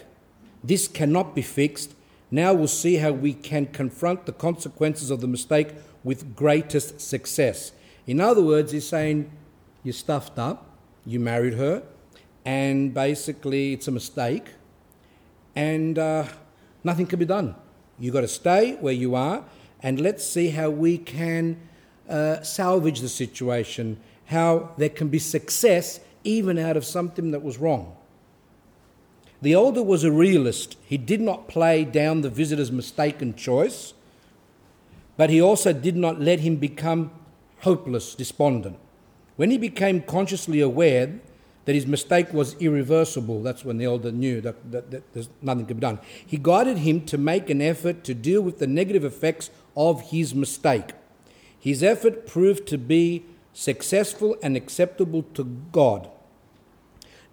This cannot be fixed. Now we'll see how we can confront the consequences of the mistake with greatest success. In other words, he's saying, You stuffed up, you married her, and basically it's a mistake, and uh, nothing can be done. You've got to stay where you are, and let's see how we can uh, salvage the situation, how there can be success even out of something that was wrong. The elder was a realist. He did not play down the visitor's mistaken choice, but he also did not let him become hopeless, despondent. When he became consciously aware that his mistake was irreversible, that's when the elder knew that, that, that there's nothing could be done. He guided him to make an effort to deal with the negative effects of his mistake. His effort proved to be successful and acceptable to God.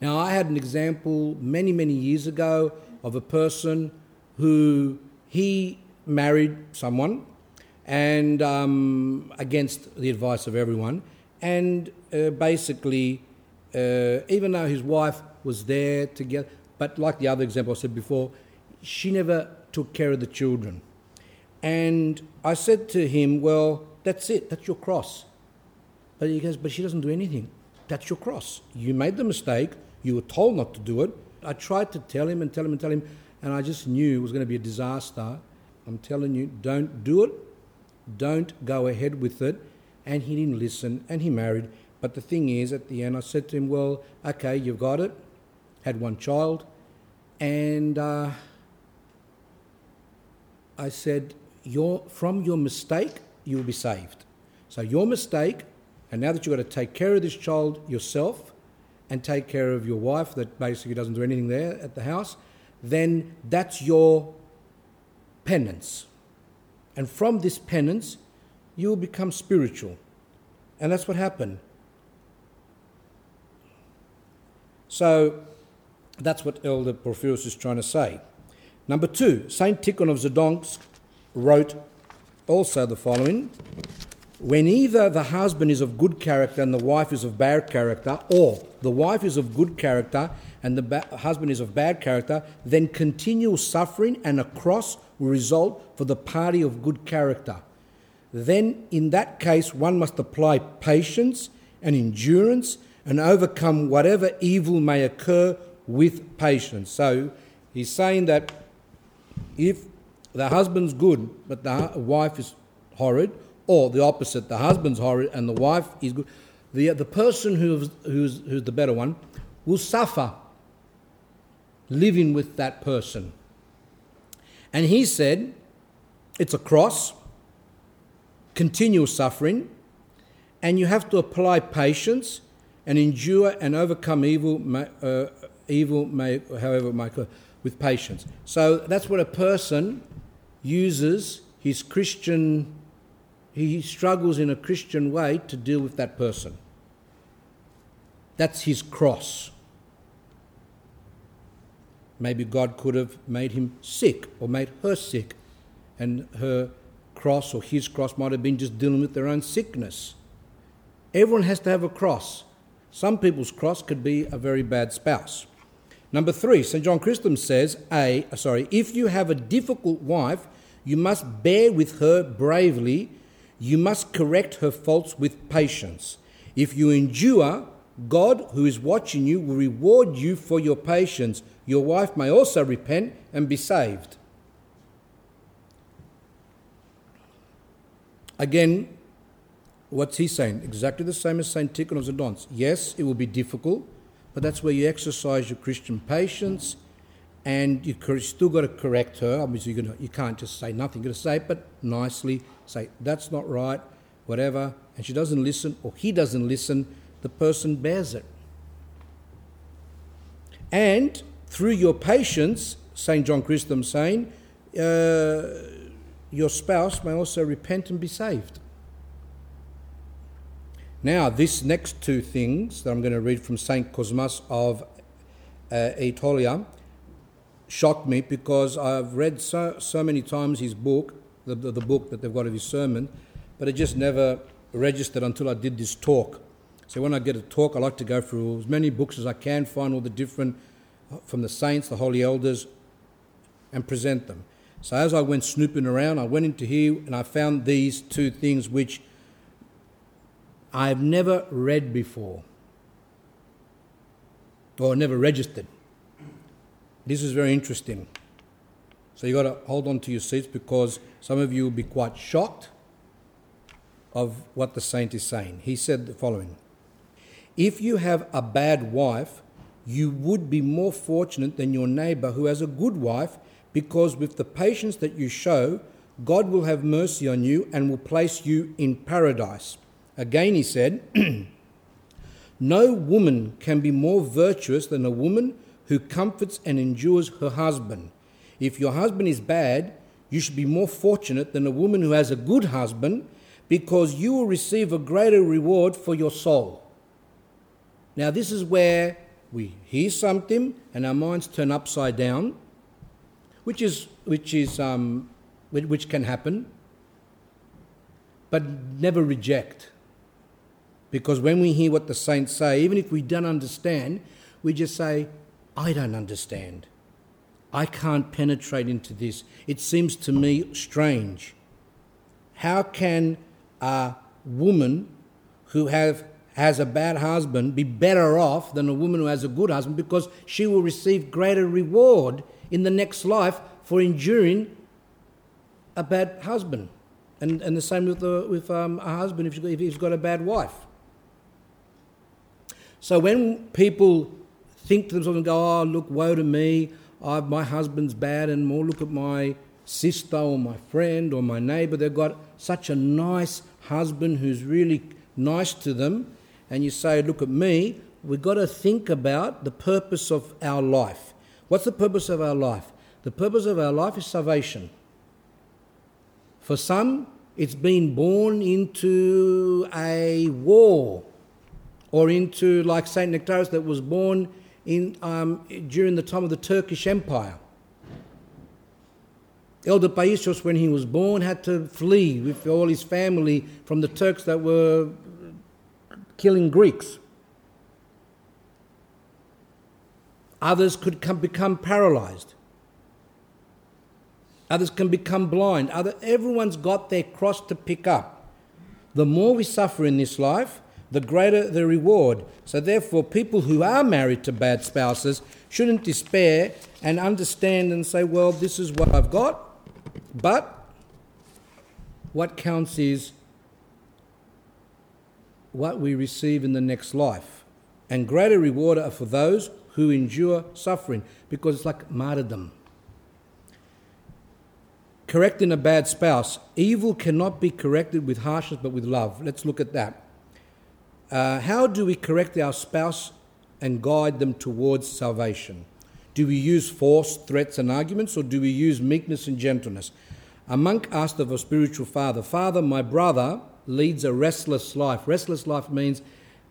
Now, I had an example many, many years ago of a person who he married someone and um, against the advice of everyone, and uh, basically, uh, even though his wife was there together, but like the other example I said before, she never took care of the children. And I said to him, Well, that's it, that's your cross. But he goes, But she doesn't do anything. That's your cross. You made the mistake, you were told not to do it. I tried to tell him and tell him and tell him, and I just knew it was going to be a disaster. I'm telling you, don't do it. Don't go ahead with it. And he didn't listen, and he married. But the thing is, at the end, I said to him, Well, okay, you've got it. Had one child. And uh, I said, your, From your mistake, you'll be saved. So, your mistake, and now that you've got to take care of this child yourself, and take care of your wife that basically doesn't do anything there at the house, then that's your penance. And from this penance, you will become spiritual. And that's what happened. So that's what Elder Porphyrios is trying to say. Number two, Saint Tikhon of Zadonsk wrote also the following When either the husband is of good character and the wife is of bad character, or the wife is of good character and the ba- husband is of bad character, then continual suffering and a cross will result for the party of good character. Then, in that case, one must apply patience and endurance and overcome whatever evil may occur with patience. So, he's saying that if the husband's good but the wife is horrid, or the opposite, the husband's horrid and the wife is good, the, the person who's, who's, who's the better one will suffer living with that person. And he said, it's a cross, continual suffering, and you have to apply patience and endure and overcome evil, uh, evil may, however may with patience. So that's what a person uses his Christian, he struggles in a Christian way to deal with that person. That's his cross. Maybe God could have made him sick or made her sick, and her cross or his cross might have been just dealing with their own sickness. Everyone has to have a cross. Some people's cross could be a very bad spouse. Number three, St. John Chrysostom says, A, uh, sorry, if you have a difficult wife, you must bear with her bravely, you must correct her faults with patience. If you endure, God, who is watching you, will reward you for your patience. Your wife may also repent and be saved. Again, what's he saying? Exactly the same as St. Tikhon of Zadonsk. Yes, it will be difficult, but that's where you exercise your Christian patience and you still got to correct her. Obviously, you you can't just say nothing. You've got to say it, but nicely say, that's not right, whatever. And she doesn't listen, or he doesn't listen, the person bears it. And through your patience, St. John Chrysostom saying, uh, your spouse may also repent and be saved. Now, this next two things that I'm going to read from St. Cosmas of uh, Aetolia shocked me because I've read so, so many times his book, the, the, the book that they've got of his sermon, but it just never registered until I did this talk. So when I get a talk, I like to go through as many books as I can, find all the different, uh, from the saints, the holy elders, and present them. So as I went snooping around, I went into here and I found these two things which I've never read before or never registered. This is very interesting. So you got to hold on to your seats because some of you will be quite shocked of what the saint is saying. He said the following If you have a bad wife, you would be more fortunate than your neighbor who has a good wife, because with the patience that you show, God will have mercy on you and will place you in paradise. Again, he said, *clears throat* No woman can be more virtuous than a woman who comforts and endures her husband. If your husband is bad, you should be more fortunate than a woman who has a good husband because you will receive a greater reward for your soul. Now, this is where we hear something and our minds turn upside down, which is, which is um, which can happen, but never reject. Because when we hear what the saints say, even if we don't understand, we just say, I don't understand. I can't penetrate into this. It seems to me strange. How can a woman who have, has a bad husband be better off than a woman who has a good husband because she will receive greater reward in the next life for enduring a bad husband? And, and the same with, the, with um, a husband if, if he's got a bad wife. So when people think to themselves and go, oh, look, woe to me, I, my husband's bad, and more look at my sister or my friend or my neighbour, they've got such a nice husband who's really nice to them, and you say, look at me, we've got to think about the purpose of our life. What's the purpose of our life? The purpose of our life is salvation. For some, it's been born into a war or into, like St. Nectarius, that was born in, um, during the time of the Turkish Empire. Elder Paisios, when he was born, had to flee with all his family from the Turks that were killing Greeks. Others could come, become paralyzed. Others can become blind. Other, everyone's got their cross to pick up. The more we suffer in this life, the greater the reward. So, therefore, people who are married to bad spouses shouldn't despair and understand and say, Well, this is what I've got, but what counts is what we receive in the next life. And greater reward are for those who endure suffering because it's like martyrdom. Correcting a bad spouse. Evil cannot be corrected with harshness but with love. Let's look at that. Uh, how do we correct our spouse and guide them towards salvation? Do we use force, threats, and arguments, or do we use meekness and gentleness? A monk asked of a spiritual father, Father, my brother leads a restless life. Restless life means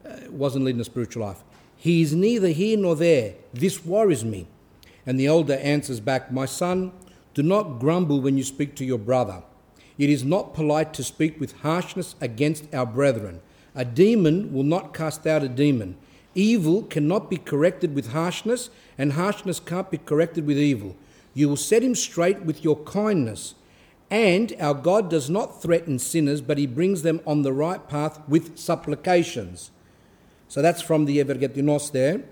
uh, wasn't leading a spiritual life. He is neither here nor there. This worries me. And the elder answers back, My son, do not grumble when you speak to your brother. It is not polite to speak with harshness against our brethren. A demon will not cast out a demon. Evil cannot be corrected with harshness, and harshness can't be corrected with evil. You will set him straight with your kindness. And our God does not threaten sinners, but he brings them on the right path with supplications. So that's from the Evergetinos there,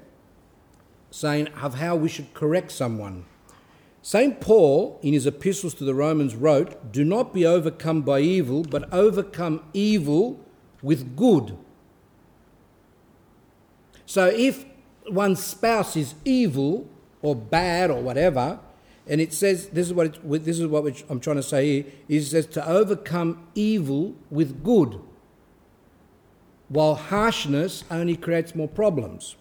saying of how we should correct someone. St. Paul, in his epistles to the Romans, wrote, Do not be overcome by evil, but overcome evil with good. So if one's spouse is evil or bad or whatever, and it says, this is what, it, this is what I'm trying to say here, it says to overcome evil with good while harshness only creates more problems.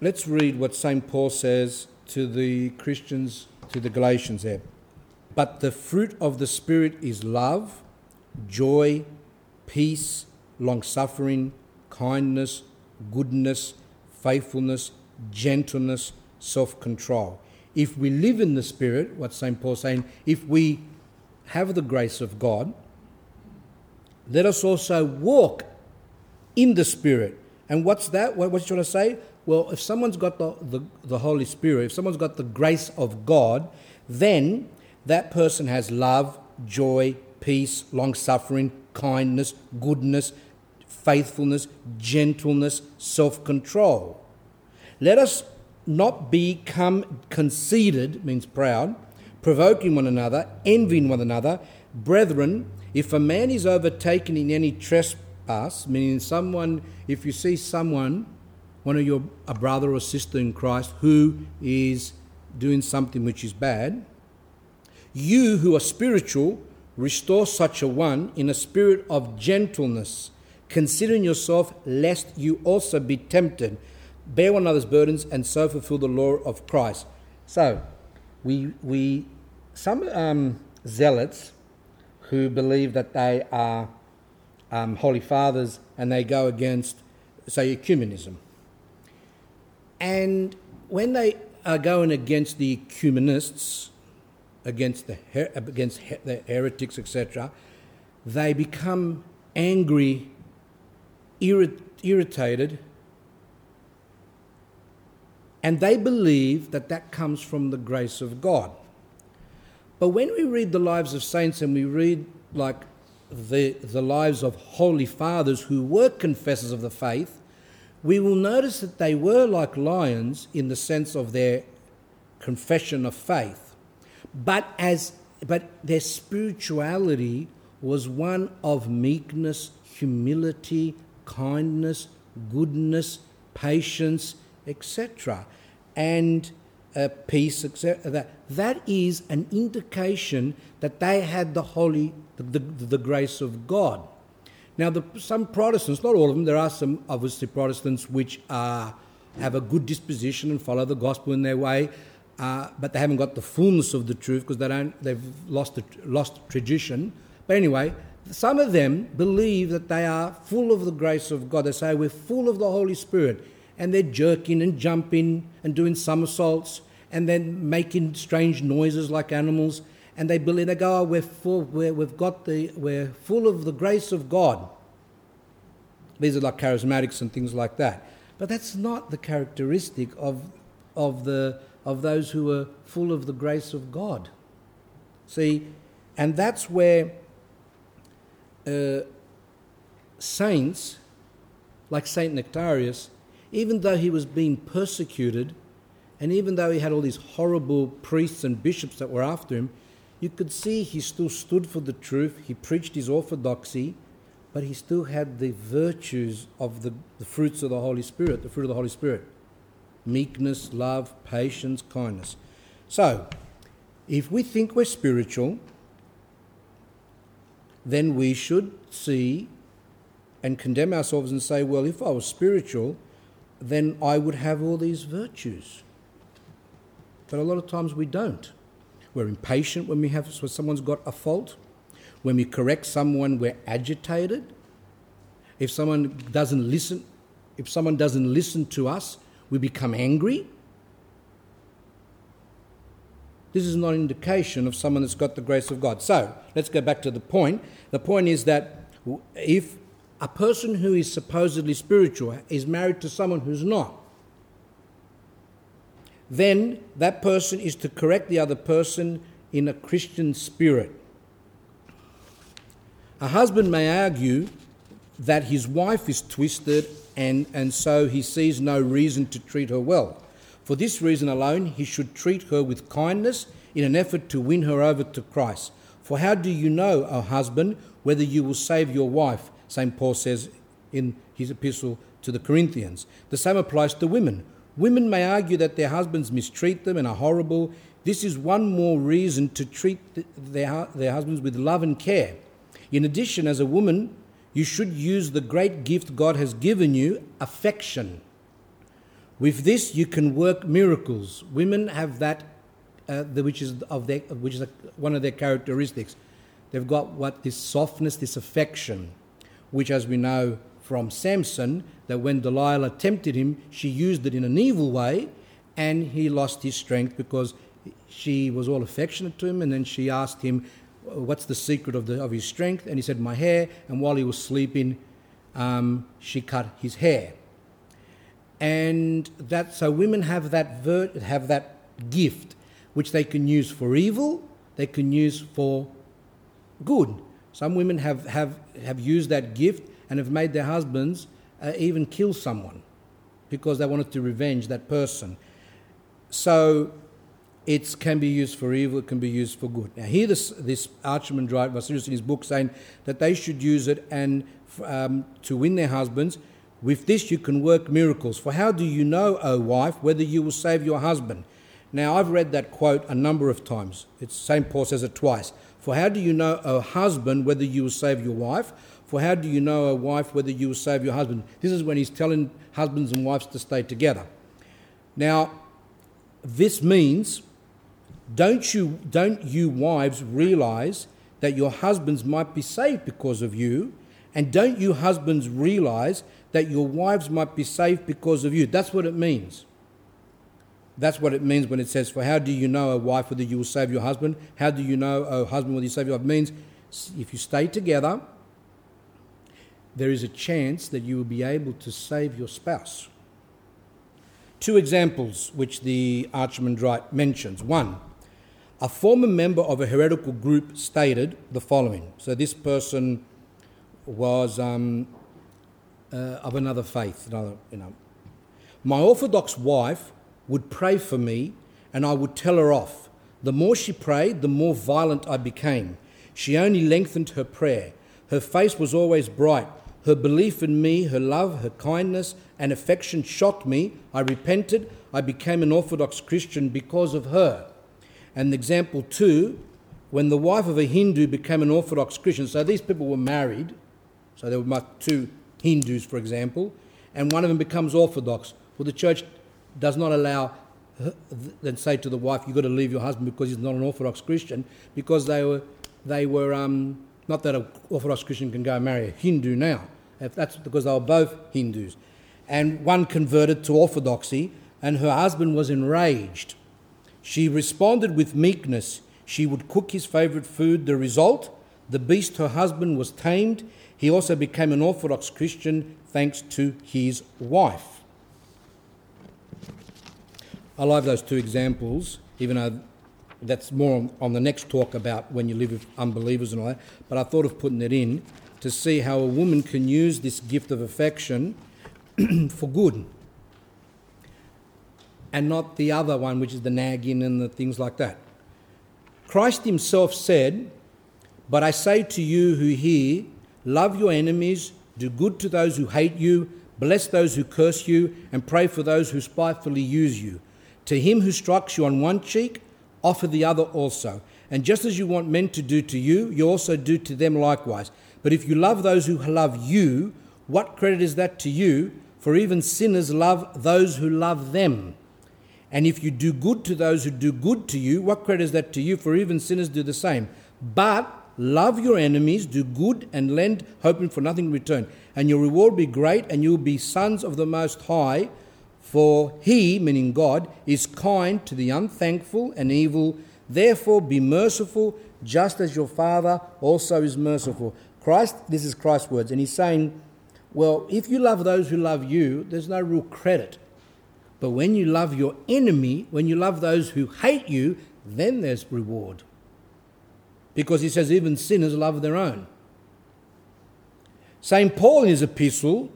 Let's read what St. Paul says to the Christians, to the Galatians there. But the fruit of the Spirit is love, joy, peace, long suffering, kindness, goodness, faithfulness, gentleness, self control. If we live in the Spirit, what St. Paul's saying, if we have the grace of God, let us also walk in the Spirit. And what's that? What, what's trying to say? Well, if someone's got the, the, the Holy Spirit, if someone's got the grace of God, then that person has love, joy, peace, long suffering, kindness, goodness, faithfulness, gentleness, self control. Let us not become conceited, means proud, provoking one another, envying one another. Brethren, if a man is overtaken in any trespass, meaning someone, if you see someone, one of your a brother or sister in Christ who is doing something which is bad, you who are spiritual, restore such a one in a spirit of gentleness, considering yourself lest you also be tempted. Bear one another's burdens and so fulfill the law of Christ. So, we, we some um, zealots who believe that they are um, holy fathers and they go against, say, ecumenism. And when they are going against the ecumenists, against the, her- against her- the heretics, etc., they become angry, irrit- irritated, and they believe that that comes from the grace of God. But when we read the lives of saints and we read like the, the lives of holy fathers who were confessors of the faith, we will notice that they were like lions in the sense of their confession of faith. But as but their spirituality was one of meekness, humility, kindness, goodness, patience, etc. And uh, peace, etc. That, that is an indication that they had the holy, the, the, the grace of God. Now, the, some Protestants, not all of them, there are some obviously Protestants which are, have a good disposition and follow the gospel in their way, uh, but they haven't got the fullness of the truth because they don't, they've lost, the, lost tradition. But anyway, some of them believe that they are full of the grace of God. They say we're full of the Holy Spirit. and they're jerking and jumping and doing somersaults and then making strange noises like animals. And they believe they go, oh, we're full, we're, we've got the, we're full of the grace of God. These are like charismatics and things like that. But that's not the characteristic of, of, the, of those who are full of the grace of God. See, and that's where uh, saints, like Saint Nectarius, even though he was being persecuted, and even though he had all these horrible priests and bishops that were after him, you could see he still stood for the truth. He preached his orthodoxy, but he still had the virtues of the, the fruits of the Holy Spirit, the fruit of the Holy Spirit meekness, love, patience, kindness. So, if we think we're spiritual, then we should see and condemn ourselves and say, well, if I was spiritual, then I would have all these virtues. But a lot of times we don't. We're impatient when we have when someone's got a fault. When we correct someone, we're agitated. If someone doesn't listen, if someone doesn't listen to us, we become angry. This is not an indication of someone that's got the grace of God. So let's go back to the point. The point is that if a person who is supposedly spiritual is married to someone who's not, then that person is to correct the other person in a Christian spirit. A husband may argue that his wife is twisted and, and so he sees no reason to treat her well. For this reason alone, he should treat her with kindness in an effort to win her over to Christ. For how do you know, O husband, whether you will save your wife? St. Paul says in his epistle to the Corinthians. The same applies to women. Women may argue that their husbands mistreat them and are horrible. This is one more reason to treat their, their husbands with love and care. In addition, as a woman, you should use the great gift God has given you affection. With this, you can work miracles. Women have that, uh, the, which is of their, which is a, one of their characteristics. They've got what this softness, this affection, which, as we know from Samson, that when Delilah tempted him, she used it in an evil way, and he lost his strength because she was all affectionate to him, and then she asked him, what's the secret of, the, of his strength? And he said, my hair. And while he was sleeping, um, she cut his hair. And that, so women have that, ver- have that gift, which they can use for evil, they can use for good. Some women have, have, have used that gift and have made their husbands uh, even kill someone because they wanted to revenge that person. So it can be used for evil, it can be used for good. Now, here this, this Archimandrite Vasilios in his book saying that they should use it and um, to win their husbands. With this, you can work miracles. For how do you know, O wife, whether you will save your husband? Now, I've read that quote a number of times. It's St. Paul says it twice. For how do you know, O husband, whether you will save your wife? For how do you know, O wife, whether you will save your husband? This is when he's telling husbands and wives to stay together. Now, this means don't you, don't you wives realize that your husbands might be saved because of you? And don't you husbands realize that your wives might be saved because of you? That's what it means. That's what it means when it says, For how do you know, O wife, whether you will save your husband? How do you know, O husband, whether you save your wife? It means if you stay together, there is a chance that you will be able to save your spouse. Two examples which the Archimandrite mentions. One, a former member of a heretical group stated the following. So this person was um, uh, of another faith, another, you know. My Orthodox wife would pray for me, and I would tell her off. The more she prayed, the more violent I became. She only lengthened her prayer. Her face was always bright. Her belief in me, her love, her kindness, and affection shocked me. I repented. I became an Orthodox Christian because of her. And example two, when the wife of a Hindu became an Orthodox Christian, so these people were married, so there were two Hindus, for example, and one of them becomes Orthodox. Well, the church does not allow then say to the wife, "You've got to leave your husband because he's not an Orthodox Christian," because they were they were um, not that an Orthodox Christian can go and marry a Hindu now. If that's because they were both Hindus, and one converted to orthodoxy, and her husband was enraged. She responded with meekness. She would cook his favorite food. The result? The beast, her husband, was tamed. He also became an Orthodox Christian thanks to his wife. I love those two examples, even though that's more on, on, the next talk about when you live with unbelievers and all that. But I thought of putting it in to see how a woman can use this gift of affection *clears throat* for good and not the other one, which is the nagging and the things like that. Christ Himself said, But I say to you who hear, love your enemies, do good to those who hate you, bless those who curse you, and pray for those who spitefully use you. To him who strikes you on one cheek, offer the other also. And just as you want men to do to you, you also do to them likewise. But if you love those who love you, what credit is that to you? For even sinners love those who love them. And if you do good to those who do good to you, what credit is that to you? For even sinners do the same. But love your enemies, do good, and lend, hoping for nothing in return. And your reward will be great, and you will be sons of the Most High. For he, meaning God, is kind to the unthankful and evil. Therefore, be merciful, just as your Father also is merciful. Christ, this is Christ's words, and he's saying, Well, if you love those who love you, there's no real credit but when you love your enemy, when you love those who hate you, then there's reward. Because he says even sinners love their own. St. Paul in his epistle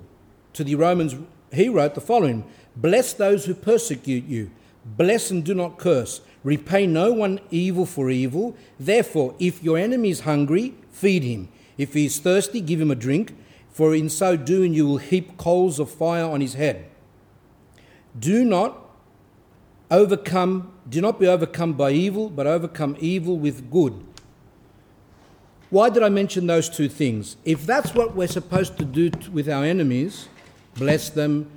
to the Romans, he wrote the following Bless those who persecute you, bless and do not curse. Repay no one evil for evil. Therefore, if your enemy is hungry, feed him. If he is thirsty, give him a drink, for in so doing you will heap coals of fire on his head. Do not overcome, do not be overcome by evil, but overcome evil with good. Why did I mention those two things? If that's what we're supposed to do with our enemies, bless them,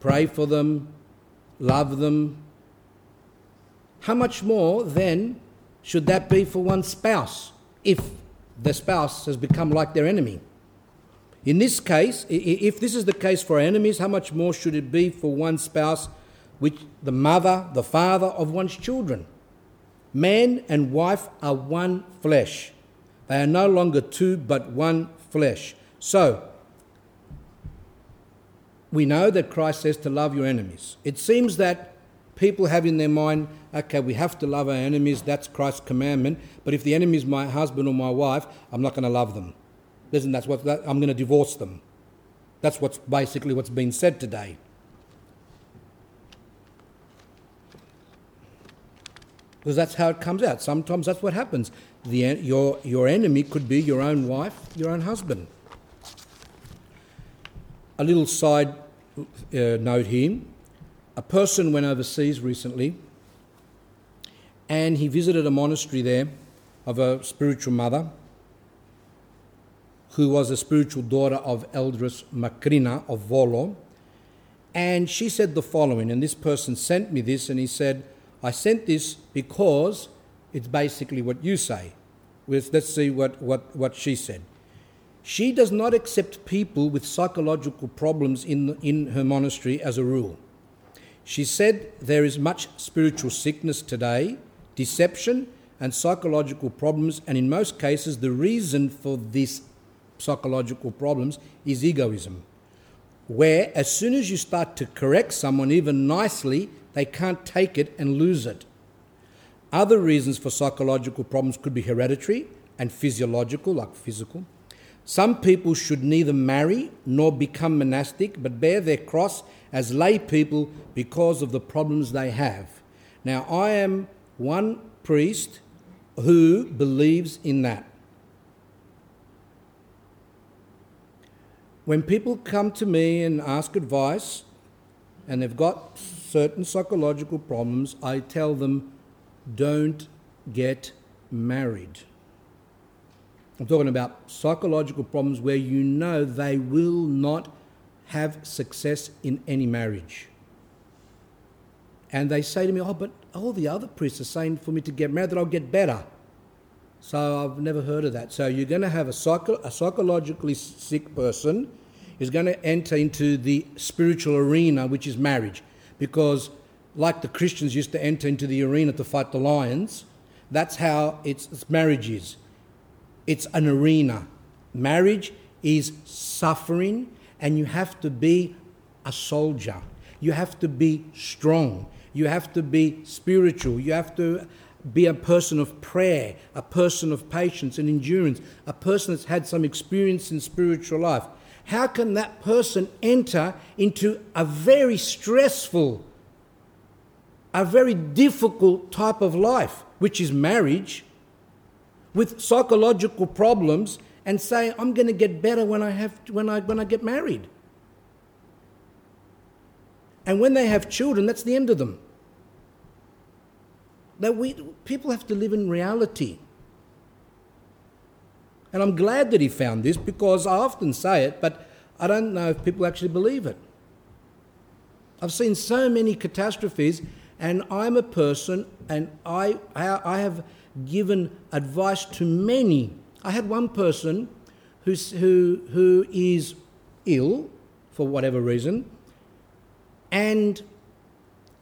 pray for them, love them, how much more then should that be for one's spouse if the spouse has become like their enemy? In this case, if this is the case for enemies, how much more should it be for one spouse, which the mother, the father of one's children? Man and wife are one flesh. They are no longer two, but one flesh. So, we know that Christ says to love your enemies. It seems that people have in their mind, okay, we have to love our enemies, that's Christ's commandment, but if the enemy is my husband or my wife, I'm not going to love them. Listen, that's what that, I'm going to divorce them. That's what's basically what's been said today. Because that's how it comes out. Sometimes that's what happens. The, your, your enemy could be your own wife, your own husband. A little side uh, note here. A person went overseas recently and he visited a monastery there of a spiritual mother who was a spiritual daughter of Eldress Macrina of Volo. And she said the following, and this person sent me this, and he said, I sent this because it's basically what you say. Let's see what, what, what she said. She does not accept people with psychological problems in, in her monastery as a rule. She said there is much spiritual sickness today, deception, and psychological problems, and in most cases, the reason for this psychological problems is egoism, where as soon as you start to correct someone, even nicely, they can't take it and lose it. Other reasons for psychological problems could be hereditary and physiological, like physical. Some people should neither marry nor become monastic, but bear their cross as lay people because of the problems they have. Now, I am one priest who believes in that. When people come to me and ask advice and they've got certain psychological problems, I tell them, don't get married. I'm talking about psychological problems where you know they will not have success in any marriage. And they say to me, Oh, but all the other priests are saying for me to get married that I'll get better. So I've never heard of that. So you're going to have a, psycho- a psychologically sick person is going to enter into the spiritual arena, which is marriage. Because, like the Christians used to enter into the arena to fight the lions, that's how it's, it's marriage is. It's an arena. Marriage is suffering, and you have to be a soldier. You have to be strong. You have to be spiritual. You have to be a person of prayer, a person of patience and endurance, a person that's had some experience in spiritual life. How can that person enter into a very stressful, a very difficult type of life, which is marriage, with psychological problems, and say, "I'm going to get better when I have when I when I get married"? And when they have children, that's the end of them. That we people have to live in reality. And I'm glad that he found this because I often say it, but I don't know if people actually believe it. I've seen so many catastrophes, and I'm a person, and I, I have given advice to many. I had one person who's, who, who is ill for whatever reason, and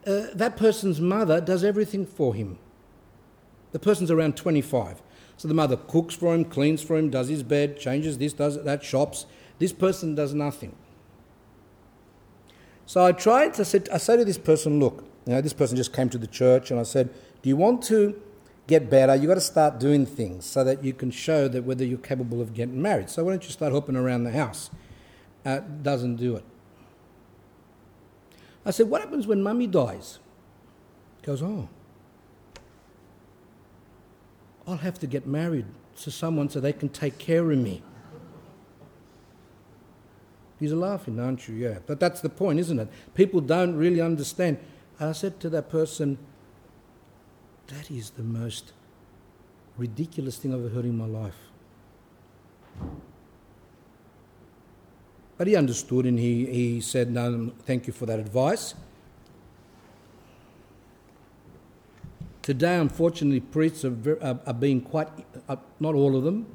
uh, that person's mother does everything for him. The person's around 25. So the mother cooks for him, cleans for him, does his bed, changes this, does that, shops. This person does nothing. So I tried to say, I say to this person, look, you know, this person just came to the church, and I said, do you want to get better? You've got to start doing things so that you can show that whether you're capable of getting married. So why don't you start hopping around the house? Uh, doesn't do it. I said, What happens when mummy dies? He goes, Oh, I'll have to get married to someone so they can take care of me. He's laughing, aren't you? Yeah. But that's the point, isn't it? People don't really understand. And I said to that person, That is the most ridiculous thing I've ever heard in my life. But he understood and he, he said, No, thank you for that advice. Today, unfortunately, priests are, very, are, are being quite, uh, not all of them,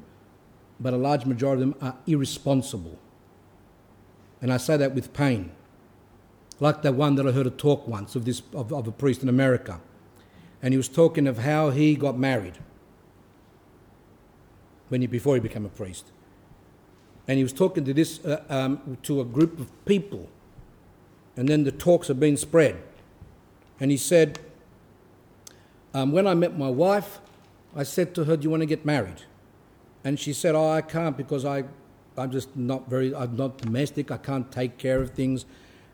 but a large majority of them are irresponsible. And I say that with pain. Like that one that I heard a talk once of, this, of, of a priest in America. And he was talking of how he got married when he, before he became a priest and he was talking to this uh, um, to a group of people, and then the talks have been spread, and he said, um, "When I met my wife, I said to her, "Do you want to get married?" And she said, "Oh, I can't because I, I'm just not very, I'm not domestic. I can't take care of things,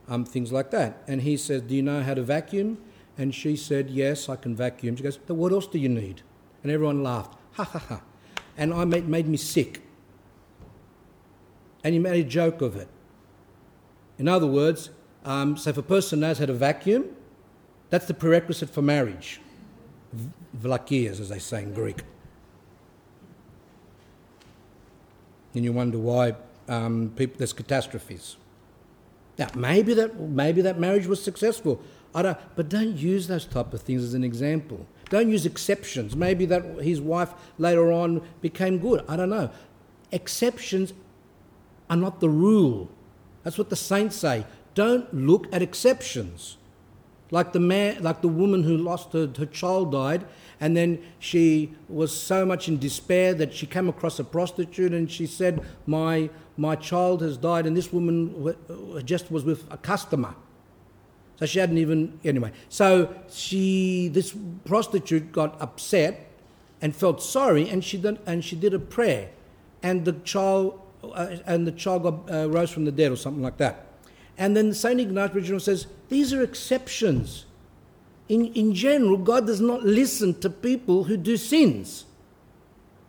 um, things like that." And he says, "Do you know how to vacuum?" And she said, "Yes, I can vacuum." She goes, "But what else do you need?" And everyone laughed, ha ha ha, and I made, made me sick and he made a joke of it. In other words, um, so if a person knows how to vacuum, that's the prerequisite for marriage. Vlakias, as they say in Greek. And you wonder why um, people, there's catastrophes. Now, maybe that, maybe that marriage was successful. Don't, but don't use those type of things as an example. Don't use exceptions. Maybe that his wife later on became good. I don't know. Exceptions are not the rule. That's what the saints say. Don't look at exceptions. Like the man, like the woman who lost her, her child died, and then she was so much in despair that she came across a prostitute and she said, "My my child has died," and this woman just was with a customer, so she hadn't even anyway. So she, this prostitute, got upset and felt sorry, and she did, and she did a prayer, and the child uh, and the child got, uh, rose from the dead or something like that. And then St. Ignatius Original says, these are exceptions. In, in general, God does not listen to people who do sins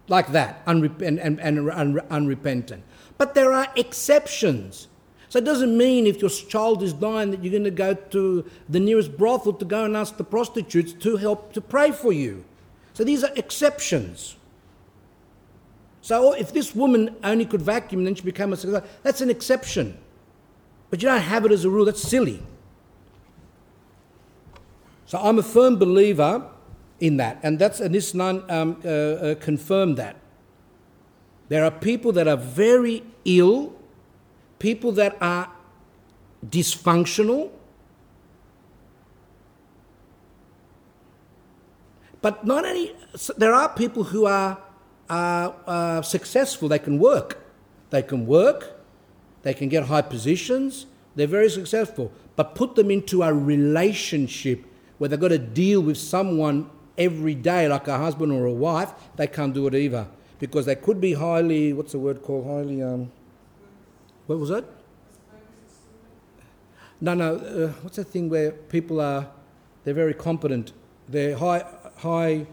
like that, unrep- and, and, and un- unrepentant. But there are exceptions. So it doesn't mean if your child is dying that you're going to go to the nearest brothel to go and ask the prostitutes to help to pray for you. So these are exceptions. So if this woman only could vacuum then she became a success, that's an exception. But you don't have it as a rule, that's silly. So I'm a firm believer in that, and that's and this nun um, uh, uh, confirmed that. There are people that are very ill, people that are dysfunctional. But not only, there are people who are, are, are successful, they can work. They can work, they can get high positions, they're very successful. But put them into a relationship where they've got to deal with someone every day, like a husband or a wife, they can't do it either. Because they could be highly, what's the word called? Highly, um, what was it? No, no, uh, what's that thing where people are, they're very competent, they're high, high,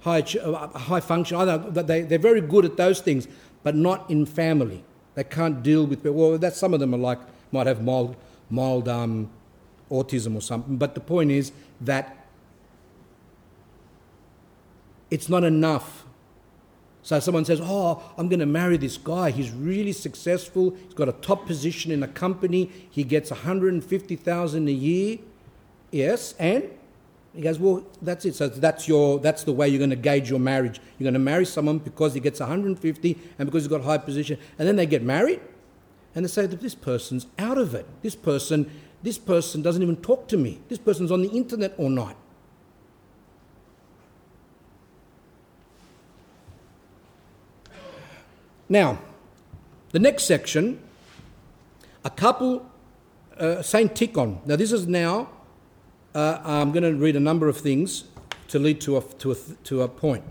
high, uh, high function, I don't they, they're very good at those things, but not in family. They can't deal with, well, that some of them are like, might have mild, mild um, autism or something, but the point is that it's not enough. So someone says, Oh, I'm going to marry this guy. He's really successful. He's got a top position in a company. He gets 150,000 a year. Yes, and he goes, Well, that's it. So that's your that's the way you're going to gauge your marriage. You're going to marry someone because he gets 150 and because he's got high position. And then they get married and they say that this person's out of it. This person, this person doesn't even talk to me. This person's on the internet all night. Now, the next section, a couple, uh, Saint Tikhon. Now, this is now, uh, I'm going to read a number of things to lead to a, to a, to a point.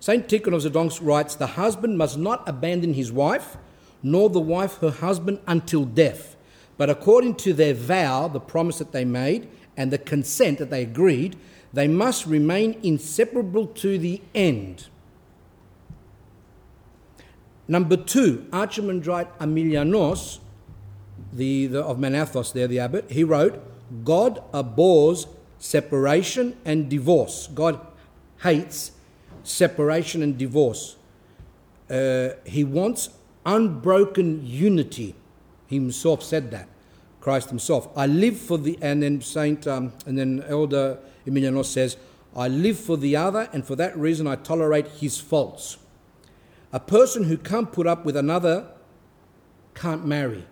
Saint Tikhon of Zadonsk writes The husband must not abandon his wife, nor the wife her husband until death, but according to their vow, the promise that they made, and the consent that they agreed, they must remain inseparable to the end. Number two, Archimandrite Emilianos, the, the, of Manathos, there, the abbot, he wrote, God abhors separation and divorce. God hates separation and divorce. Uh, he wants unbroken unity. He himself said that. Christ himself. I live for the, and then Saint, um, and then Elder Emilianos says, I live for the other, and for that reason I tolerate his faults. A person who can't put up with another can't marry.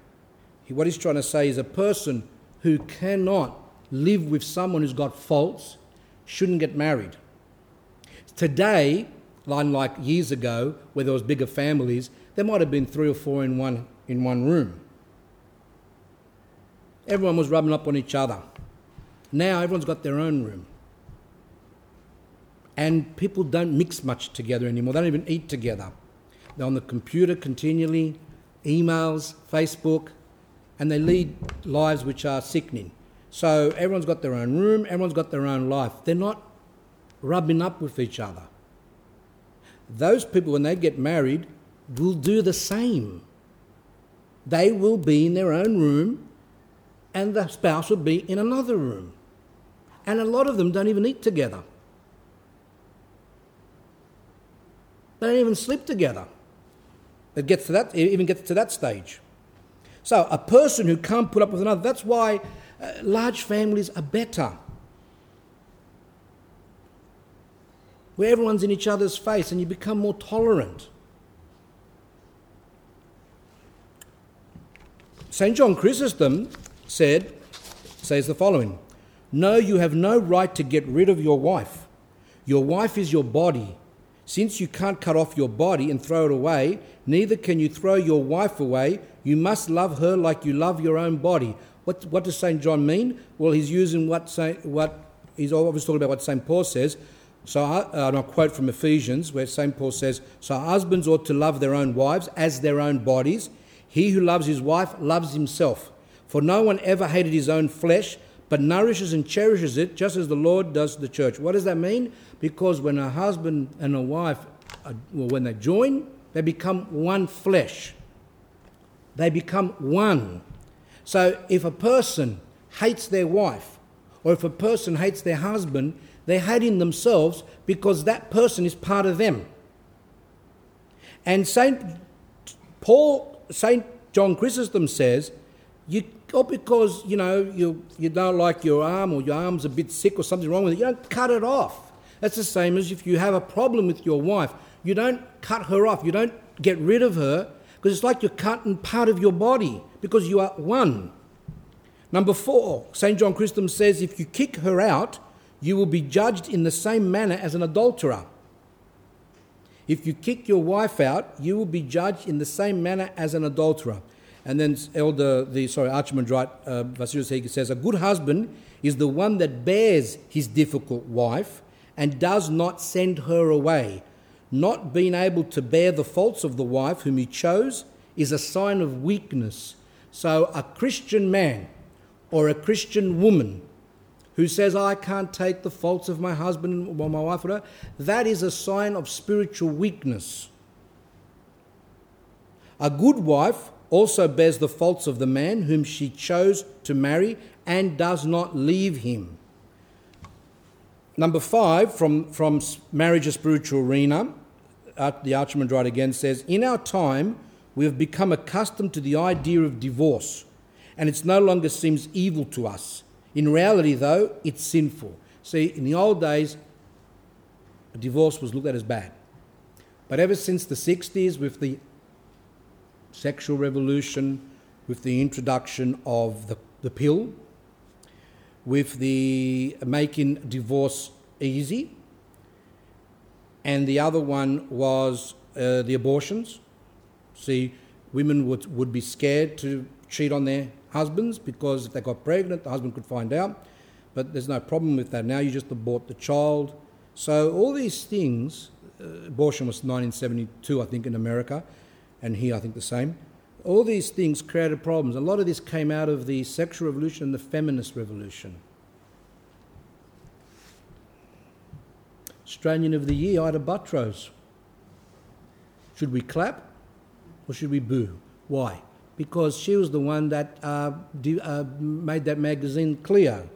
What he's trying to say is a person who cannot live with someone who's got faults shouldn't get married. Today, unlike years ago, where there was bigger families, there might have been three or four in one in one room. Everyone was rubbing up on each other. Now everyone's got their own room. And people don't mix much together anymore. They don't even eat together. They're on the computer continually, emails, Facebook, and they lead lives which are sickening. So everyone's got their own room, everyone's got their own life. They're not rubbing up with each other. Those people, when they get married, will do the same. They will be in their own room, and the spouse will be in another room. And a lot of them don't even eat together. They don't even sleep together. It gets to that, it even gets to that stage. So a person who can't put up with another, that's why uh, large families are better. Where everyone's in each other's face and you become more tolerant. St. John Chrysostom said, says the following No, you have no right to get rid of your wife. Your wife is your body. Since you can't cut off your body and throw it away, neither can you throw your wife away. You must love her like you love your own body. What, what does St. John mean? Well, he's using what, Saint, what he's always talking about what St. Paul says. So, uh, and I'll quote from Ephesians, where St. Paul says, So husbands ought to love their own wives as their own bodies. He who loves his wife loves himself. For no one ever hated his own flesh, but nourishes and cherishes it, just as the Lord does the church. What does that mean? Because when a husband and a wife, are, well, when they join, they become one flesh. They become one. So if a person hates their wife, or if a person hates their husband, they're hating themselves because that person is part of them. And Saint Paul, Saint John Chrysostom says, you or because you know you you don't like your arm or your arm's a bit sick or something wrong with it, you don't cut it off. That's the same as if you have a problem with your wife. You don't cut her off, you don't get rid of her, Because it's like you're cutting part of your body because you are one. Number four, St. John Chrysostom says if you kick her out, you will be judged in the same manner as an adulterer. If you kick your wife out, you will be judged in the same manner as an adulterer. And then Elder, the sorry, Archimandrite uh, Vasilios Hegel says, a good husband is the one that bears his difficult wife and does not send her away. Not being able to bear the faults of the wife whom he chose is a sign of weakness. So a Christian man or a Christian woman who says, I can't take the faults of my husband or my wife, whatever, that is a sign of spiritual weakness. A good wife also bears the faults of the man whom she chose to marry and does not leave him. Number five, from, from Marriage a Spiritual Arena, the Archimandrite again says, In our time, we have become accustomed to the idea of divorce, and it no longer seems evil to us. In reality, though, it's sinful. See, in the old days, divorce was looked at as bad. But ever since the 60s, with the sexual revolution, with the introduction of the, the pill, with the making divorce easy, and the other one was uh, the abortions. See, women would, would be scared to cheat on their husbands because if they got pregnant, the husband could find out. But there's no problem with that now. You just abort the child. So all these things, uh, abortion was 1972, I think, in America, and here I think the same. All these things created problems. A lot of this came out of the sexual revolution and the feminist revolution. Australian of the Year, Ita Buttrose. Should we clap or should we boo? Why? Because she was the one that uh, uh, made that magazine Cleo.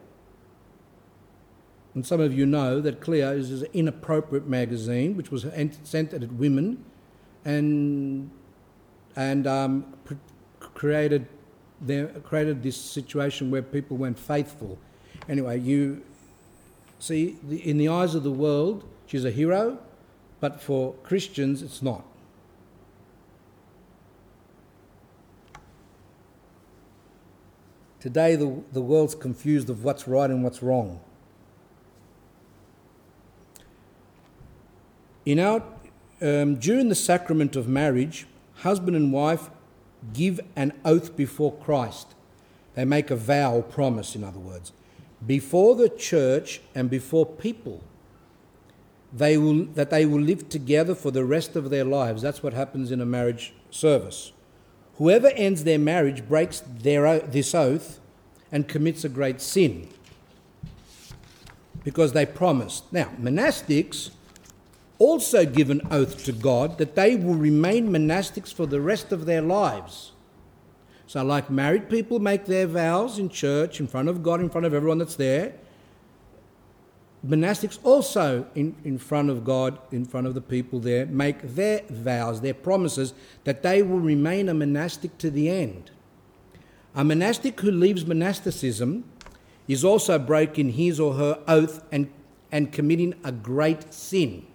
And some of you know that Cleo is an inappropriate magazine which was sent at women and and um, created, created this situation where people weren't faithful. Anyway, you see, in the eyes of the world, she's a hero, but for Christians, it's not. Today, the, the world's confused of what's right and what's wrong. In our, um, during the sacrament of marriage, husband and wife give an oath before Christ. They make a vow, promise, in other words, before the church and before people. They will, that they will live together for the rest of their lives. That's what happens in a marriage service. Whoever ends their marriage breaks their, this oath and commits a great sin because they promised. Now, monastics also give an oath to God that they will remain monastics for the rest of their lives. So, like married people make their vows in church, in front of God, in front of everyone that's there, monastics also, in, in front of God, in front of the people there, make their vows, their promises, that they will remain a monastic to the end. A monastic who leaves monasticism is also breaking his or her oath and, and committing a great sin.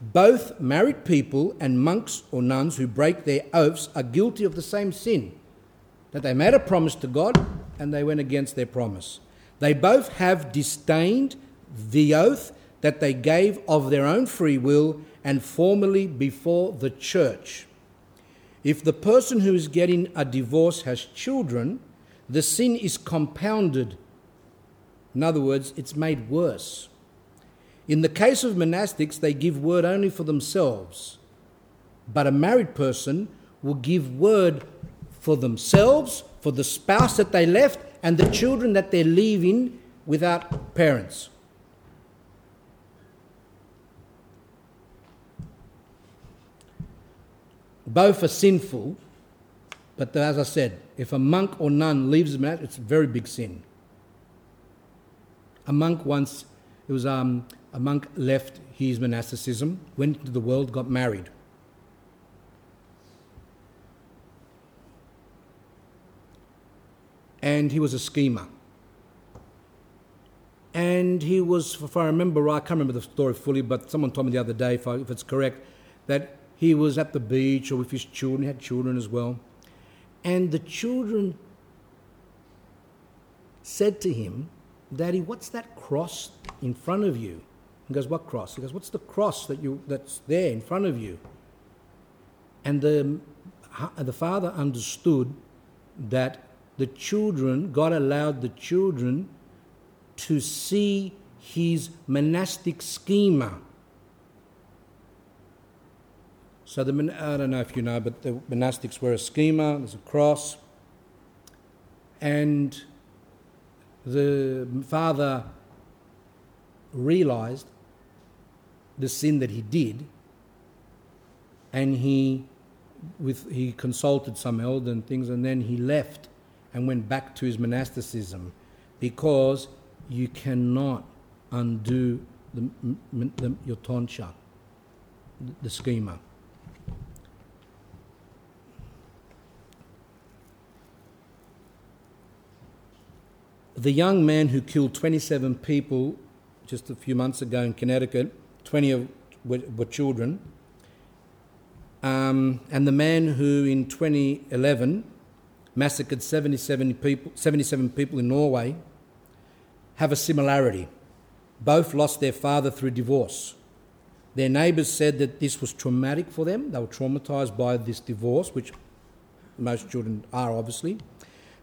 Both married people and monks or nuns who break their oaths are guilty of the same sin that they made a promise to God and they went against their promise. They both have disdained the oath that they gave of their own free will and formally before the church. If the person who is getting a divorce has children, the sin is compounded. In other words, it's made worse. In the case of monastics, they give word only for themselves. But a married person will give word for themselves, for the spouse that they left, and the children that they're leaving without parents. Both are sinful, but as I said, if a monk or nun leaves a marriage, it's a very big sin. A monk once, it was um, a monk left his monasticism, went into the world, got married. And he was a schemer. And he was, if I remember right, I can't remember the story fully, but someone told me the other day, if, I, if it's correct, that he was at the beach or with his children, he had children as well. And the children said to him, Daddy, what's that cross in front of you? He goes, What cross? He goes, What's the cross that you that's there in front of you? And the, the father understood that the children, God allowed the children to see his monastic schema. So the I don't know if you know, but the monastics were a schema. There's a cross, and the father realized the sin that he did, and he with he consulted some elder and things, and then he left and went back to his monasticism because you cannot undo the, the, your tonsure, the schema. The young man who killed 27 people just a few months ago in Connecticut, 20 of were, were children, um, and the man who in 2011 massacred 77 people, 77 people in Norway have a similarity. Both lost their father through divorce. Their neighbours said that this was traumatic for them. They were traumatised by this divorce, which most children are obviously.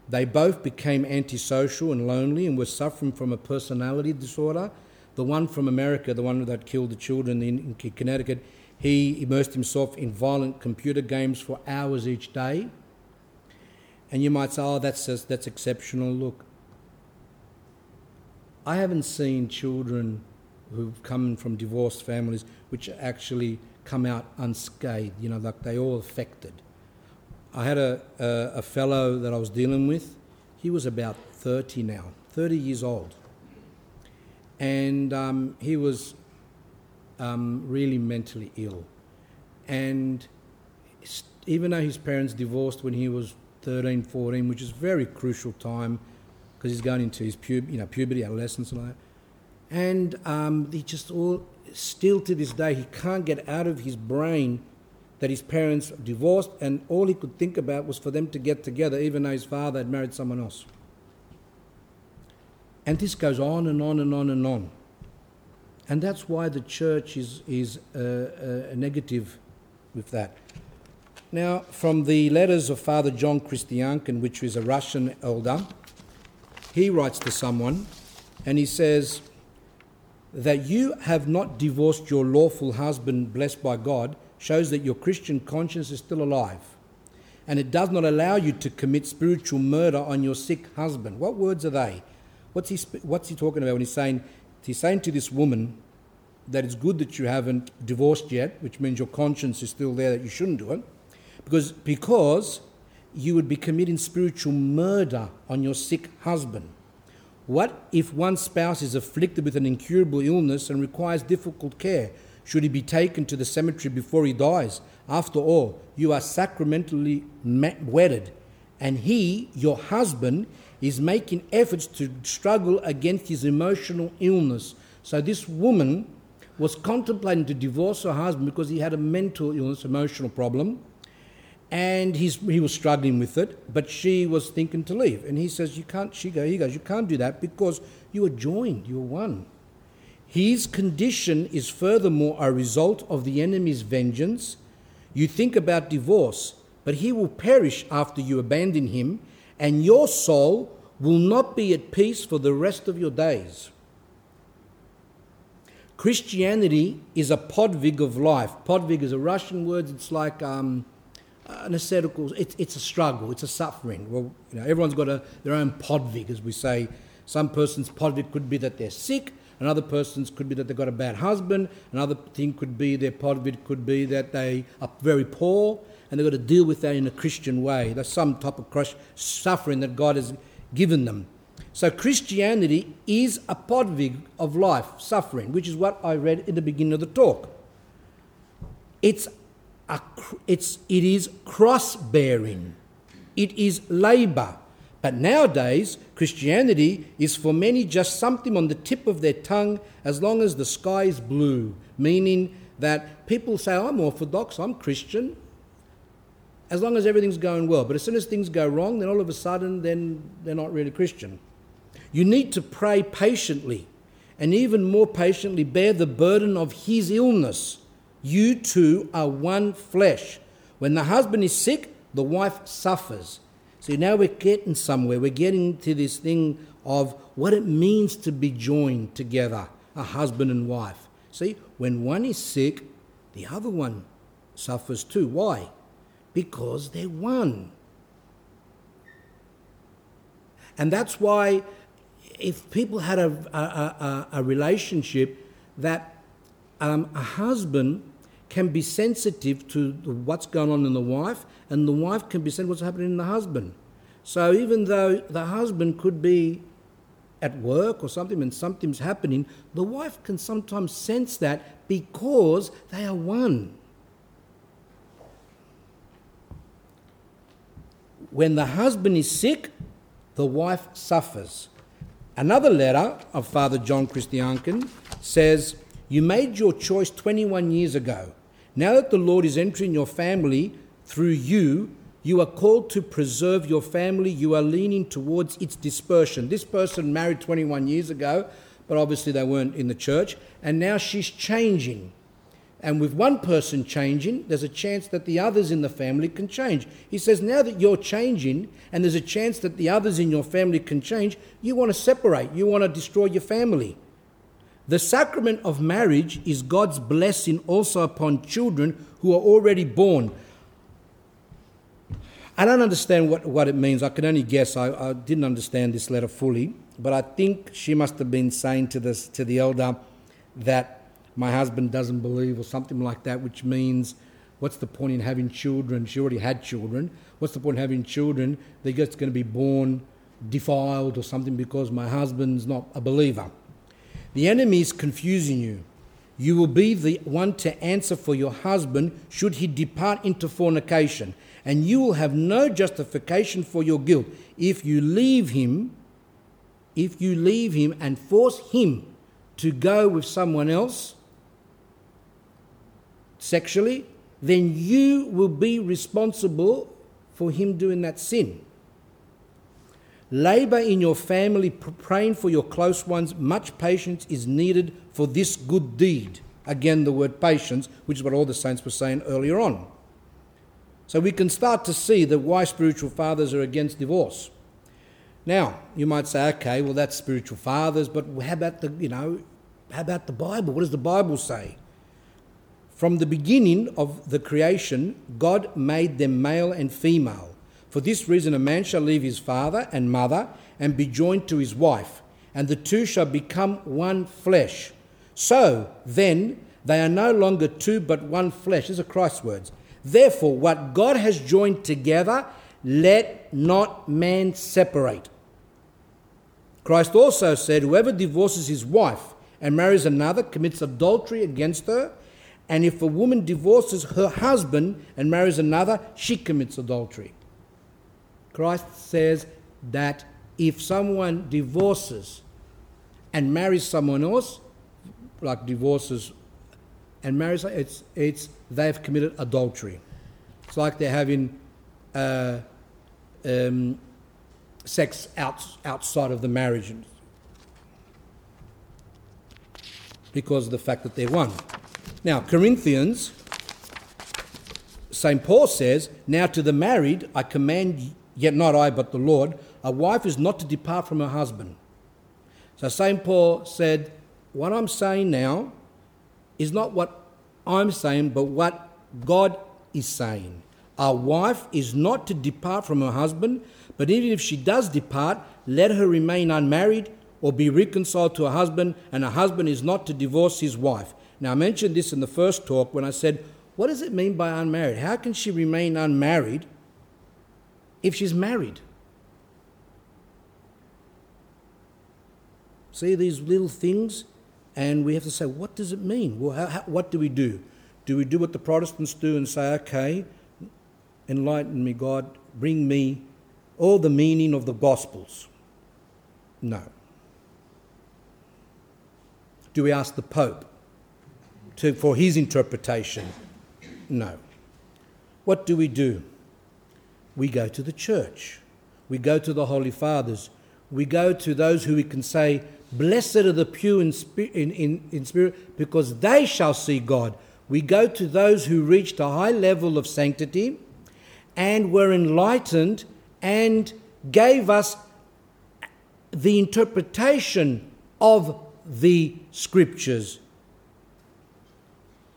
They both became antisocial and lonely and were suffering from a personality disorder. The one from America, the one that killed the children in, in Connecticut, he immersed himself in violent computer games for hours each day. And you might say, oh, that's, just, that's exceptional. Look, I haven't seen children who've come from divorced families which actually come out unscathed, you know, like they all affected. I had a, a, a fellow that I was dealing with, he was about 30 now, 30 years old. And um, he was um, really mentally ill. And even though his parents divorced when he was 13, 14, which is a very crucial time because he's going into his pub- you know, puberty, adolescence, and all that. And um, he just all, still to this day, he can't get out of his brain that his parents divorced, and all he could think about was for them to get together, even though his father had married someone else. And this goes on and on and on and on. And that's why the church is, is uh, uh, negative with that. Now, from the letters of Father John Krestiankin, which is a Russian elder, he writes to someone and he says that you have not divorced your lawful husband, blessed by God, shows that your Christian conscience is still alive. And it does not allow you to commit spiritual murder on your sick husband. What words are they? What's he, what's he talking about when he's saying He's saying to this woman that it's good that you haven't divorced yet, which means your conscience is still there that you shouldn't do it, because, because you would be committing spiritual murder on your sick husband. What if one spouse is afflicted with an incurable illness and requires difficult care? Should he be taken to the cemetery before he dies? After all, you are sacramentally wedded, and he, your husband, is making efforts to struggle against his emotional illness. So this woman was contemplating to divorce her husband because he had a mental illness, emotional problem, and he's, he was struggling with it. But she was thinking to leave, and he says, "You can't." She goes, "He goes, you can't do that because you are joined. You are one." His condition is furthermore a result of the enemy's vengeance. You think about divorce, but he will perish after you abandon him and your soul will not be at peace for the rest of your days. Christianity is a podvig of life. Podvig is a Russian word. It's like um, Uh, an ascetical. It's, it's a struggle. It's a suffering. Well, you know, everyone's got a, their own podvig, as we say. Some person's podvig could be that they're sick. Another person's could be that they've got a bad husband. Another thing could be their podvig could be that they are very poor and they've got to deal with that in a Christian way. There's some type of crush, suffering that God has given them. So Christianity is a podvig of life, suffering, which is what I read in the beginning of the talk. It's it's, it is cross bearing, it is labour. But nowadays, Christianity is for many just something on the tip of their tongue as long as the sky is blue, meaning that people say, I'm Orthodox, I'm Christian, as long as everything's going well. But as soon as things go wrong, then all of a sudden, then they're not really Christian. You need to pray patiently and even more patiently bear the burden of his illness. You two are one flesh. When the husband is sick, the wife suffers. See, now we're getting somewhere. We're getting to this thing of what it means to be joined together, a husband and wife. See, when one is sick, the other one suffers too. Why? Because they're one. And that's why if people had a, a, a, a relationship that um, a husband can be sensitive to what's going on in the wife, and the wife can be sensitive to what's happening in the husband. So even though the husband could be at work or something and something's happening, the wife can sometimes sense that because they are one. When the husband is sick, the wife suffers. Another letter of Father John Krestiankin says, You made your choice 21 years ago. Now that the Lord is entering your family through you, you are called to preserve your family. You are leaning towards its dispersion. This person married 21 years ago, but obviously they weren't in the church, and now she's changing. And with one person changing, there's a chance that the others in the family can change. He says, now that you're changing and there's a chance that the others in your family can change, you want to separate, you want to destroy your family. The sacrament of marriage is God's blessing also upon children who are already born. I don't understand what, what it means. I can only guess. I, I didn't understand this letter fully, but I think she must have been saying to, this, to the elder that my husband doesn't believe, or something like that, which means, what's the point in having children? She already had children. What's the point in having children? They're just going to be born defiled or something because my husband's not a believer. The enemy is confusing you. You will be the one to answer for your husband should he depart into fornication, and you will have no justification for your guilt if you leave him. If you leave him and force him to go with someone else, sexually, then you will be responsible for him doing that sin. Labour in your family, praying for your close ones. Much patience is needed for this good deed. Again, the word patience, which is what all the saints were saying earlier on. So we can start to see that why spiritual fathers are against divorce. Now, you might say, okay, well, that's spiritual fathers, but how about the, you know, how about the Bible? What does the Bible say? From the beginning of the creation, God made them male and female. For this reason, a man shall leave his father and mother and be joined to his wife, and the two shall become one flesh. So then, they are no longer two but one flesh. These are Christ's words. Therefore, what God has joined together, let not man separate. Christ also said, Whoever divorces his wife and marries another commits adultery against her. And if a woman divorces her husband and marries another, she commits adultery. Christ says that if someone divorces and marries someone else, like divorces and marries, it's, it's they've committed adultery. It's like they're having uh, um, sex out, outside of the marriage because of the fact that they're one. Now, Corinthians, St. Paul says, Now to the married I command, yet not I, but the Lord, a wife is not to depart from her husband. So St. Paul said, What I'm saying now is not what I'm saying, but what God is saying. A wife is not to depart from her husband, but even if she does depart, let her remain unmarried or be reconciled to her husband, and a husband is not to divorce his wife. Now, I mentioned this in the first talk when I said, What does it mean by unmarried? How can she remain unmarried if she's married? See these little things, and we have to say, What does it mean? Well, how, how, what do we do? Do we do what the Protestants do and say, Okay, enlighten me, God, bring me all the meaning of the Gospels? No. Do we ask the Pope? to, for his interpretation. No. What do we do? We go to the church. We go to the Holy Fathers. We go to those who we can say, Blessed are the pure in, in, in, in spirit, because they shall see God. We go to those who reached a high level of sanctity and were enlightened and gave us the interpretation of the scriptures.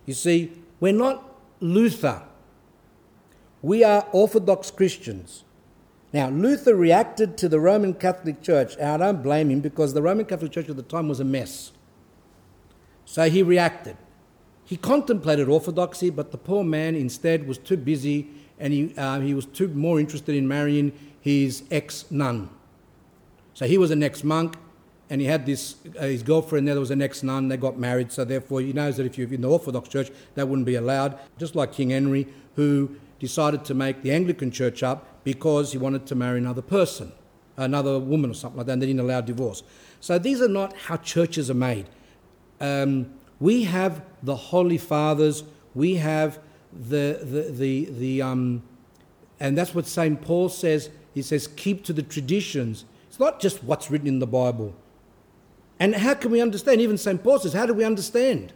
You see, we're not Luther. We are Orthodox Christians. Now, Luther reacted to the Roman Catholic Church, and I don't blame him because the Roman Catholic Church at the time was a mess. So he reacted. He contemplated orthodoxy, but the poor man instead was too busy and he, uh, he was too more interested in marrying his ex nun. So he was an ex monk, and he had this uh, his girlfriend there was an ex nun. They got married, so therefore he knows that if you're in the Orthodox Church, that wouldn't be allowed. Just like King Henry, who decided to make the Anglican Church up because he wanted to marry another person, another woman or something like that, and they didn't allow divorce. So these are not how churches are made. Um, we have the Holy Fathers, we have the, the, the, the um, and that's what St. Paul says. He says, keep to the traditions. It's not just what's written in the Bible. And how can we understand? Even St. Paul says, how do we understand?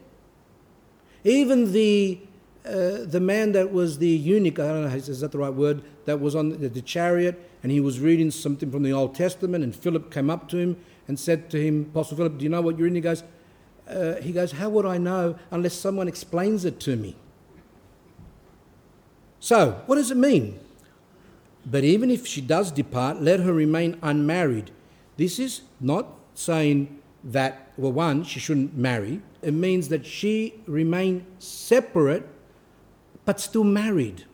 Even the, uh, the man that was the eunuch, I don't know, is that the right word, that was on the, the chariot and he was reading something from the Old Testament and Philip came up to him and said to him, Apostle Philip, do you know what you're reading? He goes, uh, he goes, How would I know unless someone explains it to me? So, what does it mean? But even if she does depart, let her remain unmarried. This is not saying that, well, one, she shouldn't marry. It means that she remain separate but still married.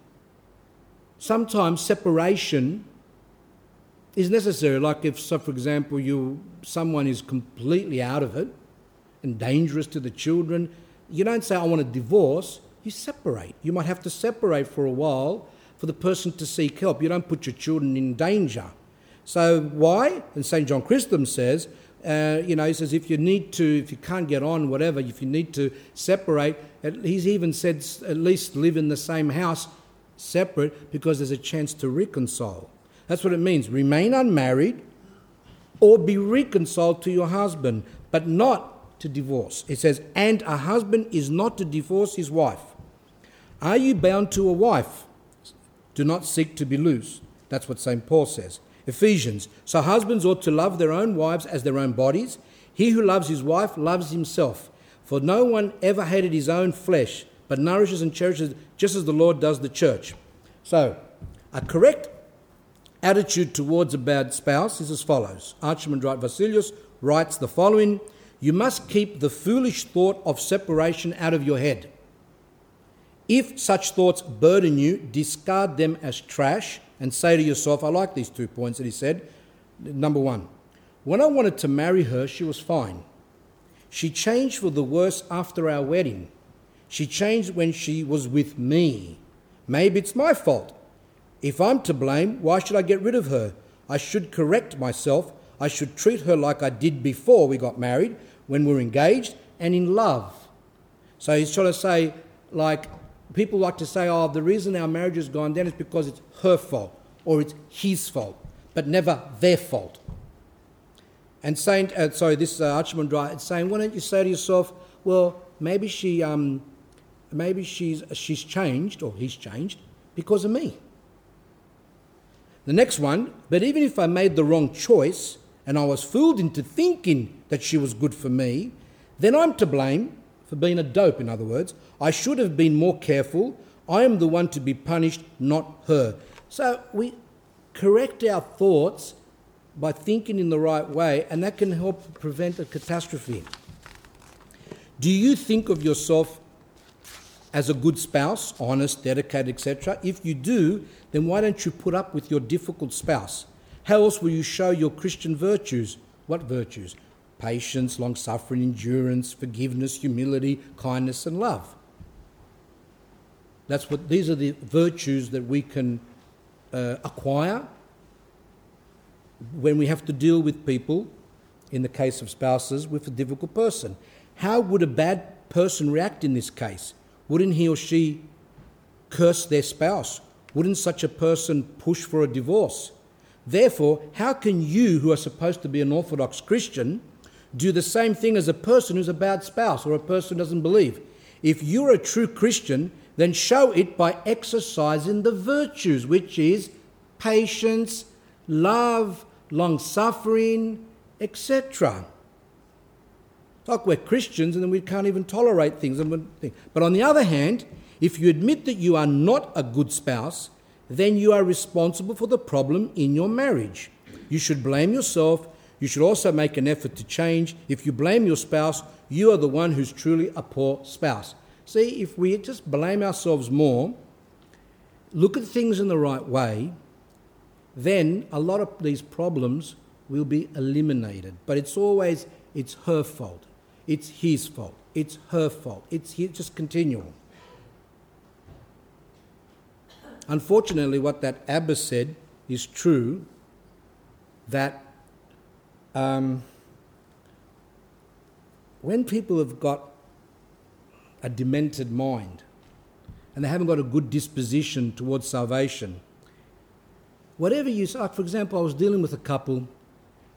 Sometimes separation is necessary. Like if, so for example, you someone is completely out of it, and dangerous to the children. You don't say, I want a divorce. You separate. You might have to separate for a while for the person to seek help. You don't put your children in danger. So, why? And St. John Chrysostom says, uh, you know, he says, if you need to, if you can't get on, whatever, if you need to separate, he's even said at least live in the same house separate because there's a chance to reconcile. That's what it means. Remain unmarried or be reconciled to your husband, but not to divorce. It says, and a husband is not to divorce his wife. Are you bound to a wife? Do not seek to be loose. That's what St. Paul says. Ephesians, so husbands ought to love their own wives as their own bodies. He who loves his wife loves himself. For no one ever hated his own flesh, but nourishes and cherishes just as the Lord does the church. So, a correct attitude towards a bad spouse is as follows. Archimandrite Vasilios writes the following you must keep the foolish thought of separation out of your head. If such thoughts burden you, discard them as trash and say to yourself, I like these two points that he said. Number one, when I wanted to marry her, she was fine. She changed for the worse after our wedding. She changed when she was with me. Maybe it's my fault. If I'm to blame, why should I get rid of her? I should correct myself. I should treat her like I did before we got married, when we're engaged and in love. So he's trying to say, like, people like to say, oh, the reason our marriage has gone down is because it's her fault or it's his fault, but never their fault. And saying, uh, sorry, this uh, Archimandrite is saying, why don't you say to yourself, well, maybe she, um, maybe she's she's changed or he's changed because of me. The next one, but even if I made the wrong choice, and I was fooled into thinking that she was good for me, then I'm to blame for being a dope, in other words. I should have been more careful. I am the one to be punished, not her. So we correct our thoughts by thinking in the right way, and that can help prevent a catastrophe. Do you think of yourself as a good spouse, honest, dedicated, etc.? If you do, then why don't you put up with your difficult spouse? How else will you show your Christian virtues? What virtues? Patience, long suffering, endurance, forgiveness, humility, kindness, and love. That's what these are the virtues that we can uh, acquire when we have to deal with people, in the case of spouses, with a difficult person. how would a bad person react in this case? Wouldn't he or she curse their spouse? Wouldn't such a person push for a divorce? Therefore, how can you, who are supposed to be an Orthodox Christian, do the same thing as a person who's a bad spouse or a person who doesn't believe? If you're a true Christian, then show it by exercising the virtues, which is patience, love, long suffering, etc. Like we're Christians and then we can't even tolerate things. But on the other hand, if you admit that you are not a good spouse, then you are responsible for the problem in your marriage. You should blame yourself. You should also make an effort to change. If you blame your spouse, you are the one who's truly a poor spouse. See, if we just blame ourselves more, look at things in the right way, then a lot of these problems will be eliminated. But it's always it's her fault. It's his fault. It's her fault. It's just continual. Unfortunately, what that Abba said is true that um, when people have got a demented mind and they haven't got a good disposition towards salvation, whatever you say, like for example, I was dealing with a couple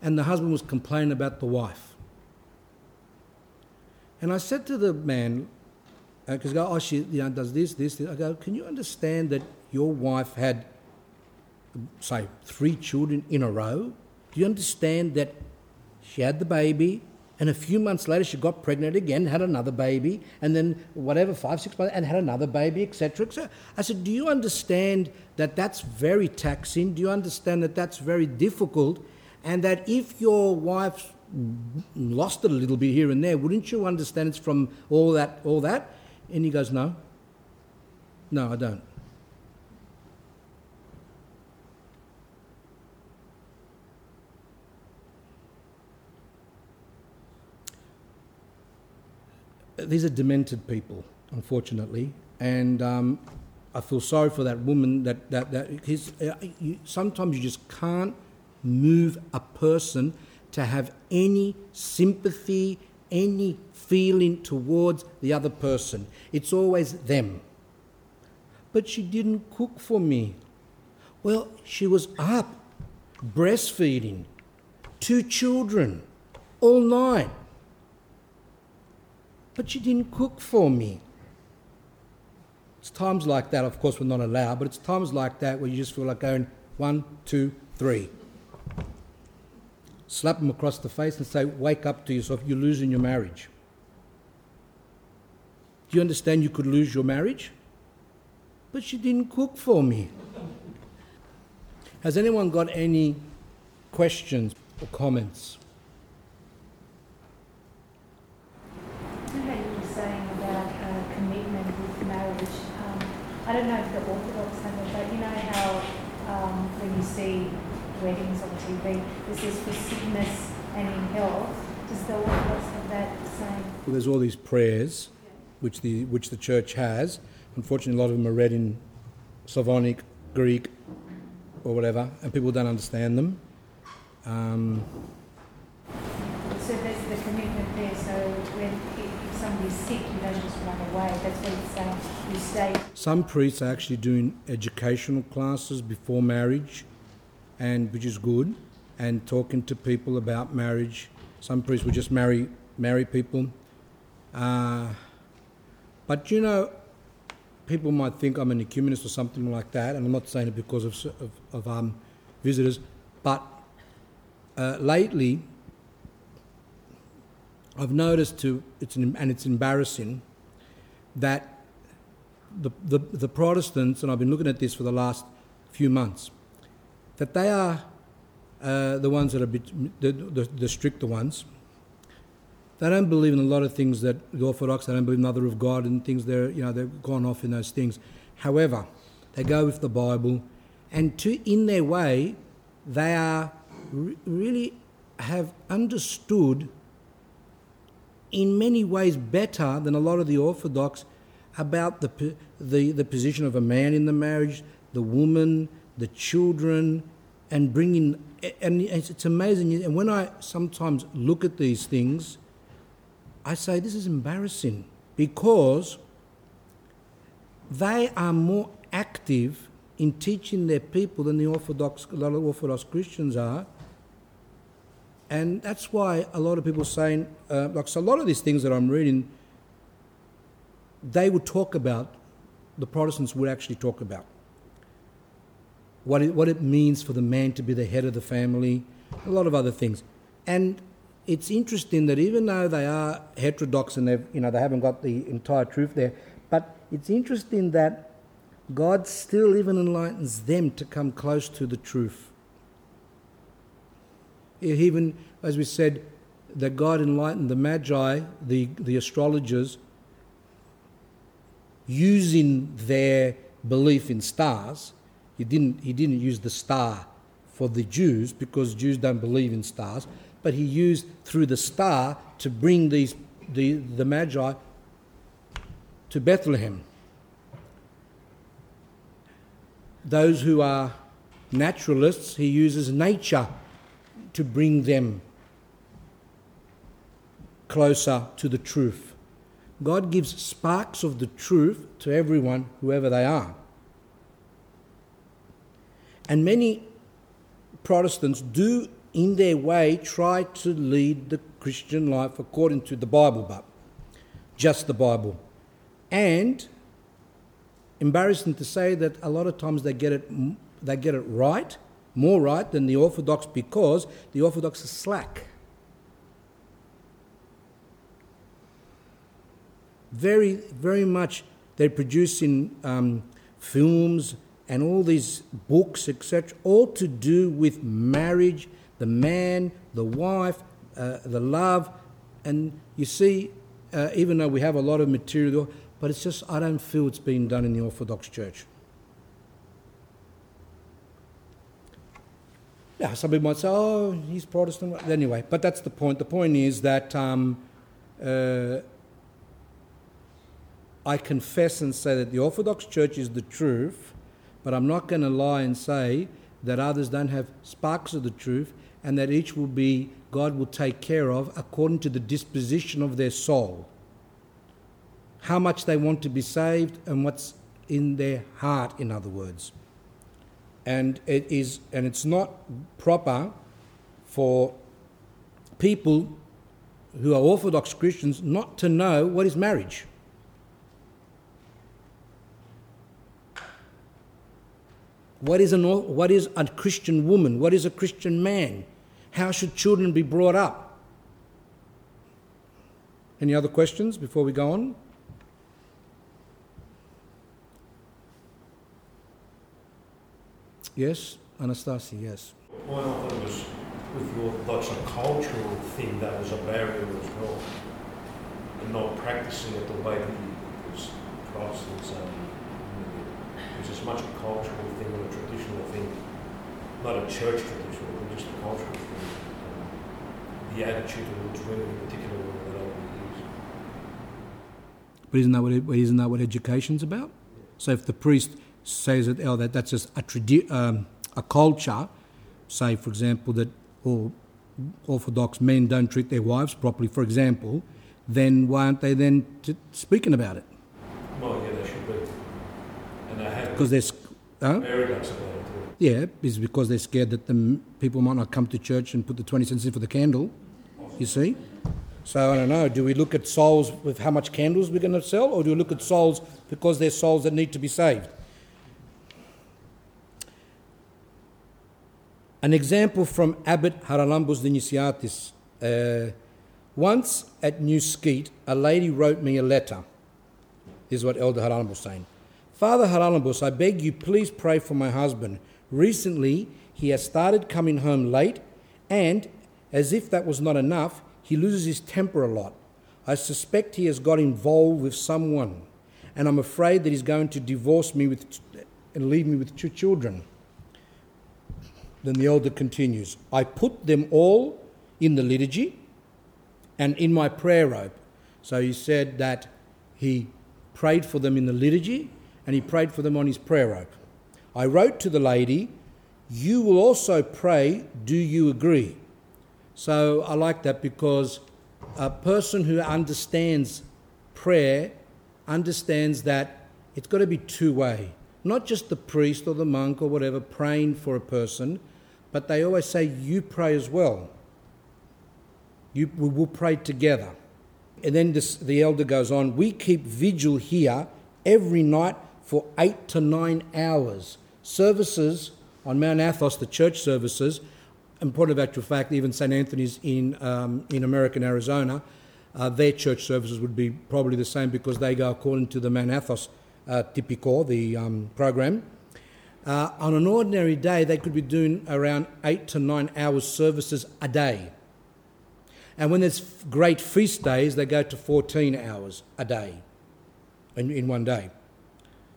and the husband was complaining about the wife. And I said to the man, because uh, oh, she you know, does this, this, this. I go, can you understand that your wife had, say, three children in a row, do you understand that she had the baby, and a few months later she got pregnant again, had another baby, and then whatever, five, six months, and had another baby, etc. etc. I said, Do you understand that that's very taxing? Do you understand that that's very difficult? And that if your wife lost it a little bit here and there, wouldn't you understand it's from all that, all that? And he goes, No. No, I don't. These are demented people, unfortunately, and um, I feel sorry for that woman. That that that his, uh, you, sometimes you just can't move a person to have any sympathy, any feeling towards the other person. It's always them. But she didn't cook for me. Well, she was up breastfeeding, two children, all night but she didn't cook for me. It's times like that, of course, we're not allowed, but it's times like that where you just feel like going one, two, three. Slap them across the face and say, Wake up to yourself, you're losing your marriage. Do you understand you could lose your marriage? But she didn't cook for me. Has anyone got any questions or comments? I don't know if the Orthodox have it, but you know how um, when you see weddings on TV, this is for sickness and in health. Does the Orthodox have that same? Well, there's all these prayers, which the which the church has. Unfortunately, a lot of them are read in Slavonic, Greek, or whatever, and people don't understand them. Um, so there's the commitment there. So when if somebody's sick, you don't just run away. That's what it's saying. Stay. Some priests are actually doing educational classes before marriage, and which is good, and talking to people about marriage. Some priests will just marry marry people. Uh, but you know, people might think I'm an ecumenist or something like that, and I'm not saying it because of, of, of um, visitors, but uh, lately I've noticed to it's an, and it's embarrassing that the, the, the Protestants, and I've been looking at this for the last few months, that they are uh, the ones that are bit, the, the, the stricter ones. They don't believe in a lot of things that the Orthodox, they don't believe in the Mother of God and things, they're, you know, they've gone off in those things. However, they go with the Bible, and to, in their way, they are re- really have understood in many ways better than a lot of the Orthodox about the, the, the position of a man in the marriage, the woman, the children, and bringing, and it's amazing. And when I sometimes look at these things, I say this is embarrassing because they are more active in teaching their people than the Orthodox, a lot of Orthodox Christians are. And that's why a lot of people saying, uh, like, so a lot of these things that I'm reading, they would talk about, the Protestants would actually talk about what it, what it means for the man to be the head of the family, a lot of other things. And it's interesting that even though they are heterodox and they've, you know, they haven't got the entire truth there, but it's interesting that God still even enlightens them to come close to the truth. Even, as we said, that God enlightened the Magi, the, the astrologers, using their belief in stars. He didn't, he didn't use the star for the Jews because Jews don't believe in stars, but he used through the star to bring these, the, the Magi to Bethlehem. Those who are naturalists, he uses nature to bring them closer to the truth. God gives sparks of the truth to everyone, whoever they are. And many Protestants do, in their way, try to lead the Christian life according to the Bible, but just the Bible. And embarrassing to say that a lot of times they get it, they get it right, more right than the Orthodox because the Orthodox is slack. Very, very much they're producing um, films and all these books, etc., all to do with marriage, the man, the wife, uh, the love. And you see, uh, even though we have a lot of material, but it's just, I don't feel it's being done in the Orthodox Church. Yeah, some people might say, oh, he's Protestant. Anyway, but that's the point. The point is that um, uh, I confess and say that the Orthodox Church is the truth, but I'm not going to lie and say that others don't have sparks of the truth and that each will be, God will take care of according to the disposition of their soul. How much they want to be saved and what's in their heart, in other words. And it is, and it's not proper for people who are Orthodox Christians not to know what is marriage. What is, an, what is a Christian woman? What is a Christian man? How should children be brought up? Any other questions before we go on? Yes, Anastasia, yes. Well, I thought it was with your Orthodox a cultural thing that was a barrier as well. And not practicing it the way that was Protestants it was as much a cultural thing a traditional thing, not a church tradition, but just a cultural thing. Um, the attitude towards women in particular that I would use. But isn't that what isn't that what education's about? So if the priest says that oh that that's just a tradi- um, a culture, say for example that Orthodox men don't treat their wives properly, for example, then why aren't they then t- speaking about it? Well, yeah, they should be. And they have Because they're huh? very much about it yeah, is because they're scared that the people might not come to church and put the twenty cents in for the candle. You see. So I don't know. Do we look at souls with how much candles we're going to sell, or do we look at souls because they're souls that need to be saved? An example from Abbot Haralambos Dionysiatis. Uh, once at New Skete, a lady wrote me a letter. This is what Elder Haralambos was saying. Father Haralambos, I beg you please pray for my husband. Recently, he has started coming home late, and as if that was not enough, he loses his temper a lot. I suspect he has got involved with someone, and I'm afraid that he's going to divorce me with, and leave me with two children. Then the elder continues I put them all in the liturgy and in my prayer robe. So he said that he prayed for them in the liturgy and he prayed for them on his prayer rope. I wrote to the lady, You will also pray, do you agree? So I like that because a person who understands prayer understands that it's got to be two way. Not just the priest or the monk or whatever praying for a person, but they always say, You pray as well. You, we will pray together. And then this, the elder goes on, We keep vigil here every night for eight to nine hours. Services on Mount Athos, the church services, in point of actual fact, even St. Anthony's in, um, in American Arizona, uh, their church services would be probably the same because they go according to the Mount Athos uh, the um, program. Uh, on an ordinary day, they could be doing around eight to nine hours services a day. And when there's great feast days, they go to 14 hours a day in, in one day,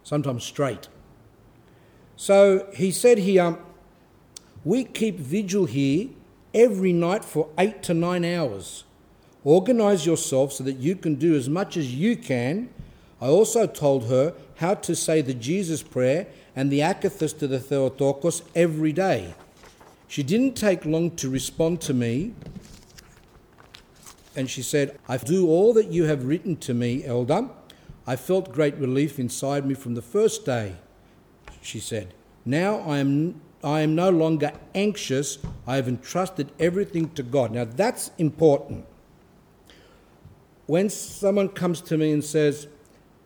sometimes straight. So he said here, we keep vigil here every night for eight to nine hours. Organize yourself so that you can do as much as you can. I also told her how to say the Jesus prayer and the Akathist to the Theotokos every day. She didn't take long to respond to me, and she said, I do all that you have written to me, Elder. I felt great relief inside me from the first day, she said. Now I am, I am no longer anxious. I have entrusted everything to God. Now that's important. When someone comes to me and says,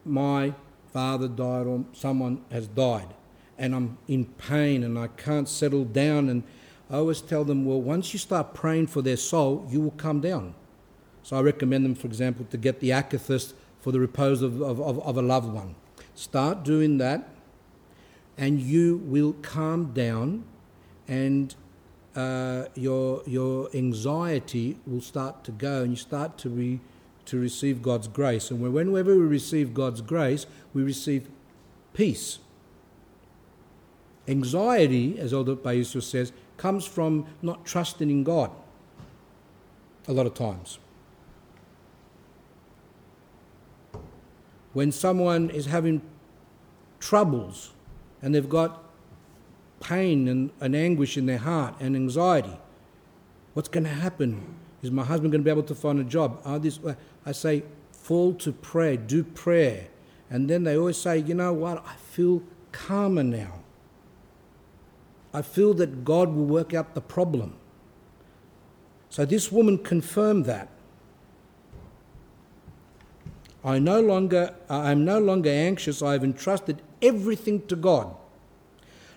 My father died or someone has died, and I'm in pain and I can't settle down, and I always tell them, Well, once you start praying for their soul, you will come down. So I recommend them, for example, to get the akathist for the repose of, of, of, a loved one. Start doing that, and you will calm down, and uh, your, your anxiety will start to go, and you start to, re, to receive God's grace. And whenever we receive God's grace, we receive peace. Anxiety, as Elder Paisios says, comes from not trusting in God a lot of times. When someone is having troubles and they've got pain and, and anguish in their heart and anxiety, what's going to happen? Is my husband going to be able to find a job? Are this, uh, I say, fall to prayer, do prayer. And then they always say, you know what, I feel calmer now. I feel that God will work out the problem. So this woman confirmed that. I no longer, I am no longer anxious. I have entrusted everything to God.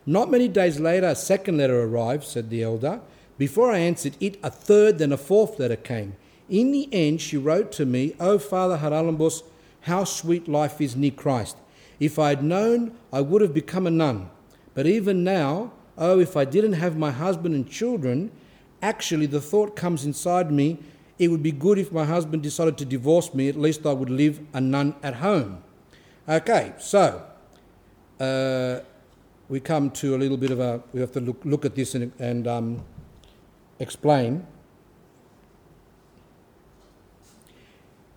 Not many days later, a second letter arrived, said the elder. Before I answered it, a third, then a fourth letter came. In the end, she wrote to me, O Father Haralambos, how sweet life is near Christ. If I had known, I would have become a nun. But even now, oh, if I didn't have my husband and children, actually the thought comes inside me it would be good if my husband decided to divorce me, at least I would live a nun at home. Okay, so uh, we come to a little bit of a, we have to look, look at this and, and um, explain.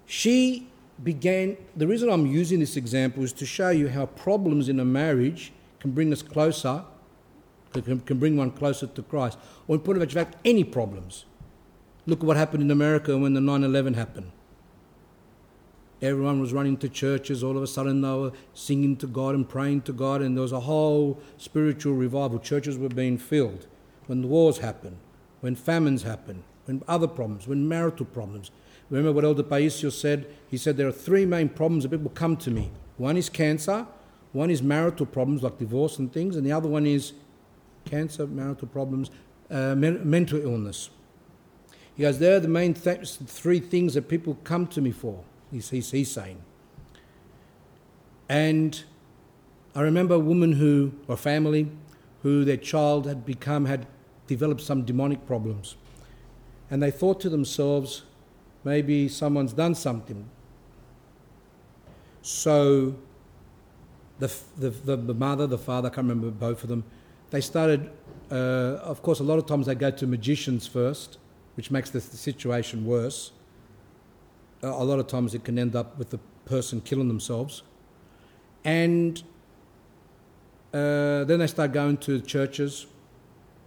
She began, the reason I'm using this example is to show you how problems in a marriage can bring us closer, can, can bring one closer to Christ. Or in point of fact, any problems. Look at what happened in America when the 9 11 happened. Everyone was running to churches. All of a sudden, they were singing to God and praying to God, and there was a whole spiritual revival. Churches were being filled. When the wars happened, when famines happened, when other problems, when marital problems. Remember what Elder Paisios said? He said there are three main problems that people come to me. One is cancer, one is marital problems like divorce and things, and the other one is cancer, marital problems, uh, mental illness. He goes, There are the main th- three things that people come to me for, he's, he's, he's saying. And I remember a woman who, or family, who their child had become, had developed some demonic problems. And they thought to themselves, maybe someone's done something. So the, the, the, the mother, the father, I can't remember both of them, they started, uh, of course, a lot of times they go to magicians first which makes the, the situation worse. A, lot of times it can end up with the person killing themselves. And uh, then they start going to churches.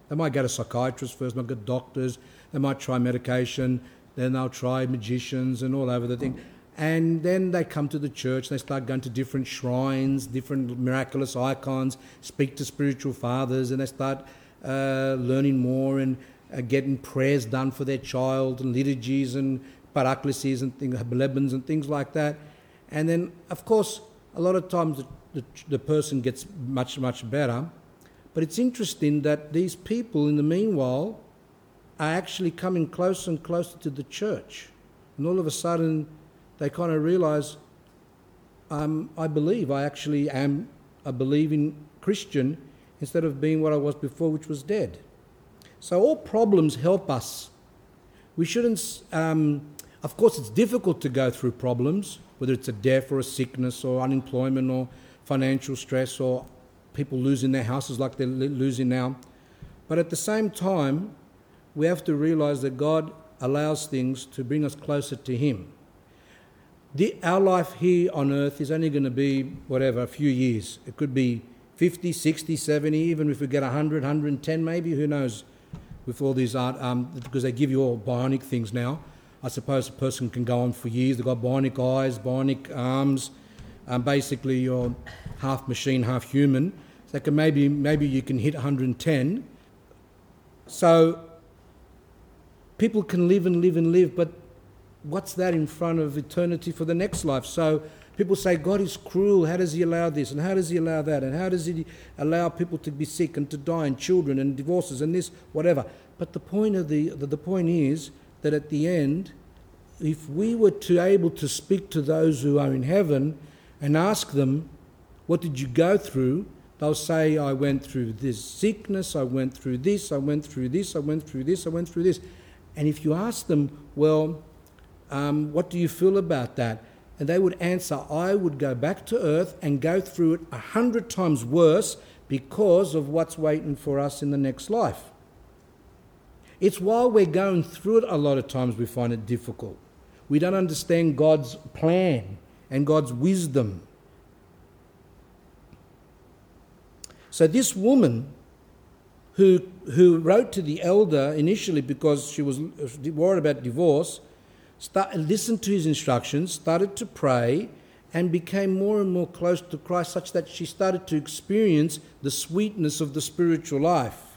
They might go to psychiatrists first, they might go to doctors, they might try medication. then they'll try magicians and all over the thing. And then they come to the church, they start going to different shrines, different miraculous icons, speak to spiritual fathers, and they start uh, learning more and uh, getting prayers done for their child, and liturgies and parakleses and things, and things like that. And then, of course, a lot of times the, the, the person gets much, much better. But it's interesting that these people, in the meanwhile, are actually coming closer and closer to the church. And all of a sudden, they kind of realize, um, I believe, I actually am a believing Christian instead of being what I was before, which was dead. So all problems help us. We shouldn't, um, of course, it's difficult to go through problems, whether it's a death or a sickness or unemployment or financial stress or people losing their houses like they're losing now. But at the same time, we have to realize that God allows things to bring us closer to Him. The, our life here on earth is only going to be whatever, a few years. It could be 50, 60, 70, even if we get 100, 110 maybe, who knows, with all these art, um, because they give you all bionic things now. I suppose a person can go on for years. They've got bionic eyes, bionic arms. Um, basically, you're half machine, half human. So can maybe maybe you can hit 110. So people can live and live and live, but what's that in front of eternity for the next life? So people say God is cruel. How does He allow this and how does He allow that and how does He allow people to be sick and to die and children and divorces and this whatever? But the point of the the, the point is that at the end, if we were to able to speak to those who are in heaven and ask them, what did you go through? They'll say, I went through this sickness, I went through this, I went through this, I went through this, I went through this. And if you ask them, well, um, what do you feel about that? And they would answer, I would go back to earth and go through it a hundred times worse because of what's waiting for us in the next life. It's while we're going through it a lot of times we find it difficult. We don't understand God's plan and God's wisdom. So, this woman who, who wrote to the elder initially because she was worried about divorce, start, listened to his instructions, started to pray, and became more and more close to Christ, such that she started to experience the sweetness of the spiritual life.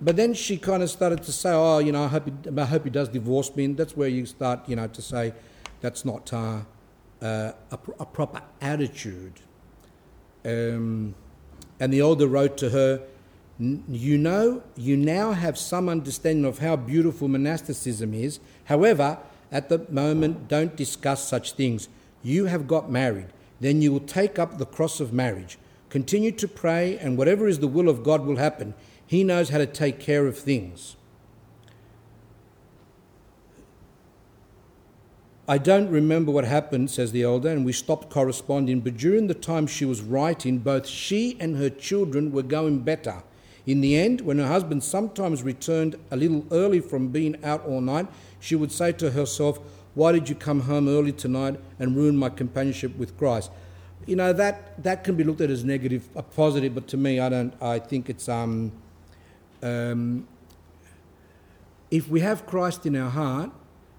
But then she kind of started to say, "Oh, you know, I hope he, I hope he does divorce me." And that's where you start, you know, to say that's not uh, uh, a, a, proper attitude. Um, and the elder wrote to her, "You know, you now have some understanding of how beautiful monasticism is. However, at the moment, don't discuss such things. You have got married. Then you will take up the cross of marriage. Continue to pray, and whatever is the will of God will happen." He knows how to take care of things. I don't remember what happened, says the elder, and we stopped corresponding, but during the time she was writing, both she and her children were going better. In the end, when her husband sometimes returned a little early from being out all night, she would say to herself, Why did you come home early tonight and ruin my companionship with Christ? You know, that, that can be looked at as negative, a positive, but to me, I don't, I think it's, um, um, if we have Christ in our heart,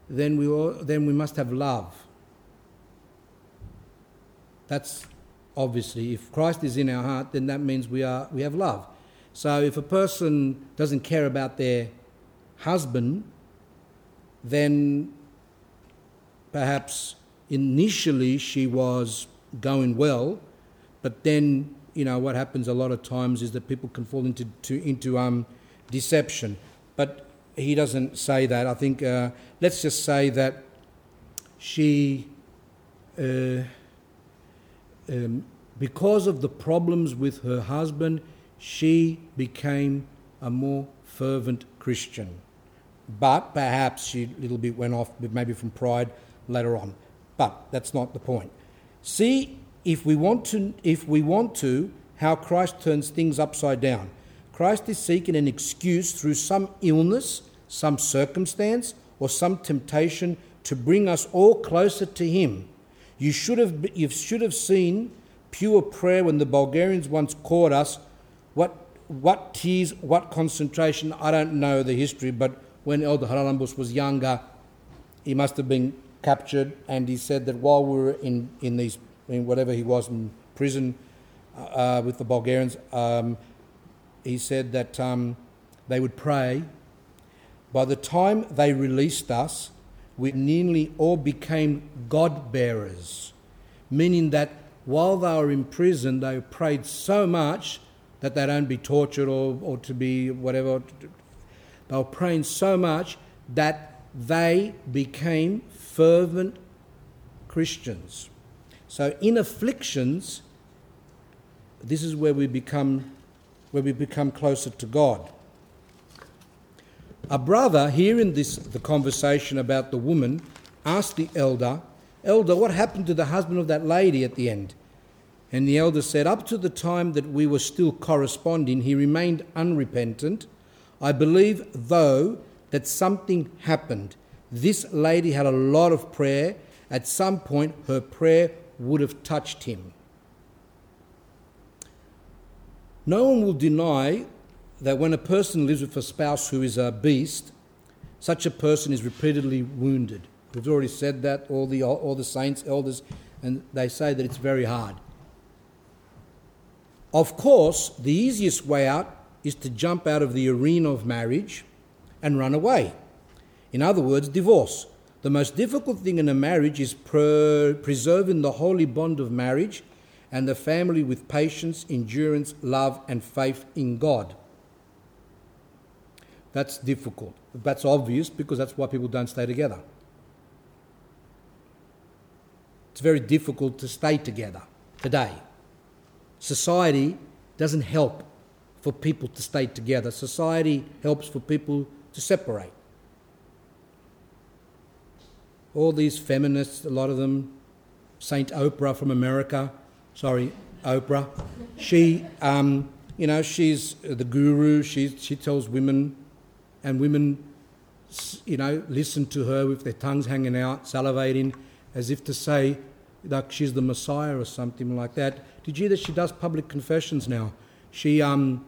then we, all, then we must have love. That's obviously, if Christ is in our heart, then that means we, are, we have love. So if a person doesn't care about their husband, then perhaps initially she was going well, but then you know what happens a lot of times is that people can fall into to, into um, deception. But he doesn't say that. I think, uh, let's just say that she, uh, um, because of the problems with her husband, she became a more fervent Christian. But perhaps she a little bit went off, maybe from pride later on. But that's not the point. See, if we want to, if we want to, how Christ turns things upside down. Christ is seeking an excuse through some illness, some circumstance, or some temptation to bring us all closer to Him. You should have, you should have seen pure prayer when the Bulgarians once caught us. What, what tears, what concentration, I don't know the history, but when Elder Haralambos was younger, he must have been captured, and he said that while we were in, in these, in whatever he was in prison uh, with the Bulgarians, um, he said that um, they would pray. By the time they released us, we nearly all became God bearers, meaning that while they were in prison, they prayed so much that they don't be tortured or, or to be whatever. They were praying so much that they became fervent Christians. So in afflictions, this is where we become where we become closer to God. A brother, hearing this the conversation about the woman, asked the elder, Elder, what happened to the husband of that lady at the end? And the elder said, Up to the time that we were still corresponding, he remained unrepentant. I believe, though, that something happened. This lady had a lot of prayer. At some point, her prayer would have touched him. No one will deny that when a person lives with a spouse who is a beast, such a person is repeatedly wounded. We've already said that, all the, all the saints, elders, and they say that it's very hard. Of course, the easiest way out is to jump out of the arena of marriage and run away. In other words, divorce. The most difficult thing in a marriage is pre- preserving the holy bond of marriage and the family with patience, endurance, love, and faith in God. That's difficult. That's obvious because that's why people don't stay together. It's very difficult to stay together today. Society doesn't help for people to stay together, society helps for people to separate. All these feminists, a lot of them, Saint Oprah from America, sorry, Oprah, she, um, you know, she's the guru, she, she tells women, and women, you know, listen to her with their tongues hanging out, salivating, as if to say, like she's the Messiah or something like that. Did you hear that she does public confessions now? She, um,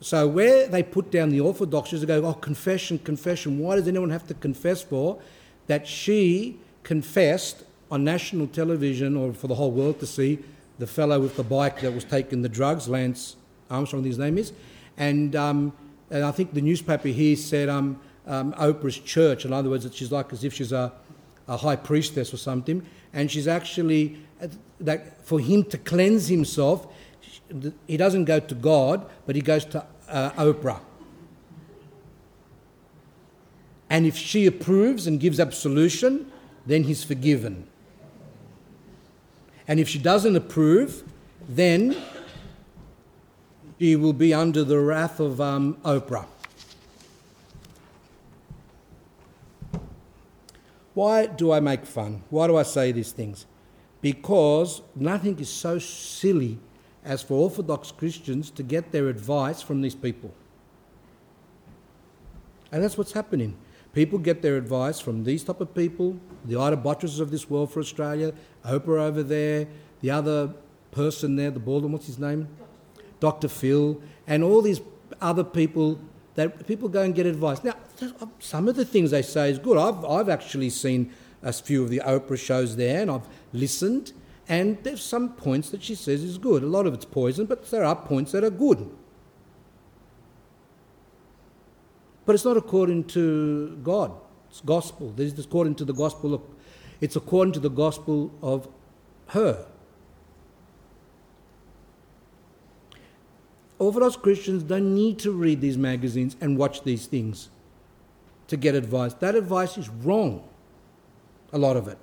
so where they put down the orthodoxies, they go, oh, confession, confession. Why does anyone have to confess for? That she confessed on national television or for the whole world to see the fellow with the bike that was taking the drugs, Lance Armstrong, his name is. And, um, and I think the newspaper here said um, um, Oprah's church. In other words, that she's like as if she's a, a high priestess or something. And she's actually, that for him to cleanse himself, he doesn't go to God, but he goes to uh, Oprah. And if she approves and gives absolution, then he's forgiven. And if she doesn't approve, then she will be under the wrath of um, Oprah. Why do I make fun? Why do I say these things? Because nothing is so silly as for Orthodox Christians to get their advice from these people. And that's what's happening. People get their advice from these type of people, the Ita Buttroses of this world for Australia, Oprah over there, the other person there, the Baldwin, what's his name? Dr. Phil, and all these other people that people go and get advice. Now, uh, some of the things they say is good. I've, I've actually seen a few of the Oprah shows there and I've listened and there's some points that she says is good. A lot of it's poison, but there are points that are good. But it's not according to God. It's gospel. This is according to the gospel of, it's according to the gospel of her. Orthodox Christians don't need to read these magazines and watch these things to get advice. That advice is wrong, a lot of it.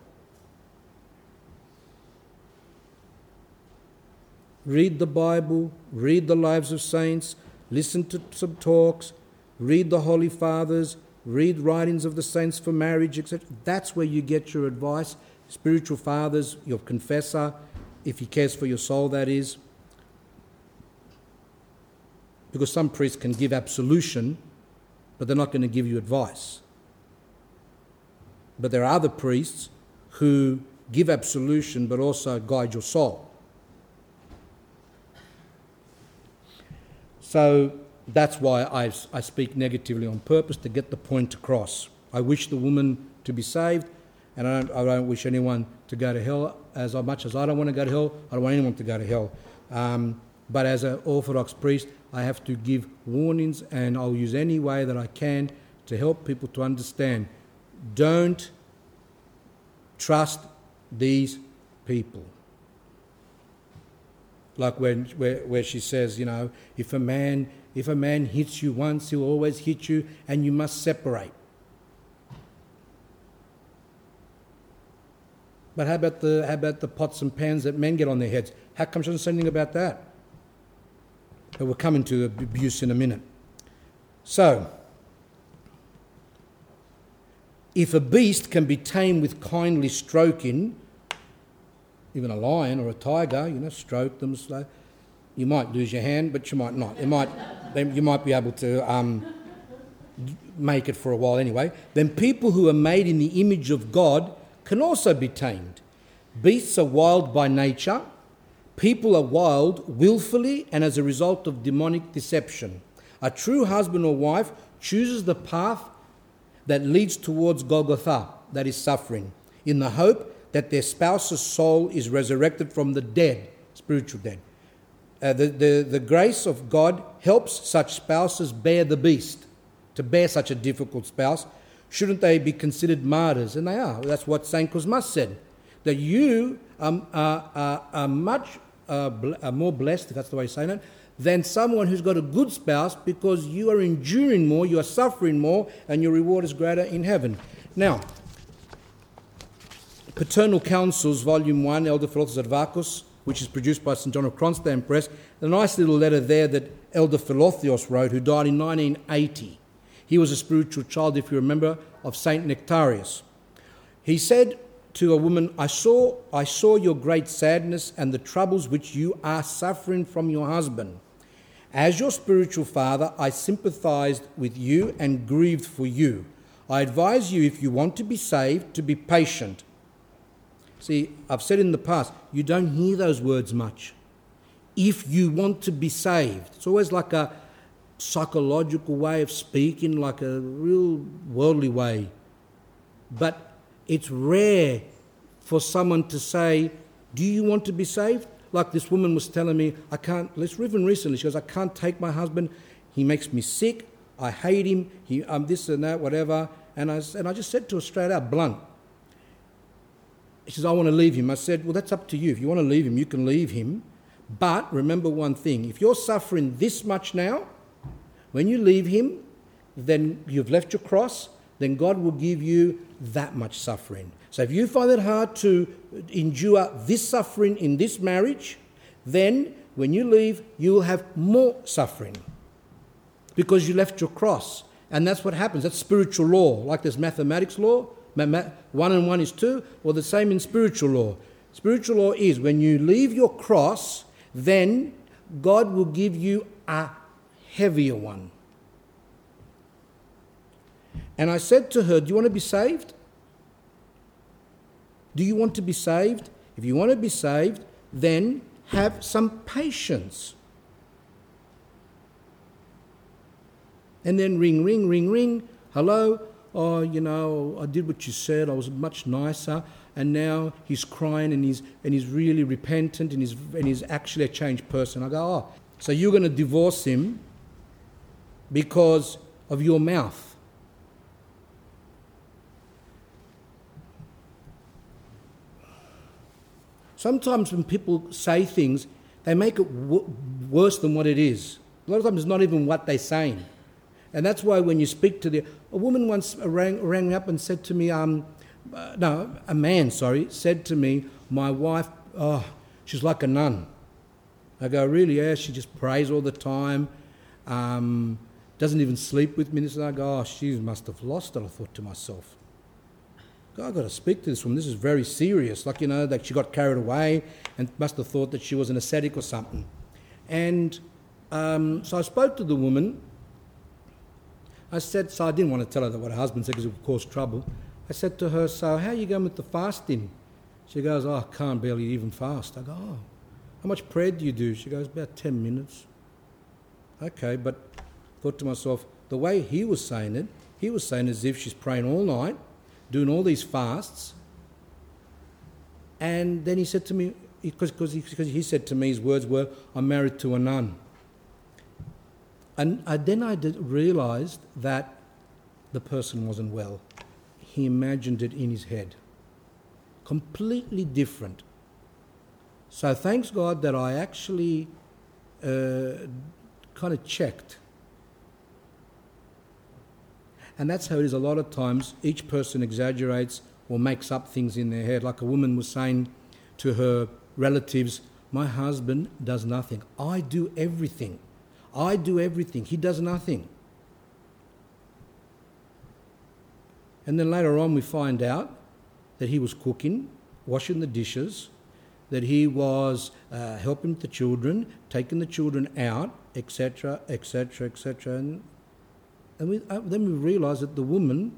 Read the Bible, read the lives of saints, listen to some talks, read the Holy Fathers, read writings of the saints for marriage, etc. That's where you get your advice. Spiritual fathers, your confessor, if he cares for your soul, that is. Because some priests can give absolution, but they're not going to give you advice. But there are other priests who give absolution but also guide your soul. So That's why I, I speak negatively on purpose to get the point across. I wish the woman to be saved, and I don't, I don't wish anyone to go to hell as much as I don't want to go to hell. I don't want anyone to go to hell. Um, but as an Orthodox priest, I have to give warnings, and I'll use any way that I can to help people to understand. Don't trust these people. Like when where, where she says, you know, if a man if a man hits you once, he'll always hit you, and you must separate. But how about the how about the pots and pans that men get on their heads? How come she doesn't say anything about that? But we'll come into abuse in a minute. So, if a beast can be tamed with kindly stroking, even a lion or a tiger, you know, stroke them slow, you might lose your hand, but you might not. It might, then you might be able to um, make it for a while anyway. Then people who are made in the image of God can also be tamed. Beasts are wild by nature. People are wild willfully and as a result of demonic deception. A true husband or wife chooses the path that leads towards Golgotha, that is suffering, in the hope that their spouse's soul is resurrected from the dead, spiritual dead. Uh, the, the, the grace of God helps such spouses bear the beast, to bear such a difficult spouse. Shouldn't they be considered martyrs? And they are. That's what St. Cosmas said. That you um, are, are, are much uh, bl- are more blessed, if that's the way of saying it, than someone who's got a good spouse because you are enduring more, you are suffering more, and your reward is greater in heaven. Now, Paternal Counsels, Volume 1, Elder Philotheos Zervakos, which is produced by St John of Kronstadt Press, a nice little letter there that Elder Philotheos wrote, who died in 1980. He was a spiritual child, if you remember, of Saint Nectarius. He said to a woman, I saw, I saw your great sadness and the troubles which you are suffering from your husband. As your spiritual father, I sympathized with you and grieved for you. I advise you, if you want to be saved, to be patient. See, I've said in the past, you don't hear those words much. If you want to be saved, it's always like a psychological way of speaking, like a real worldly way. But it's rare for someone to say, Do you want to be saved? Like this woman was telling me, I can't, let's even recently, she goes, I can't take my husband. He makes me sick. I hate him. He, I'm this and that, whatever. And I, and I just said to her straight out, blunt. She says, I want to leave him. I said, Well, that's up to you. If you want to leave him, you can leave him. But remember one thing if you're suffering this much now, when you leave him, then you've left your cross, then God will give you that much suffering. So if you find it hard to endure this suffering in this marriage, then when you leave, you will have more suffering because you left your cross. And that's what happens. That's spiritual law. Like there's mathematics law, one and one is two, or the same in spiritual law. Spiritual law is when you leave your cross, then God will give you a heavier one. And I said to her, Do you want to be saved? Do you want to be saved? If you want to be saved, then have some patience. And then ring, ring, ring, ring. Hello? Oh, you know, I did what you said. I was much nicer. And now he's crying and he's, and he's really repentant and he's, and he's actually a changed person. I go, oh, so you're going to divorce him because of your mouth. Sometimes when people say things, they make it w- worse than what it is. A lot of times it's not even what they're saying. And that's why when you speak to the. A woman once rang, rang me up and said to me, um, uh, no, a man, sorry, said to me, my wife, oh, she's like a nun. I go, really? Yeah, she just prays all the time, um, doesn't even sleep with me. And I go, oh, she must have lost it, I thought to myself. I've got to speak to this woman. This is very serious. Like, you know, like she got carried away and must have thought that she was an ascetic or something. And um, so I spoke to the woman. I said, so I didn't want to tell her that what her husband said because it would cause trouble. I said to her, so how are you going with the fasting? She goes, oh, I can't barely even fast. I go, oh, how much prayer do you do? She goes, about 10 minutes. Okay, but thought to myself, the way he was saying it, he was saying as if she's praying all night, doing all these fasts. And then he said to me, because, he, because he said to me, his words were, I'm married to a nun. And I, then I did, realized that the person wasn't well. He imagined it in his head. Completely different. So thanks God that I actually uh, kind of checked. And that's how it is a lot of times. Each person exaggerates or makes up things in their head. Like a woman was saying to her relatives, My husband does nothing. I do everything. I do everything. He does nothing. And then later on, we find out that he was cooking, washing the dishes, that he was uh, helping the children, taking the children out, etc., etc., etc. And, and we, uh, then we realise that the woman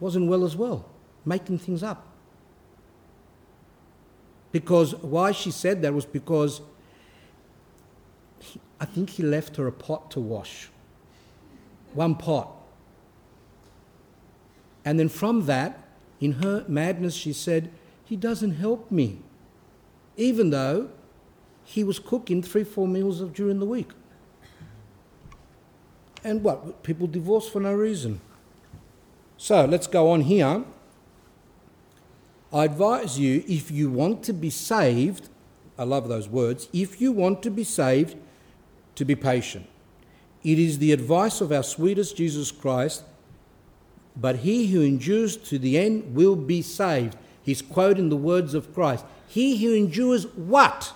wasn't well as well, making things up. Because why she said that was because I think he left her a pot to wash. One pot. And then from that, in her madness, she said, He doesn't help me, even though he was cooking three, four meals of, during the week. And what? People divorce for no reason. So let's go on here. I advise you, if you want to be saved, I love those words, if you want to be saved, to be patient. It is the advice of our sweetest Jesus Christ but he who endures to the end will be saved. He's quoting the words of Christ. He who endures what?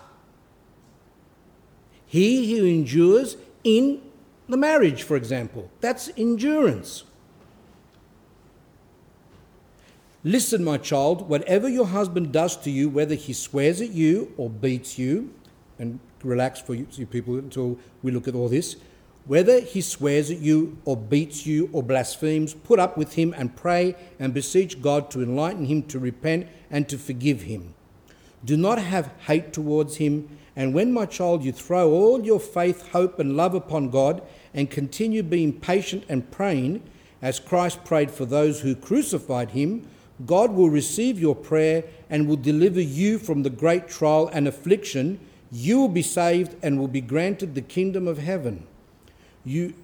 He who endures in the marriage, for example. That's endurance. Listen, my child, whatever your husband does to you, whether he swears at you or beats you, and relax for you, you people until we look at all this, whether he swears at you or beats you or blasphemes, put up with him and pray and beseech God to enlighten him to repent and to forgive him. Do not have hate towards him. And when, my child, you throw all your faith, hope, and love upon God and continue being patient and praying, as Christ prayed for those who crucified him, God will receive your prayer and will deliver you from the great trial and affliction. You will be saved and will be granted the kingdom of heaven. You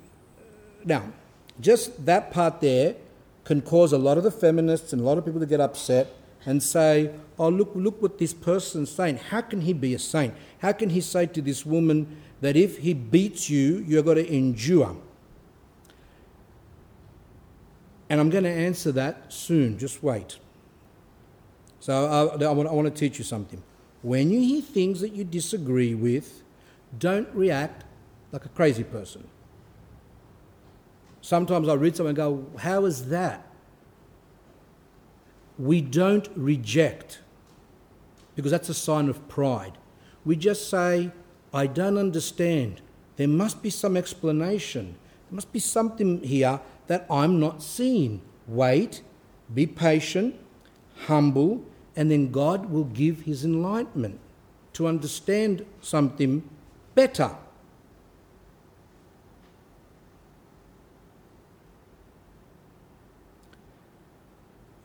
now, just that part there can cause a lot of the feminists and a lot of people to get upset and say, "Oh, look, look what this person's saying. How can he be a saint? How can he say to this woman that if he beats you, you're going to endure?" And I'm going to answer that soon. Just wait. So uh, I, I, want, I want to teach you something. When you hear things that you disagree with, don't react like a crazy person. Sometimes I read something and go, How is that? We don't reject because that's a sign of pride. We just say, I don't understand. There must be some explanation. There must be something here that I'm not seeing. Wait, be patient, humble, and then God will give his enlightenment to understand something better.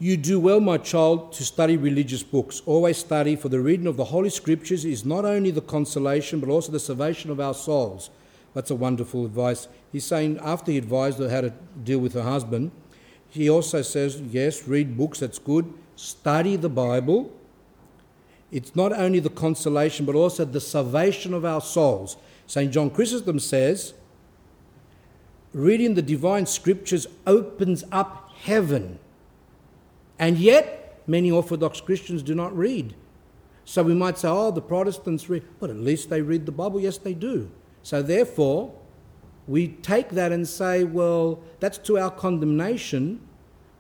You do well, my child, to study religious books. Always study, for the reading of the Holy Scriptures is not only the consolation, but also the salvation of our souls. That's a wonderful advice. He's saying, after he advised her how to deal with her husband, he also says, yes, read books, that's good. Study the Bible. It's not only the consolation, but also the salvation of our souls. St. John Chrysostom says, reading the divine scriptures opens up heaven and yet, many Orthodox Christians do not read. So we might say, oh, the Protestants read, but at least they read the Bible. Yes, they do. So therefore, we take that and say, well, that's to our condemnation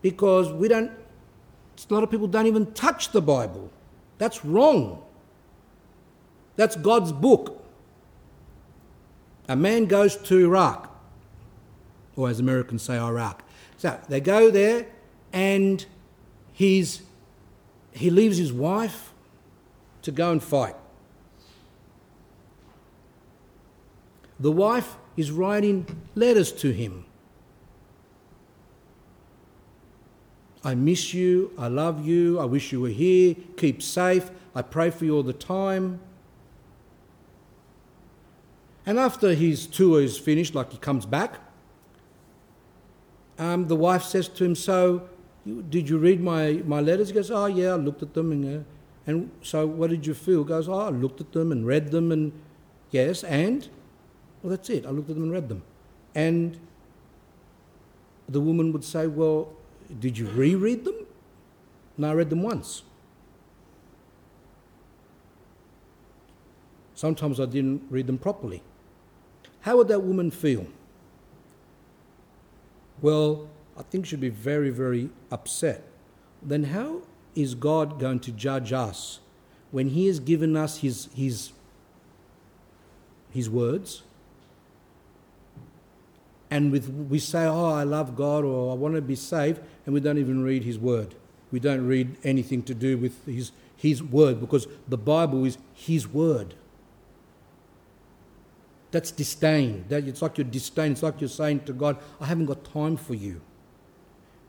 because we don't, a lot of people don't even touch the Bible. That's wrong. That's God's book. A man goes to Iraq, or as Americans say, Iraq. So they go there and he's, he leaves his wife to go and fight. The wife is writing letters to him. I miss you. I love you. I wish you were here. Keep safe. I pray for you all the time. And after his tour is finished, like he comes back, um, the wife says to him, So, did you read my, my letters? He goes, Oh, yeah, I looked at them. And, uh, and so, what did you feel? He goes, Oh, I looked at them and read them. And yes, and? Well, that's it. I looked at them and read them. And the woman would say, Well, did you reread them? No, I read them once. Sometimes I didn't read them properly. How would that woman feel? Well, I think she'd be very, very upset. Then how is God going to judge us when He has given us His, his, his words? And with, we say, Oh, I love God or I want to be saved, and we don't even read His word. We don't read anything to do with His, his word because the Bible is His word. That's disdain. That, it's like you're disdain. It's like you're saying to God, I haven't got time for you.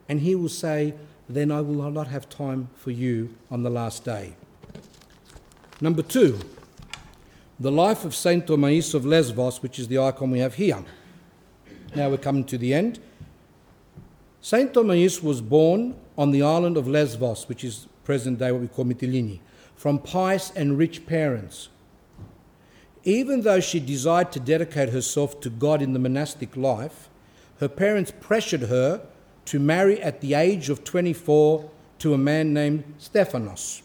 And He will say, Then I will not have time for you on the last day. Number two, the life of Saint Thomais of Lesbos, which is the icon we have here. Now we're coming to the end. Saint Thomais was born on the island of Lesbos, which is present day what we call Mytilene, from pious and rich parents. Even though she desired to dedicate herself to God in the monastic life, her parents pressured her to marry at the age of 24 to a man named Stephanos.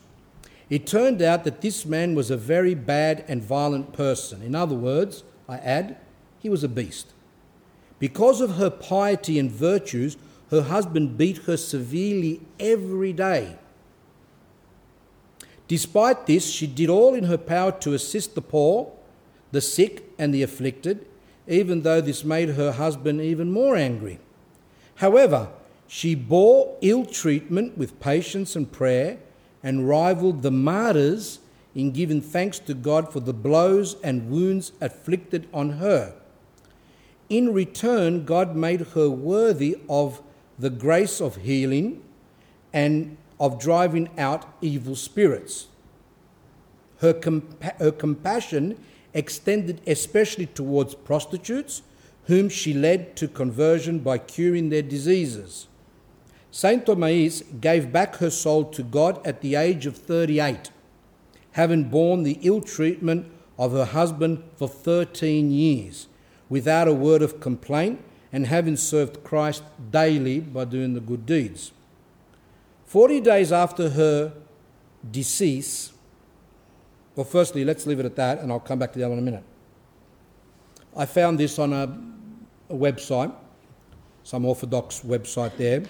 It turned out that this man was a very bad and violent person. In other words, I add, he was a beast. Because of her piety and virtues, her husband beat her severely every day. Despite this, she did all in her power to assist the poor the sick and the afflicted, even though this made her husband even more angry. However, she bore ill treatment with patience and prayer and rivaled the martyrs in giving thanks to God for the blows and wounds afflicted on her. In return, God made her worthy of the grace of healing and of driving out evil spirits. Her, compa- her compassion extended especially towards prostitutes, whom she led to conversion by curing their diseases. Saint Thomais gave back her soul to God at the age of 38, having borne the ill treatment of her husband for 13 years, without a word of complaint, and having served Christ daily by doing the good deeds. Forty days after her decease, well, firstly, let's leave it at that, and I'll come back to the other in a minute. I found this on a, a website, some Orthodox website there,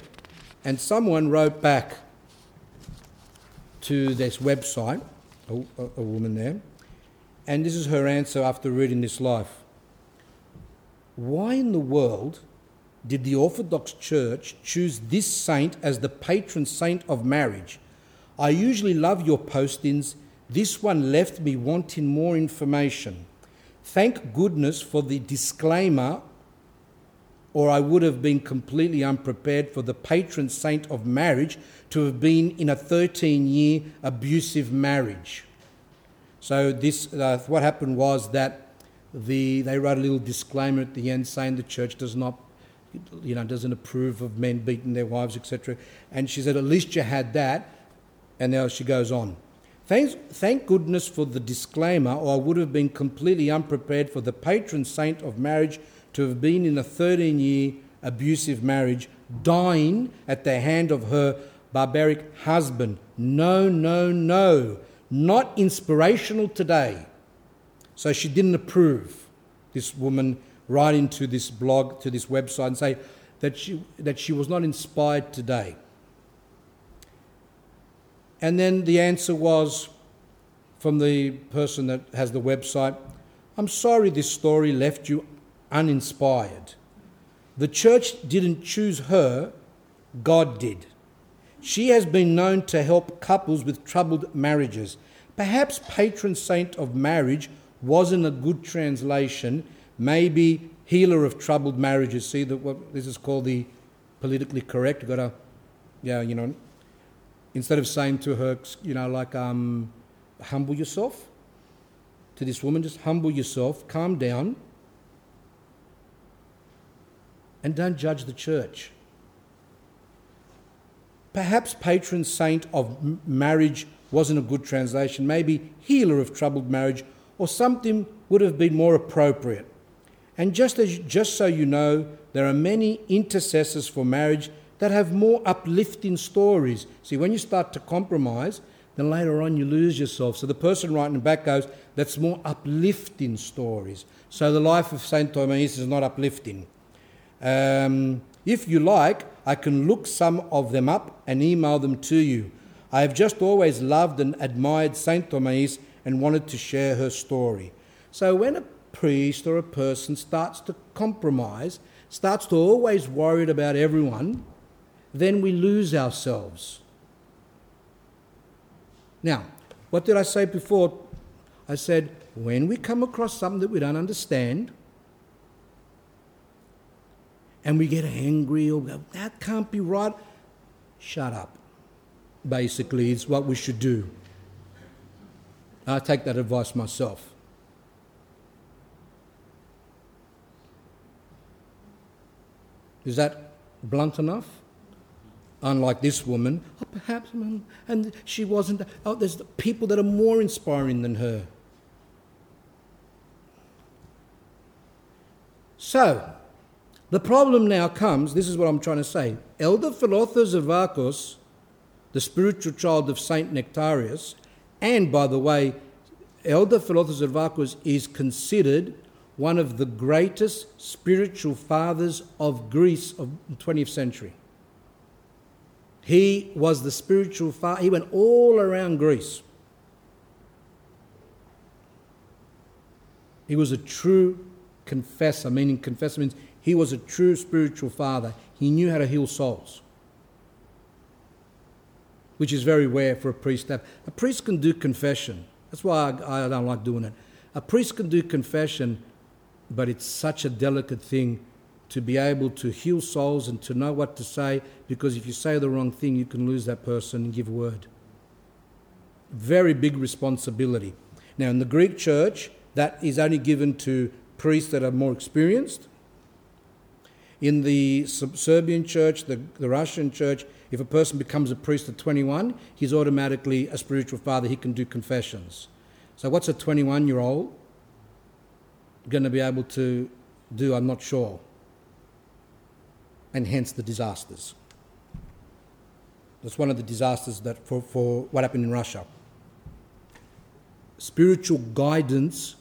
and someone wrote back to this website, oh, a, a, woman there, and this is her answer after reading this life. Why in the world did the Orthodox Church choose this saint as the patron saint of marriage? I usually love your postings this one left me wanting more information. Thank goodness for the disclaimer, or I would have been completely unprepared for the patron saint of marriage to have been in a 13 year abusive marriage. So, this, uh, what happened was that the, they wrote a little disclaimer at the end saying the church does not you know, doesn't approve of men beating their wives, etc. And she said, at least you had that. And now she goes on. Thanks, thank goodness for the disclaimer, or I would have been completely unprepared for the patron saint of marriage to have been in a 13 year abusive marriage, dying at the hand of her barbaric husband. No, no, no. Not inspirational today. So she didn't approve this woman writing to this blog, to this website, and say that she, that she was not inspired today. And then the answer was from the person that has the website I'm sorry this story left you uninspired. The church didn't choose her, God did. She has been known to help couples with troubled marriages. Perhaps patron saint of marriage wasn't a good translation maybe healer of troubled marriages. See that what this is called the politically correct. You've got to, yeah, you know, instead of saying to her, you know, like, um, humble yourself to this woman, just humble yourself, calm down, and don't judge the church. Perhaps patron saint of marriage wasn't a good translation. Maybe healer of troubled marriage or something would have been more appropriate. And just, as, just so you know, there are many intercessors for marriage that have more uplifting stories. See, when you start to compromise, then later on you lose yourself. So the person writing back goes, that's more uplifting stories. So the life of Saint Thomais is not uplifting. Um, if you like, I can look some of them up and email them to you. I have just always loved and admired Saint Thomais and wanted to share her story. So when a priest or a person starts to compromise, starts to always worried about everyone, then we lose ourselves. Now, what did I say before? I said, when we come across something that we don't understand, and we get angry or go, that can't be right, shut up. Basically, it's what we should do. I take that advice myself. Is that blunt enough? Unlike this woman, oh, perhaps, and she wasn't. Oh, there's people that are more inspiring than her. So, the problem now comes this is what I'm trying to say. Elder Philotheos Zervakos, the spiritual child of Saint Nectarius, and by the way, Elder Philotheos Zervakos is considered one of the greatest spiritual fathers of Greece of the 20th century. He was the spiritual father, he went all around Greece. He was a true confessor, meaning confessor means he was a true spiritual father. He knew how to heal souls, which is very rare for a priest to have. A priest can do confession. That's why I, I don't like doing it. A priest can do confession, but it's such a delicate thing to be able to heal souls and to know what to say, because if you say the wrong thing, you can lose that person and give word. Very big responsibility. Now, in the Greek church, that is only given to priests that are more experienced. In the Serbian church, the, the Russian church, if a person becomes a priest at 21, he's automatically a spiritual father. He can do confessions. So, what's a 21 year old going to be able to do? I'm not sure. And hence the disasters. That's one of the disasters that for, for what happened in Russia. Spiritual guidance,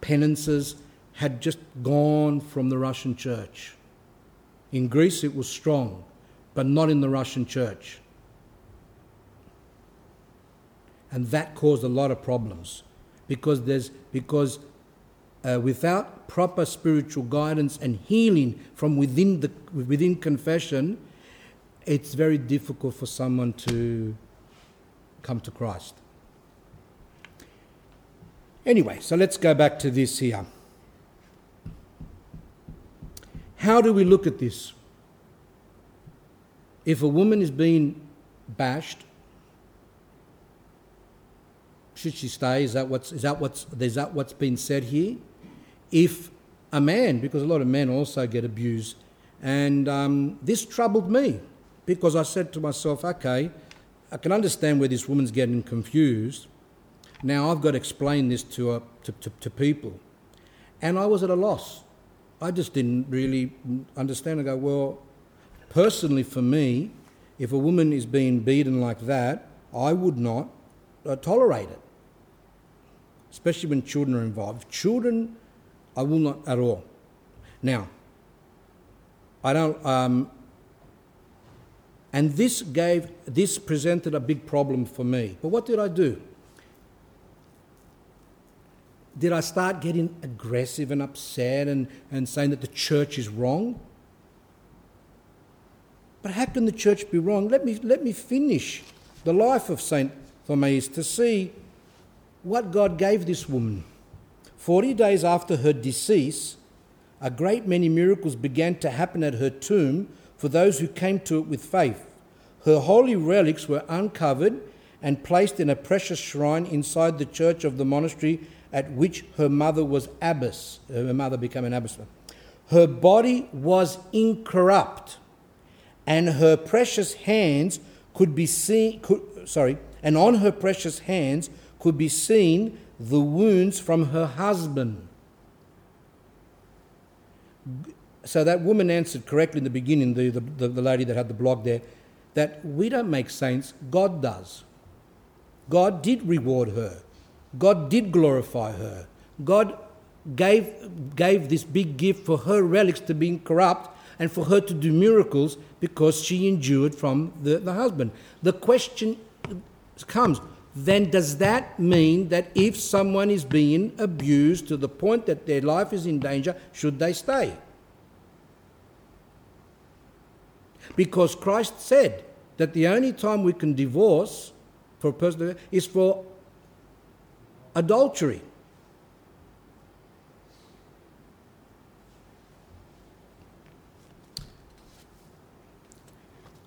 penances, had just gone from the Russian church. In Greece, it was strong, but not in the Russian church. And that caused a lot of problems because, there's, because uh, without proper spiritual guidance and healing from within, the, within confession, it's very difficult for someone to come to Christ. Anyway, so let's go back to this here. How do we look at this? If a woman is being bashed, should she stay? Is that what's is that what's is that what's been said here? If a man, because a lot of men also get abused, and um, this troubled me because I said to myself, okay, I can understand where this woman's getting confused. Now I've got to explain this to, uh, to, to, to people, and I was at a loss. I just didn't really understand. I go, well, personally for me, if a woman is being beaten like that, I would not uh, tolerate it, especially when children are involved. Children, I will not at all. Now, I don't. Um, and this gave, this presented a big problem for me. But what did I do? did I start getting aggressive and upset and, and saying that the church is wrong? But how can the church be wrong? Let me, let me finish the life of St. Thomais to see what God gave this woman. 40 days after her decease, a great many miracles began to happen at her tomb for those who came to it with faith. Her holy relics were uncovered and placed in a precious shrine inside the church of the monastery at which her mother was abbess. Her mother became an abbess. Her body was incorrupt, and her precious hands could be seen. Could, sorry, and on her precious hands could be seen the wounds from her husband. So that woman answered correctly in the beginning, the, the, the lady that had the blog there, that we don't make saints, God does. God did reward her. God did glorify her. God gave, gave this big gift for her relics to be corrupt and for her to do miracles because she endured from the, the husband. The question comes then does that mean that if someone is being abused to the point that their life is in danger, should they stay? Because Christ said that the only time we can divorce for a person is for adultery.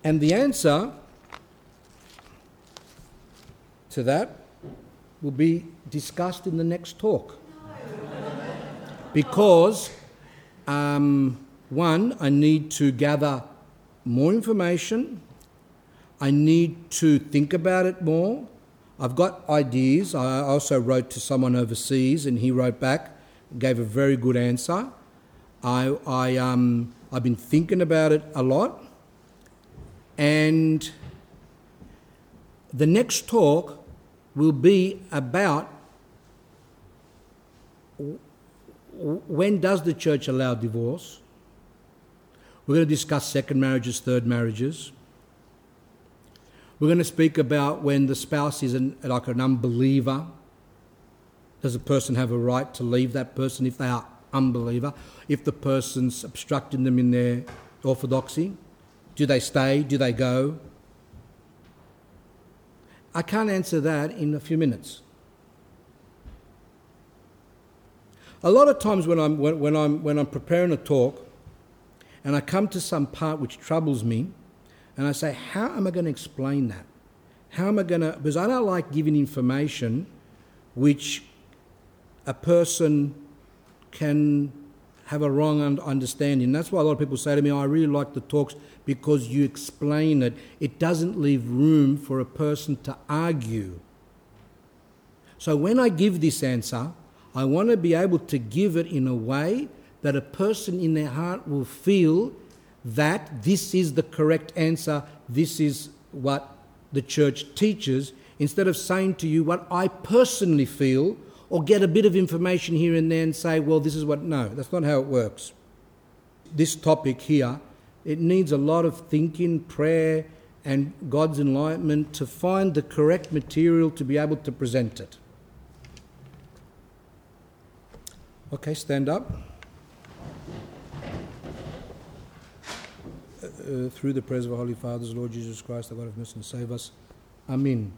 And the answer to that will be discussed in the next talk. because, um, one, I need to gather more information, I need to think about it more. I've got ideas. I also wrote to someone overseas and he wrote back, gave a very good answer. I, I, um, I've been thinking about it a lot. And the next talk will be about when does the church allow divorce? We're going to discuss second marriages, third marriages. We're going to speak about when the spouse is an, like an unbeliever. Does a person have a right to leave that person if they are unbeliever? If the person's obstructing them in their orthodoxy? Do they stay? Do they go? I can't answer that in a few minutes. A lot of times when I'm, when, when, I'm, when I'm preparing a talk and I come to some part which troubles me, and I say, How am I going to explain that? How am I going to. Because I don't like giving information which a person can have a wrong understanding. That's why a lot of people say to me, oh, I really like the talks because you explain it. It doesn't leave room for a person to argue. So when I give this answer, I want to be able to give it in a way that a person in their heart will feel that this is the correct answer, this is what the church teaches, instead of saying to you what I personally feel or get a bit of information here and there and say, well, this is what. No, that's not how it works. This topic here, it needs a lot of thinking, prayer, and God's enlightenment to find the correct material to be able to present it. Okay, stand up. Uh, through the prayers of our Holy Fathers, Lord Jesus Christ, the God of mercy, and save us. Amen.